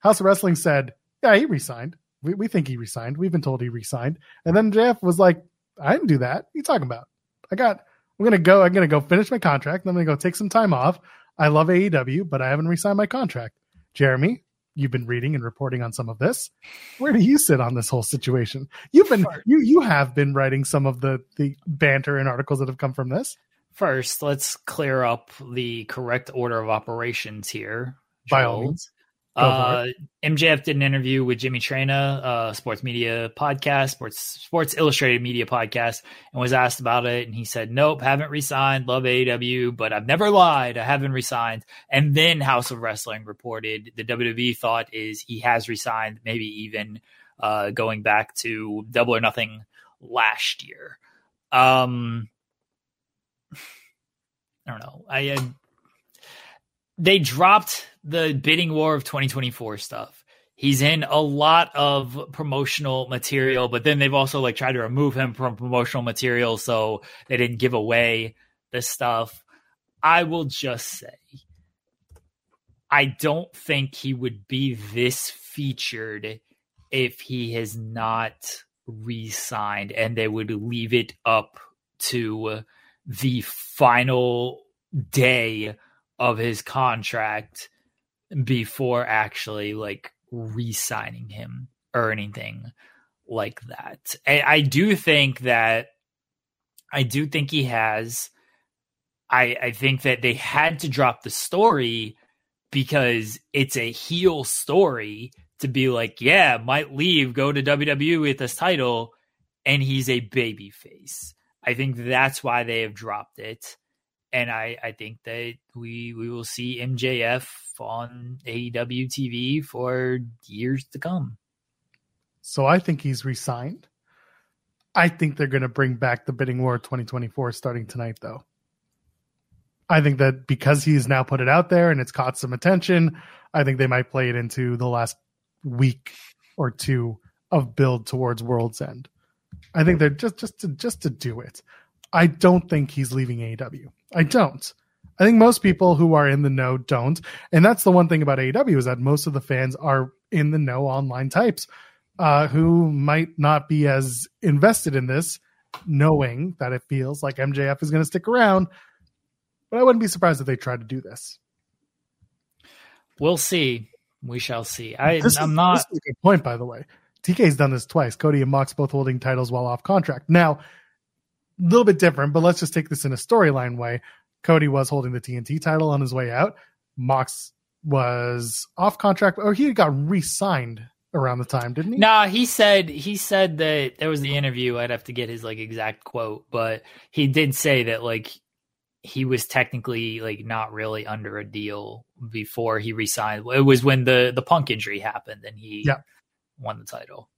House of Wrestling said, yeah, he resigned. We, we think he resigned. We've been told he resigned. And then Jeff was like, I didn't do that. What are you talking about? I got, I'm going to go, I'm going to go finish my contract. I'm going to go take some time off. I love AEW, but I haven't resigned my contract. Jeremy, you've been reading and reporting on some of this. Where do you sit on this whole situation? You've been, you, you have been writing some of the, the banter and articles that have come from this. First, let's clear up the correct order of operations here. By all means. Uh, MJF did an interview with Jimmy Traina, uh, sports media podcast, sports Sports Illustrated media podcast, and was asked about it, and he said, "Nope, haven't resigned. Love AEW, but I've never lied. I haven't resigned." And then House of Wrestling reported the WWE thought is he has resigned, maybe even uh, going back to Double or Nothing last year. Um, I don't know. I, I they dropped the bidding war of 2024 stuff. He's in a lot of promotional material, but then they've also like tried to remove him from promotional material so they didn't give away the stuff. I will just say I don't think he would be this featured if he has not re-signed and they would leave it up to the final day of his contract before actually like re-signing him or anything like that. I, I do think that I do think he has. I I think that they had to drop the story because it's a heel story to be like, yeah, might leave, go to WWE with this title, and he's a baby face. I think that's why they have dropped it and I, I think that we we will see MJF on AEW TV for years to come. So I think he's resigned. I think they're going to bring back the bidding war 2024 starting tonight, though. I think that because he's now put it out there and it's caught some attention, I think they might play it into the last week or two of build towards World's End. I think they're just just to just to do it. I don't think he's leaving AEW. I don't. I think most people who are in the know don't. And that's the one thing about AEW is that most of the fans are in the know online types uh, who might not be as invested in this, knowing that it feels like MJF is going to stick around. But I wouldn't be surprised if they tried to do this. We'll see. We shall see. I, is, not. A good point, by the way. TK's done this twice. Cody and Mox both holding titles while off contract. Now, little bit different, but let's just take this in a storyline way. Cody was holding the TNT title on his way out. Mox was off contract, or he got re-signed around the time, didn't he? Nah, he said he said that there was the interview. I'd have to get his like exact quote, but he did say that like he was technically like not really under a deal before he resigned. It was when the the punk injury happened and he Yeah. won the title.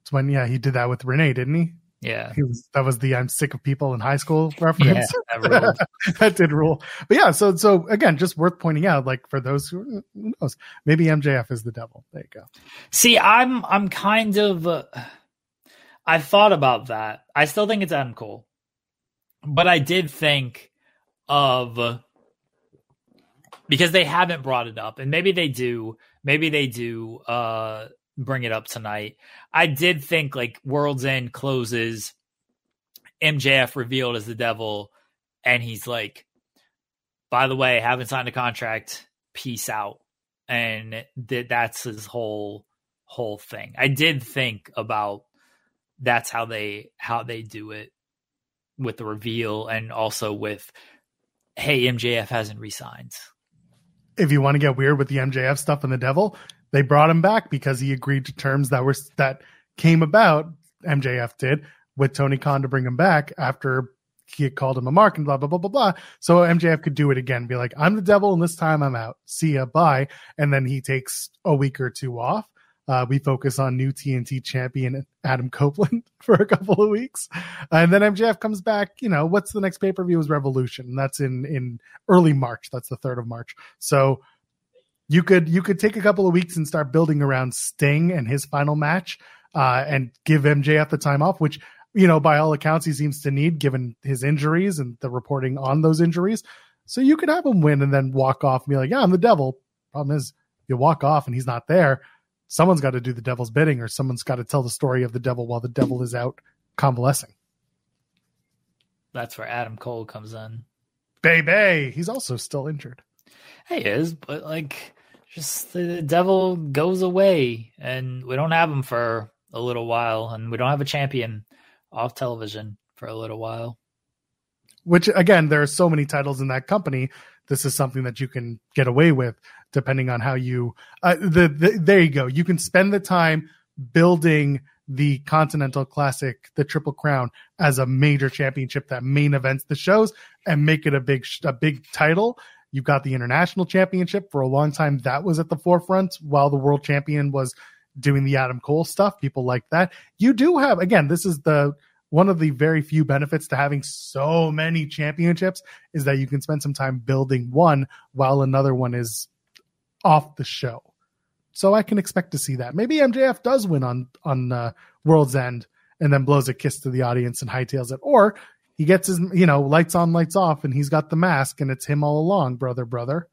It's when yeah, he did that with Renee, didn't he? Yeah. He was that was the I'm sick of people in high school reference. Yeah, that that did rule. But yeah, so so again, just worth pointing out, like for those who who knows, maybe MJF is the devil. There you go. See, I'm I'm kind of uh, I thought about that. I still think it's Cole. But I did think of because they haven't brought it up and maybe they do, maybe they do uh bring it up tonight. I did think like World's End closes MJF revealed as the devil and he's like by the way, haven't signed a contract. Peace out and th- that's his whole whole thing. I did think about that's how they how they do it with the reveal and also with hey MJF hasn't resigned. If you want to get weird with the MJF stuff and the devil, they brought him back because he agreed to terms that were that came about. MJF did with Tony Khan to bring him back after he had called him a mark and blah blah blah blah blah. So MJF could do it again, be like, "I'm the devil, and this time I'm out. See ya, bye." And then he takes a week or two off. Uh, we focus on new TNT champion Adam Copeland for a couple of weeks, and then MJF comes back. You know, what's the next pay per view? Is Revolution? That's in in early March. That's the third of March. So you could you could take a couple of weeks and start building around Sting and his final match, uh, and give MJF the time off, which you know by all accounts he seems to need given his injuries and the reporting on those injuries. So you could have him win and then walk off and be like, "Yeah, I'm the devil." Problem is, you walk off and he's not there. Someone's got to do the devil's bidding, or someone's got to tell the story of the devil while the devil is out convalescing. That's where Adam Cole comes in. Baby, he's also still injured. He is, but like just the devil goes away and we don't have him for a little while and we don't have a champion off television for a little while. which again there are so many titles in that company. This is something that you can get away with depending on how you uh, the, the there you go. You can spend the time building the continental classic the triple crown as a major championship that main events the shows and make it a big a big title you've got the international championship for a long time that was at the forefront while the world champion was doing the adam cole stuff people like that you do have again this is the one of the very few benefits to having so many championships is that you can spend some time building one while another one is off the show. So I can expect to see that. Maybe MJF does win on on uh, World's End and then blows a kiss to the audience and hightails it, or he gets his you know lights on, lights off, and he's got the mask and it's him all along, brother, brother.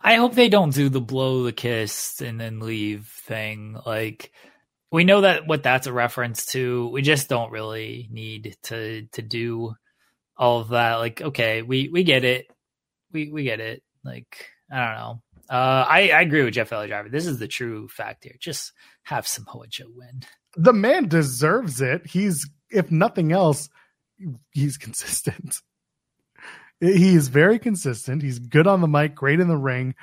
I hope they don't do the blow the kiss and then leave thing. Like we know that what that's a reference to. We just don't really need to to do all of that. Like, okay, we we get it. We we get it. Like, I don't know. Uh, I I agree with Jeff Valley Driver. This is the true fact here. Just have Samoa Joe win. The man deserves it. He's if nothing else, he's consistent. He is very consistent. He's good on the mic, great in the ring.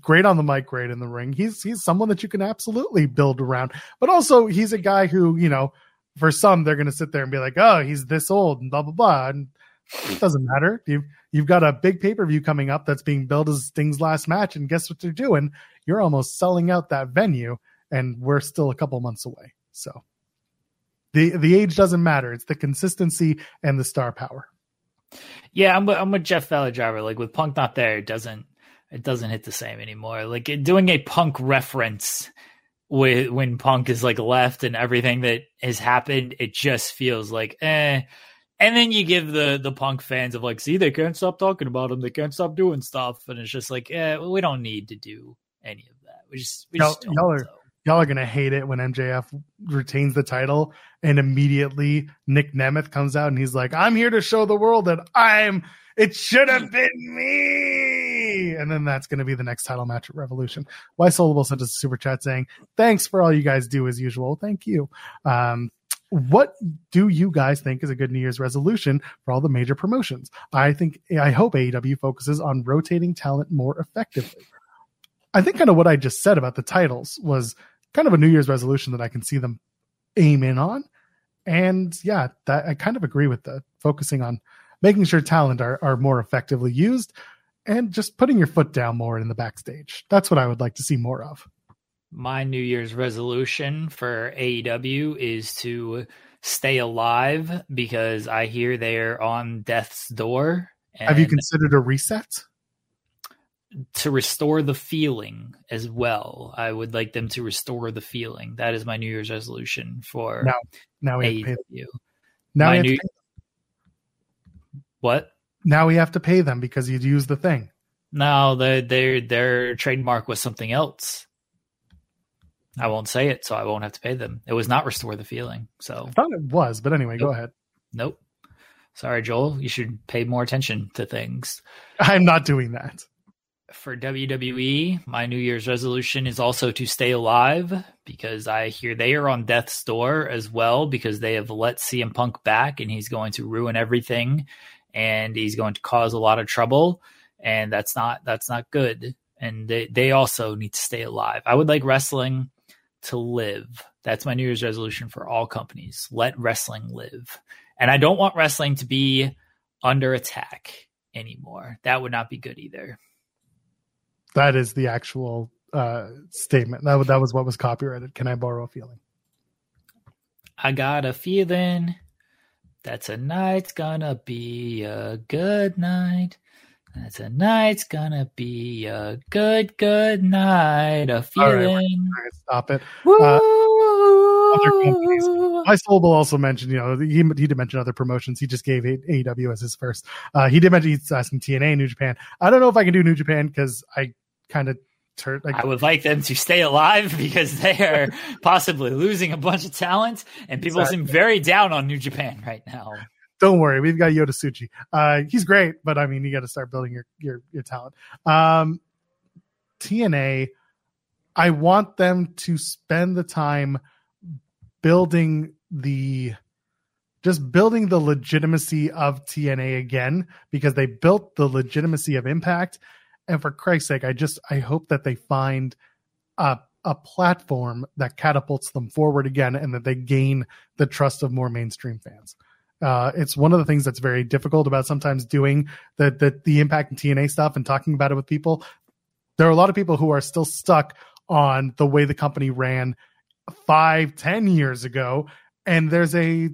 Great on the mic, great in the ring. He's he's someone that you can absolutely build around. But also he's a guy who, you know, for some they're gonna sit there and be like, Oh, he's this old and blah blah blah. And it doesn't matter. You've you've got a big pay-per-view coming up that's being billed as Sting's last match, and guess what they're doing? You're almost selling out that venue, and we're still a couple months away. So the the age doesn't matter. It's the consistency and the star power. Yeah, I'm with, I'm with Jeff Valley Driver. Like with Punk not there, it doesn't it doesn't hit the same anymore. Like doing a Punk reference with when Punk is like left and everything that has happened, it just feels like eh. And then you give the the Punk fans of like, see, they can't stop talking about him. They can't stop doing stuff, and it's just like, eh, we don't need to do any of that. We just we Y'all- just don't. y'all are-. Y'all are gonna hate it when MJF retains the title and immediately Nick Nemeth comes out and he's like, "I'm here to show the world that I'm. It should have been me." And then that's gonna be the next title match at Revolution. Why Soulable sent us a super chat saying, "Thanks for all you guys do as usual. Thank you." Um, what do you guys think is a good New Year's resolution for all the major promotions? I think I hope AEW focuses on rotating talent more effectively. I think kind of what I just said about the titles was kind of a New Year's resolution that I can see them aim in on. And yeah, that I kind of agree with the focusing on making sure talent are, are more effectively used and just putting your foot down more in the backstage. That's what I would like to see more of. My New Year's resolution for AEW is to stay alive because I hear they're on death's door. Have you considered a reset? To restore the feeling as well. I would like them to restore the feeling. That is my New Year's resolution for now. Now we have to pay AEW. Now My we have new- What? now we have to pay them because you'd use the thing. No, the, their their trademark was something else. I won't say it, so I won't have to pay them. It was not restore the feeling. So I thought it was, but anyway, go ahead. nope. Sorry, Joel. You should pay more attention to things. I'm not doing that. For WWE, my New Year's resolution is also to stay alive because I hear they are on death's door as well because they have let CM Punk back and he's going to ruin everything and he's going to cause a lot of trouble and that's not that's not good. And they, they also need to stay alive. I would like wrestling to live. That's my New Year's resolution for all companies. Let wrestling live. And I don't want wrestling to be under attack anymore. That would not be good either. That is the actual uh, statement. That was, that was what was copyrighted. Can I borrow a feeling? I got a feeling that tonight's gonna be a good night. That tonight's gonna be a good, good night. A All right, we're- feeling. All right, stop it. Woo! other companies. My Soulable also mentioned, you know, he, he did mention other promotions. He just gave AEW as his first. Uh, he did mention he's asking TNA New Japan. I don't know if I can do New Japan because I kind of turned. Like, I would like them to stay alive because they are possibly losing a bunch of talent, and people Exactly. seem very down on New Japan right now. don't worry, we've got Yota Tsuji. Uh, he's great, but I mean, you got to start building your your your talent. Um, TNA, I want them to spend the time building the just building the legitimacy of TNA again because they built the legitimacy of Impact. And for Christ's sake, I just I hope that they find a a platform that catapults them forward again and that they gain the trust of more mainstream fans. Uh, it's one of the things that's very difficult about sometimes doing the, the the impact and TNA stuff and talking about it with people. There are a lot of people who are still stuck on the way the company ran five, ten years ago, and there's a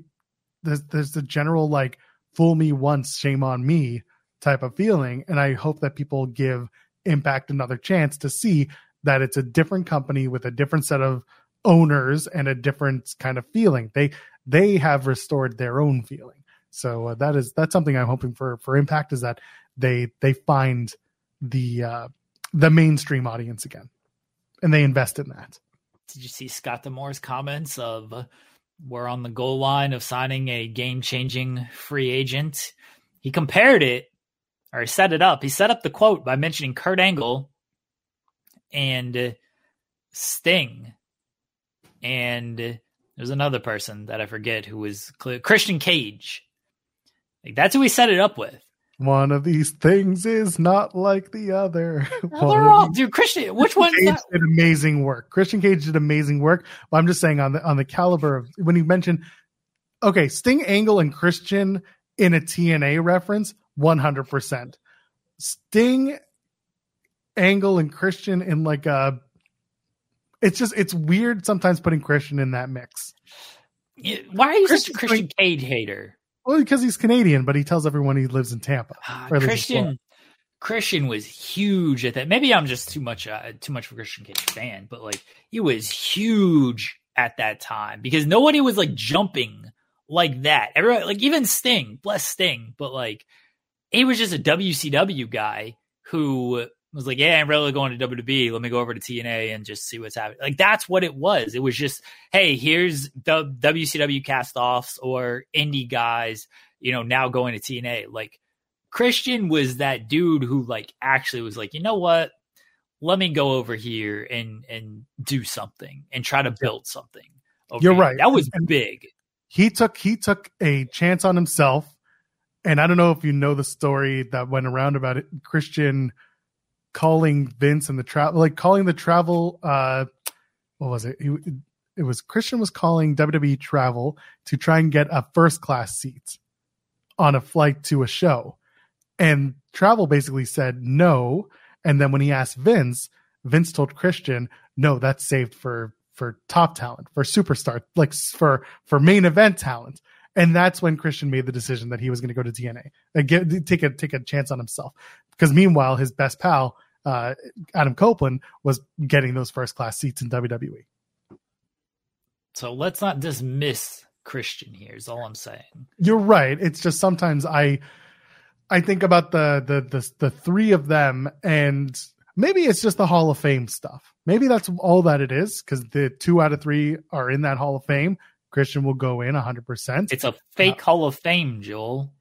there's there's a general like fool me once, shame on me type of feeling, and I hope that people give Impact another chance to see that it's a different company with a different set of owners and a different kind of feeling. They they have restored their own feeling. So uh, that is that's something I'm hoping for for Impact is that they they find the uh, the mainstream audience again, and they invest in that. Did you see Scott D'Amore's comments of we're on the goal line of signing a game changing free agent? He compared it or he set it up. He set up the quote by mentioning Kurt Angle and Sting. And there's another person that I forget who was clear, Christian Cage. Like that's who he set it up with. One of these things is not like the other. Well, One they're all, dude. Christian, which Cage that? did amazing work. Christian Cage did amazing work. But I'm just saying on the on the caliber of when you mentioned okay, Sting Angle and Christian in a TNA reference, 100 percent Sting Angle and Christian in like a it's just it's weird sometimes putting Christian in that mix. Why are you such a Christian Cage hater? Well, because he's Canadian, but he tells everyone he lives in Tampa. Least Christian Christian was huge at that. Maybe I'm just too much uh, too much of a Christian Cage fan, but like he was huge at that time because nobody was like jumping like that. Everyone like even Sting, bless Sting, but like he was just a WCW guy who was like, yeah, I'm really going to WWE. Let me go over to TNA and just see what's happening. Like that's what it was. It was just, hey, here's the WCW cast offs or indie guys, you know, now going to TNA. Like Christian was that dude who like actually was like, you know what? Let me go over here and and do something and try to build something. You're right. That was big. He took he took a chance on himself. And I don't know if you know the story that went around about it. Christian calling Vince and the travel, like calling the travel. Uh, what was it? it? It was Christian was calling WWE Travel to try and get a first class seat on a flight to a show, and Travel basically said no. And then when he asked Vince, Vince told Christian, "No, that's saved for for top talent, for superstar, like for for main event talent." And that's when Christian made the decision that he was going to go to TNA, and get, take a take a chance on himself. Because meanwhile, his best pal uh, Adam Copeland was getting those first class seats in WWE. So let's not dismiss Christian here. Is all I'm saying. You're right. It's just sometimes I I think about the the the, the three of them and maybe it's just the Hall of Fame stuff. Maybe that's all that it is because the two out of three are in that Hall of Fame. Christian will go in 100%. It's a fake uh, Hall of Fame, Joel.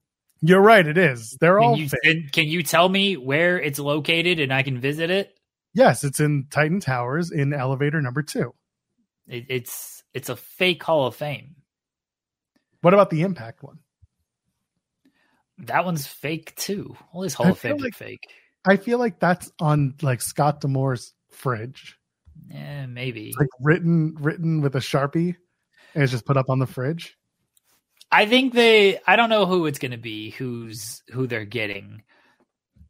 You're right. It is. They're can all. You, can you tell me where it's located and I can visit it? Yes, it's in Titan Towers in elevator number two. It, it's it's a fake Hall of Fame. What about the Impact one? That one's fake too. All these Hall I of Fame like, fake. I feel like that's on like Scott D'Amore's fridge. Yeah, maybe. It's like written written with a sharpie, and it's just put up on the fridge. I think they. I don't know who it's going to be. Who's who they're getting.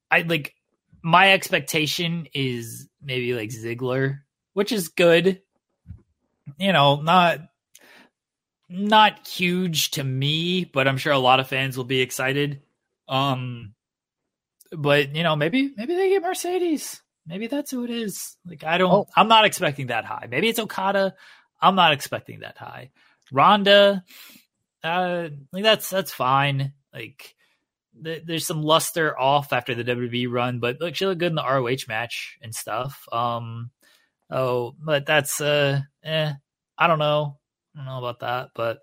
I like my expectation is maybe like Ziggler, which is good. You know, not not huge to me, but I'm sure a lot of fans will be excited. Um, but you know, maybe maybe they get Mercedes. Maybe that's who it is. Like I don't. Oh. I'm not expecting that high. Maybe it's Okada. I'm not expecting that high. Ronda uh, like that's that's fine. Like th- there's some luster off after the WWE run, but look, she looked good in the ROH match and stuff. Um, oh, but that's uh, eh, I don't know, I don't know about that, but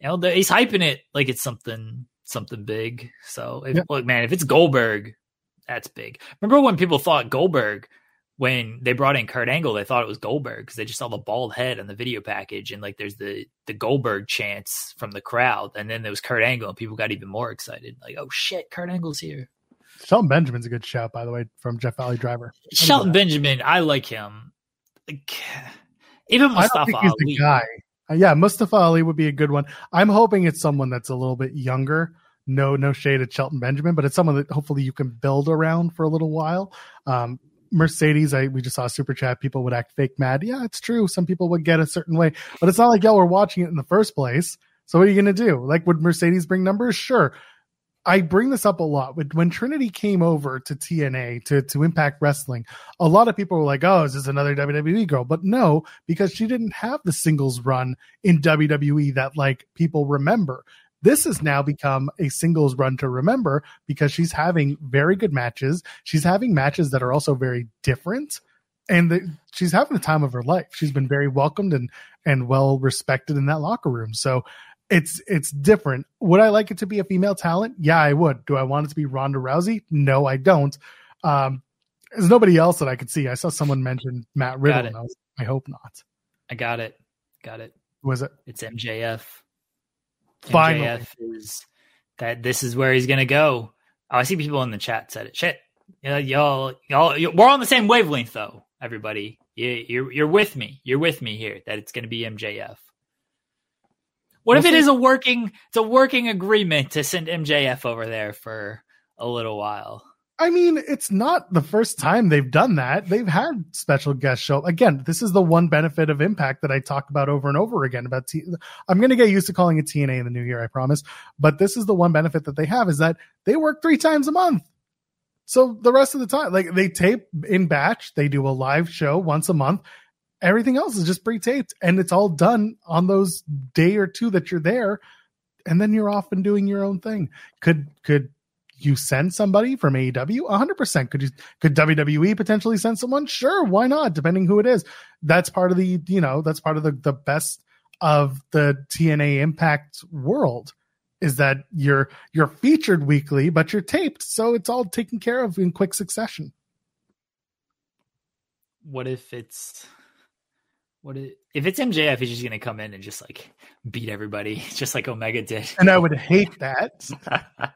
you know, the, he's hyping it like it's something something big. So if, look, man, if it's Goldberg, that's big. Remember when people thought Goldberg when they brought in Kurt Angle, they thought it was Goldberg because they just saw the bald head on the video package, and like there's the the Goldberg chants from the crowd, and then there was Kurt Angle, and people got even more excited, like, oh shit, Kurt Angle's here. Shelton Benjamin's a good shout, by the way, from Jeff Valley Driver. Shelton Benjamin, I like him. Like, even Mustafa he's Ali. the guy. Uh, yeah, Mustafa Ali would be a good one. I'm hoping it's someone that's a little bit younger. No, no shade at Shelton Benjamin, but it's someone that hopefully you can build around for a little while. Um, Mercedes, I we just saw super chat. People would act fake mad. Yeah, it's true. Some people would get a certain way, but it's not like y'all were watching it in the first place. So what are you gonna do? Like, would Mercedes bring numbers? Sure. I bring this up a lot. When Trinity came over to TNA to to Impact Wrestling, a lot of people were like, "Oh, is this another WWE girl?" But no, because she didn't have the singles run in WWE that like people remember. This has now become a singles run to remember because she's having very good matches. She's having matches that are also very different and the, she's having the time of her life. She's been very welcomed and and well respected in that locker room. So it's it's different. Would I like it to be a female talent? Yeah, I would. Do I want it to be Ronda Rousey? No, I don't. Um, there's nobody else that I could see. I saw someone mention Matt Riddle. I, was, I hope not. I got it. Got it. Who was it? It's MJF. Finally. MJF is that this is where he's gonna go. Oh, I see people in the chat said it. Shit, yeah, y'all, y'all, y'all, we're on the same wavelength though. Everybody, you, you're you're with me. You're with me here. That it's gonna be MJF. What we'll if it see. is a working? It's a working agreement to send MJF over there for a little while. I mean, it's not the first time they've done that. They've had special guest show. Again, this is the one benefit of Impact that I talk about over and over again. About T- I'm going to get used to calling it TNA in the new year, I promise. But this is the one benefit that they have is that they work three times a month. So the rest of the time, like they tape in batch, they do a live show once a month. Everything else is just pre-taped, and it's all done on those day or two that you're there, and then you're off and doing your own thing. Could could you send somebody from AEW? 100%. Could you could WWE potentially send someone? Sure, why not? Depending who it is. That's part of the, you know, that's part of the the best of the TNA Impact world is that you're you're featured weekly, but you're taped, so it's all taken care of in quick succession. What if it's what if, if it's MJF? He's just gonna come in and just like beat everybody, just like Omega did. And I would hate that.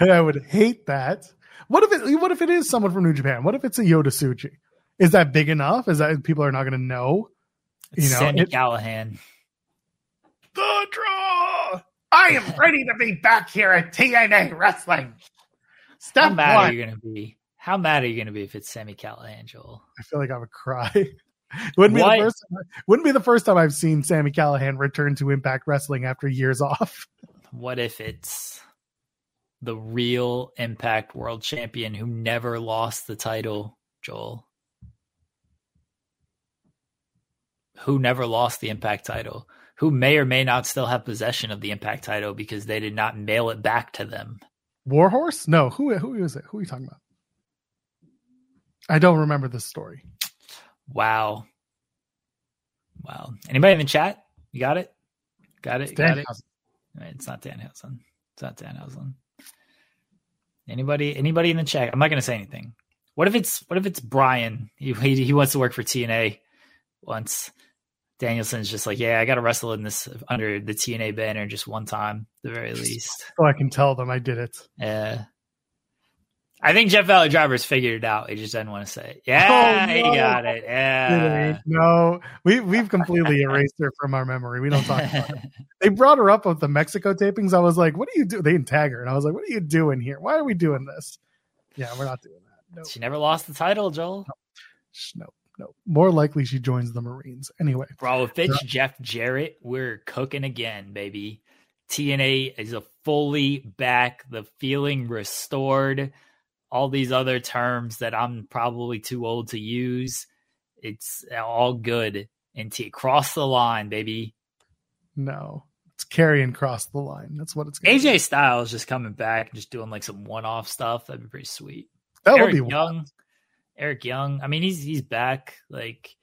and I would hate that. What if it? What if it is someone from New Japan? What if it's a Yota Tsuji? Is that big enough? Is that people are not going to know? It's You know, Sami it- Callihan. The draw. I am ready to be back here at TNA Wrestling. How Step mad one. are you gonna be? How mad are you gonna be if it's Sami Callihan, Joel? I feel like I would cry. wouldn't be What? the first. Time, wouldn't be the first time I've seen Sami Callihan return to Impact Wrestling after years off. What if it's the real Impact World Champion who never lost the title, Joel? Who never lost the Impact title? Who may or may not still have possession of the Impact title because they did not mail it back to them. Warhorse? No. Who? Who is it? Who are you talking about? I don't remember this story. Wow. Wow. Anybody in the chat? You got it? Got it? Got it? It's not Danhausen. It's not Danhausen. Anybody? Anybody in the chat? I'm not going to say anything. What if it's What if it's Brian? He, he he wants to work for TNA. Once Danielson's just like, yeah, I got to wrestle in this under the TNA banner just one time, the very least. So I can tell them I did it. Yeah. I think Jeff Valley Drivers figured it out. He just doesn't want to say it. Oh, yeah, Oh, he got it. Yeah. no, we we've completely erased her from our memory. We don't talk about it. They brought her up with the Mexico tapings. I was like, "What do you do?" They didn't tag her, and I was like, "What are you doing here? Why are we doing this?" Yeah, we're not doing that. No, she never lost the title, Joel. no, no. More likely, she joins the Marines anyway. Bro, if it's Jeff Jarrett, we're cooking again, baby. TNA is a fully back, the feeling restored. All these other terms that I'm probably too old to use. It's all good. And to cross the line, baby. No, it's carrying cross the line. That's what it's. gonna be. AJ Styles just coming back and just doing like some one off stuff. That'd be pretty sweet. that would be Young. Eric Young. I mean, he's he's back. Like,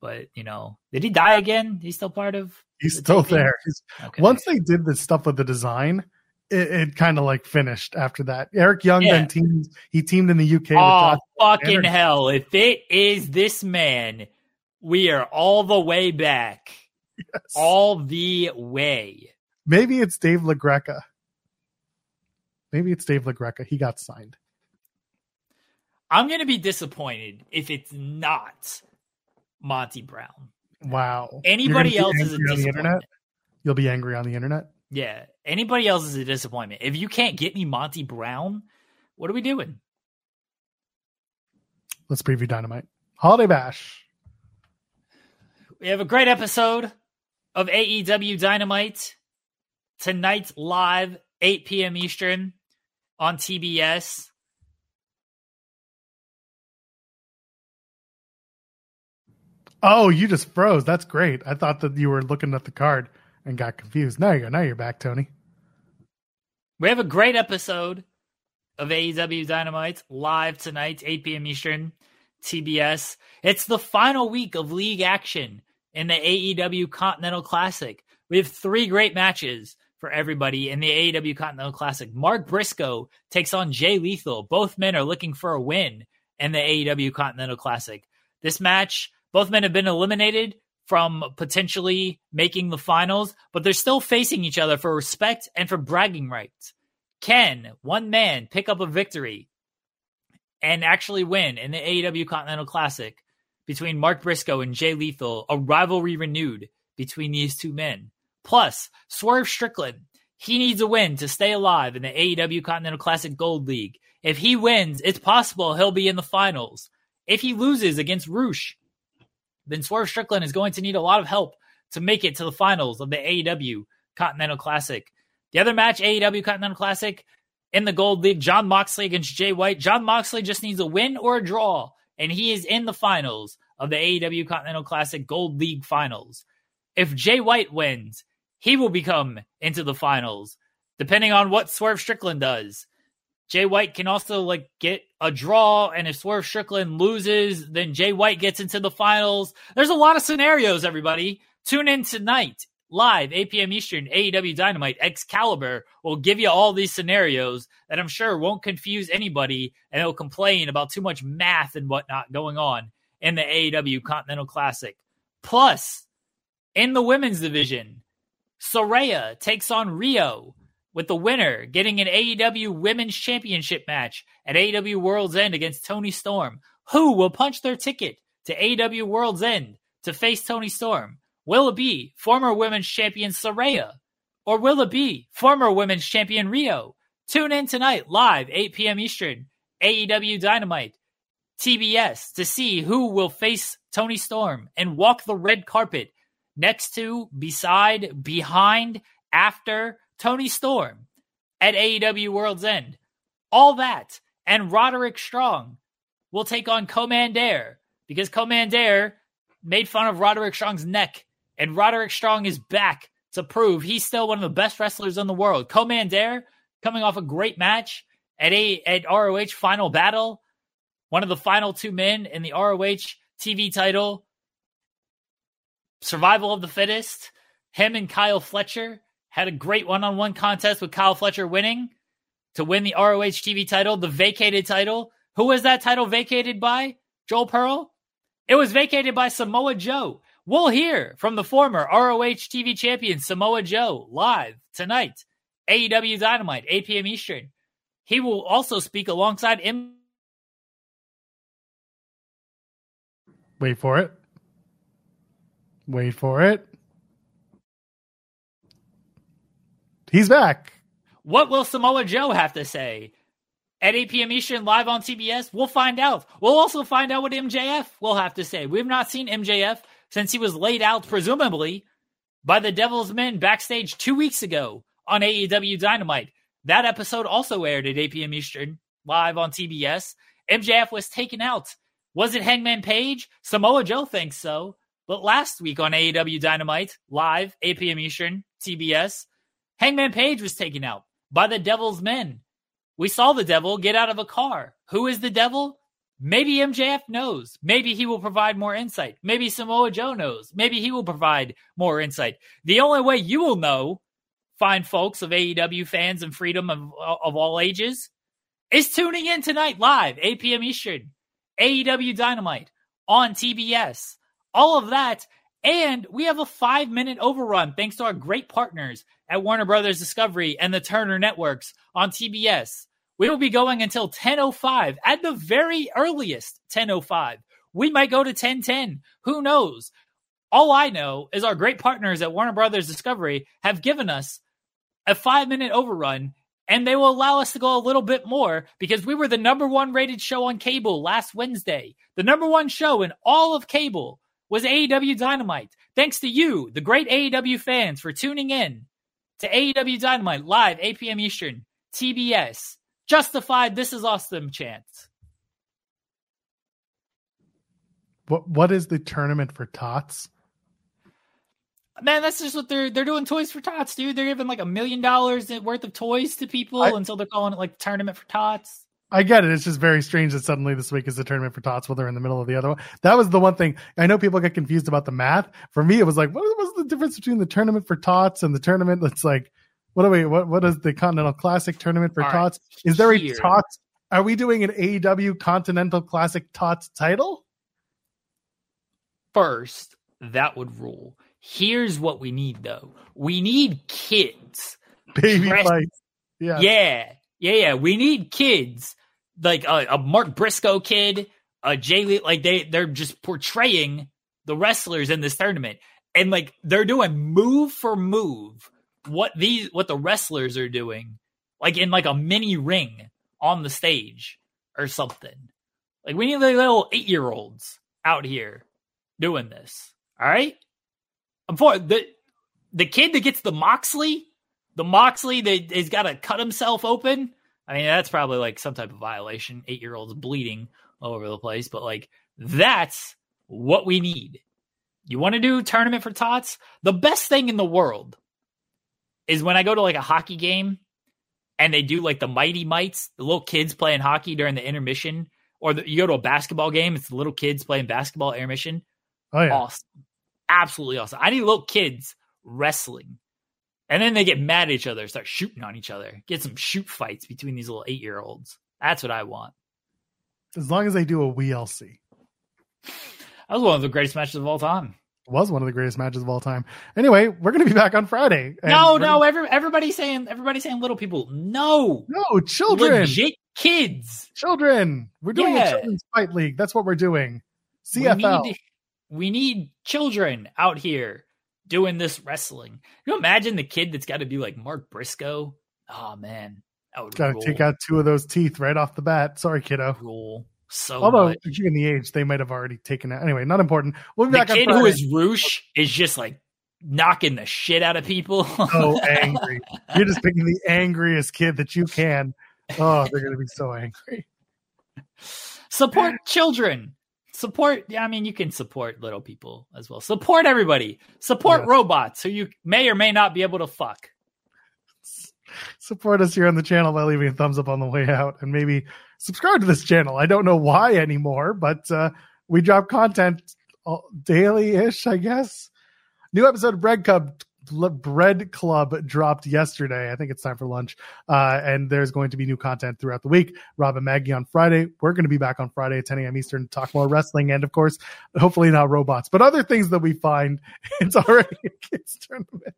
but you know, did he die again? He's still part of. He's still there. He's, Okay. Once they did the stuff with the design, it, it kind of like finished after that. Eric Young Yeah. then teamed. He teamed in the UK. Oh fucking hell! If it is this man, we are all the way back, Yes. all the way. Maybe it's Dave LaGreca. Maybe it's Dave LaGreca. He got signed. I'm gonna be disappointed if it's not Monty Brown. Wow. Anybody else is a angry on the internet. disappointment. You'll be angry on the internet. Yeah, anybody else is a disappointment. If you can't get me Monty Brown, what are we doing? Let's preview Dynamite. Holiday Bash. We have a great episode of AEW Dynamite tonight live 8 p.m. Eastern on TBS. Oh, you just froze. That's great. I thought that you were looking at the card and got confused. Now you go. Now you're back, Tony. We have a great episode of AEW Dynamite live tonight, 8 p.m. Eastern, TBS. It's the final week of league action in the AEW Continental Classic. We have three great matches for everybody in the AEW Continental Classic. Mark Briscoe takes on Jay Lethal. Both men are looking for a win in the AEW Continental Classic. This match, both men have been eliminated from potentially making the finals, but they're still facing each other for respect and for bragging rights. Can one man pick up a victory and actually win in the AEW Continental Classic between Mark Briscoe and Jay Lethal, a rivalry renewed between these two men? Plus, Swerve Strickland, he needs a win to stay alive in the AEW Continental Classic Gold League. If he wins, it's possible he'll be in the finals. If he loses against Rush, then Swerve Strickland is going to need a lot of help to make it to the finals of the AEW Continental Classic. The other match, AEW Continental Classic in the Gold League, Jon Moxley against Jay White. Jon Moxley just needs a win or a draw, and he is in the finals of the AEW Continental Classic Gold League finals. If Jay White wins, he will become into the finals, depending on what Swerve Strickland does. Jay White can also like get a draw, and if Swerve Strickland loses, then Jay White gets into the finals. There's a lot of scenarios, everybody. Tune in tonight, live, 8 p.m. Eastern, AEW Dynamite, Excalibur will give you all these scenarios that I'm sure won't confuse anybody and it'll complain about too much math and whatnot going on in the AEW Continental Classic. Plus, in the women's division, Saraya takes on Riho with the winner getting an AEW Women's Championship match at AEW World's End against Toni Storm. Who will punch their ticket to AEW World's End to face Toni Storm? Will it be former Women's Champion Saraya? Or will it be former Women's Champion Riho? Tune in tonight, live, 8 p.m. Eastern, AEW Dynamite, TBS, to see who will face Toni Storm and walk the red carpet next to, beside, behind, after, Toni Storm at AEW World's End. All that and Roderick Strong will take on Komander because Komander made fun of Roderick Strong's neck, and Roderick Strong is back to prove he's still one of the best wrestlers in the world. Komander coming off a great match at a at ROH Final Battle, one of the final two men in the ROH TV title. Survival of the fittest. Him and Kyle Fletcher had a great one on one contest with Kyle Fletcher winning to win the ROH TV title, the vacated title. Who was that title vacated by? Joel Perl? It was vacated by Samoa Joe. We'll hear from the former ROH TV champion Samoa Joe live tonight, AEW Dynamite, 8 p.m. Eastern. He will also speak alongside him. Wait for it. Wait for it. He's back. What will Samoa Joe have to say? At 8 p.m. Eastern, live on TBS, we'll find out. We'll also find out what MJF will have to say. We've not seen MJF since he was laid out, presumably, by the Devil's Men backstage two weeks ago on AEW Dynamite. That episode also aired at 8 p.m. Eastern, live on TBS. MJF was taken out. Was it Hangman Page? Samoa Joe thinks so. But last week on AEW Dynamite, live, 8 p.m. Eastern, TBS, Hangman Page was taken out by the Devil's Men. We saw the devil get out of a car. Who is the devil? Maybe MJF knows. Maybe he will provide more insight. Maybe Samoa Joe knows. Maybe he will provide more insight. The only way you will know, fine folks of AEW fans and freedom of, of all ages, is tuning in tonight live, 8 p.m. Eastern, AEW Dynamite on TBS. All of that. And we have a five minute overrun thanks to our great partners at Warner Brothers Discovery and the Turner Networks on TBS. We will be going until 10:05 at the very earliest 10:05. We might go to 10:10. Who knows? All I know is our great partners at Warner Brothers Discovery have given us a 5-minute overrun and they will allow us to go a little bit more because we were the number 1 rated show on cable last Wednesday. The number 1 show in all of cable was AEW Dynamite. Thanks to you, the great AEW fans for tuning in to AEW Dynamite live 8 p.m. Eastern, TBS. Justified, this is awesome chance. What what is the tournament for tots? Man, that's just what they're they're doing toys for tots, dude. They're giving like a million dollars worth of toys to people I, until they're calling it like tournament for tots. I get it. It's just very strange that suddenly this week is the tournament for tots while they're in the middle of the other one. That was the one thing. I know people get confused about the math. For me, it was like, what was the difference between the tournament for tots and the tournament that's like, what are we, what, what is the Continental Classic tournament for All tots? Right. Is there Here. a tots? Are we doing an AEW Continental Classic tots title? First, that would rule. Here's what we need though. We need kids. Baby fights. Yeah. Yeah. Yeah. Yeah. We need kids like a, a Mark Briscoe kid, a Jay Lee, like they they're just portraying the wrestlers in this tournament, and like they're doing move for move what these what the wrestlers are doing, like in like a mini ring on the stage or something. Like we need the little eight year olds out here doing this. All right, I'm for the the kid that gets the Moxley, the Moxley that has got to cut himself open I mean, that's probably like some type of violation. Eight year olds bleeding all over the place, but like that's what we need. You want to do tournament for tots? The best thing in the world is when I go to like a hockey game and they do like the mighty mites, the little kids playing hockey during the intermission, or the, you go to a basketball game, it's the little kids playing basketball intermission. Oh yeah. Awesome, absolutely awesome. I need little kids wrestling, and then they get mad at each other, start shooting on each other, get some shoot fights between these little eight year olds. That's what I want. As long as they do a WLC. That was one of the greatest matches of all time. was one of the greatest matches of all time. Anyway, we're going to be back on Friday. No, no, gonna- every, everybody's saying everybody's saying little people. No, no, children, legit kids. children. We're doing Yeah. a children's fight league. That's what we're doing. We CFL. need, we need children out here doing this wrestling. You imagine the kid that's got to be like Mark Briscoe? Oh man, that Got to rule, take out two of those teeth right off the bat. Sorry, kiddo. rule so Although, much. given the age, they might have already taken it. Anyway, not important. We'll be The back kid who is Rush is just like knocking the shit out of people. so angry. You're just picking the angriest kid that you can. Oh, they're to be so angry. support children. Support. Yeah, I mean, you can support little people as well. Support everybody. Support Yes. robots who you may or may not be able to fuck. Support us here on the channel by leaving a thumbs up on the way out and maybe subscribe to this channel. I don't know why anymore, but uh, we drop content daily ish, I guess. New episode of Bread Club. Bread Club dropped yesterday. I think it's time for lunch. Uh, and there's going to be new content throughout the week. Rob and Maggie on Friday. We're going to be back on Friday at 10 a.m. Eastern to talk more wrestling and, of course, hopefully not robots, but other things that we find. It's already a kids tournament.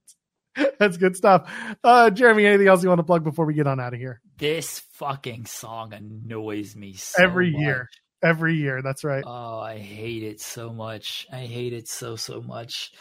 That's good stuff. Uh, Jeremy, anything else you want to plug before we get on out of here? This fucking song annoys me so Every much. year. Every year. That's right. Oh, I hate it so much. I hate it so so much.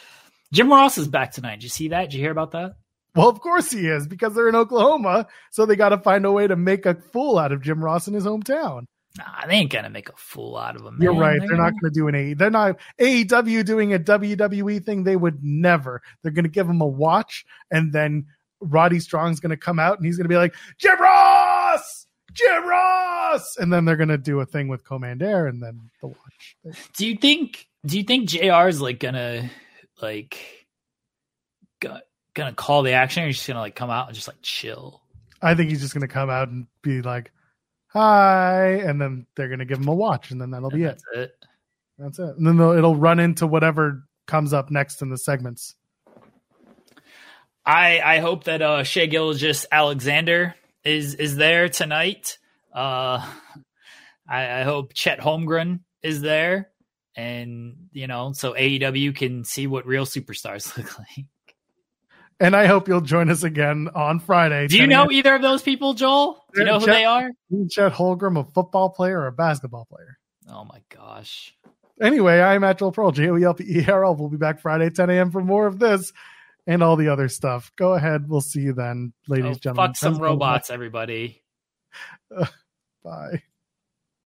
Jim Ross is back tonight. Did you see that? Did you hear about that? Well, of course he is because they're in Oklahoma. So they got to find a way to make a fool out of Jim Ross in his hometown. Nah, they ain't gonna make a fool out of him. You're right. They're not gonna- going to do an. They're not AEW doing a WWE thing. They would never. They're going to give him a watch, and then Roddy Strong's going to come out, and he's going to be like Jim Ross, Jim Ross, and then they're going to do a thing with Komander, and then the watch. Do you think? Do you think Jr. is like gonna like go- gonna call the action, or he's just gonna like come out and just like chill? I think he's just to come out and be like, "Hi," and then they're to give him a watch, and then that'll be And it. that's it. That's it. And then they'll- it'll run into whatever comes up next in the segments. I I hope that uh Shai Gilgeous-Alexander is is there tonight. Uh I, I hope Chet Holmgren is there. And you know, so AEW can see what real superstars look like. And I hope you'll join us again on Friday. Do you know either of those people, Joel? Do you know who Chet- they are? Chet Holgram, a football player or a basketball player? Oh my gosh. Anyway, I'm at Joel Perl, J O E L P E R L. We'll be back Friday, 10 a.m. for more of this and all the other stuff. Go ahead. We'll see you then, ladies, Oh, and gentlemen. fuck some robots, everybody. Bye.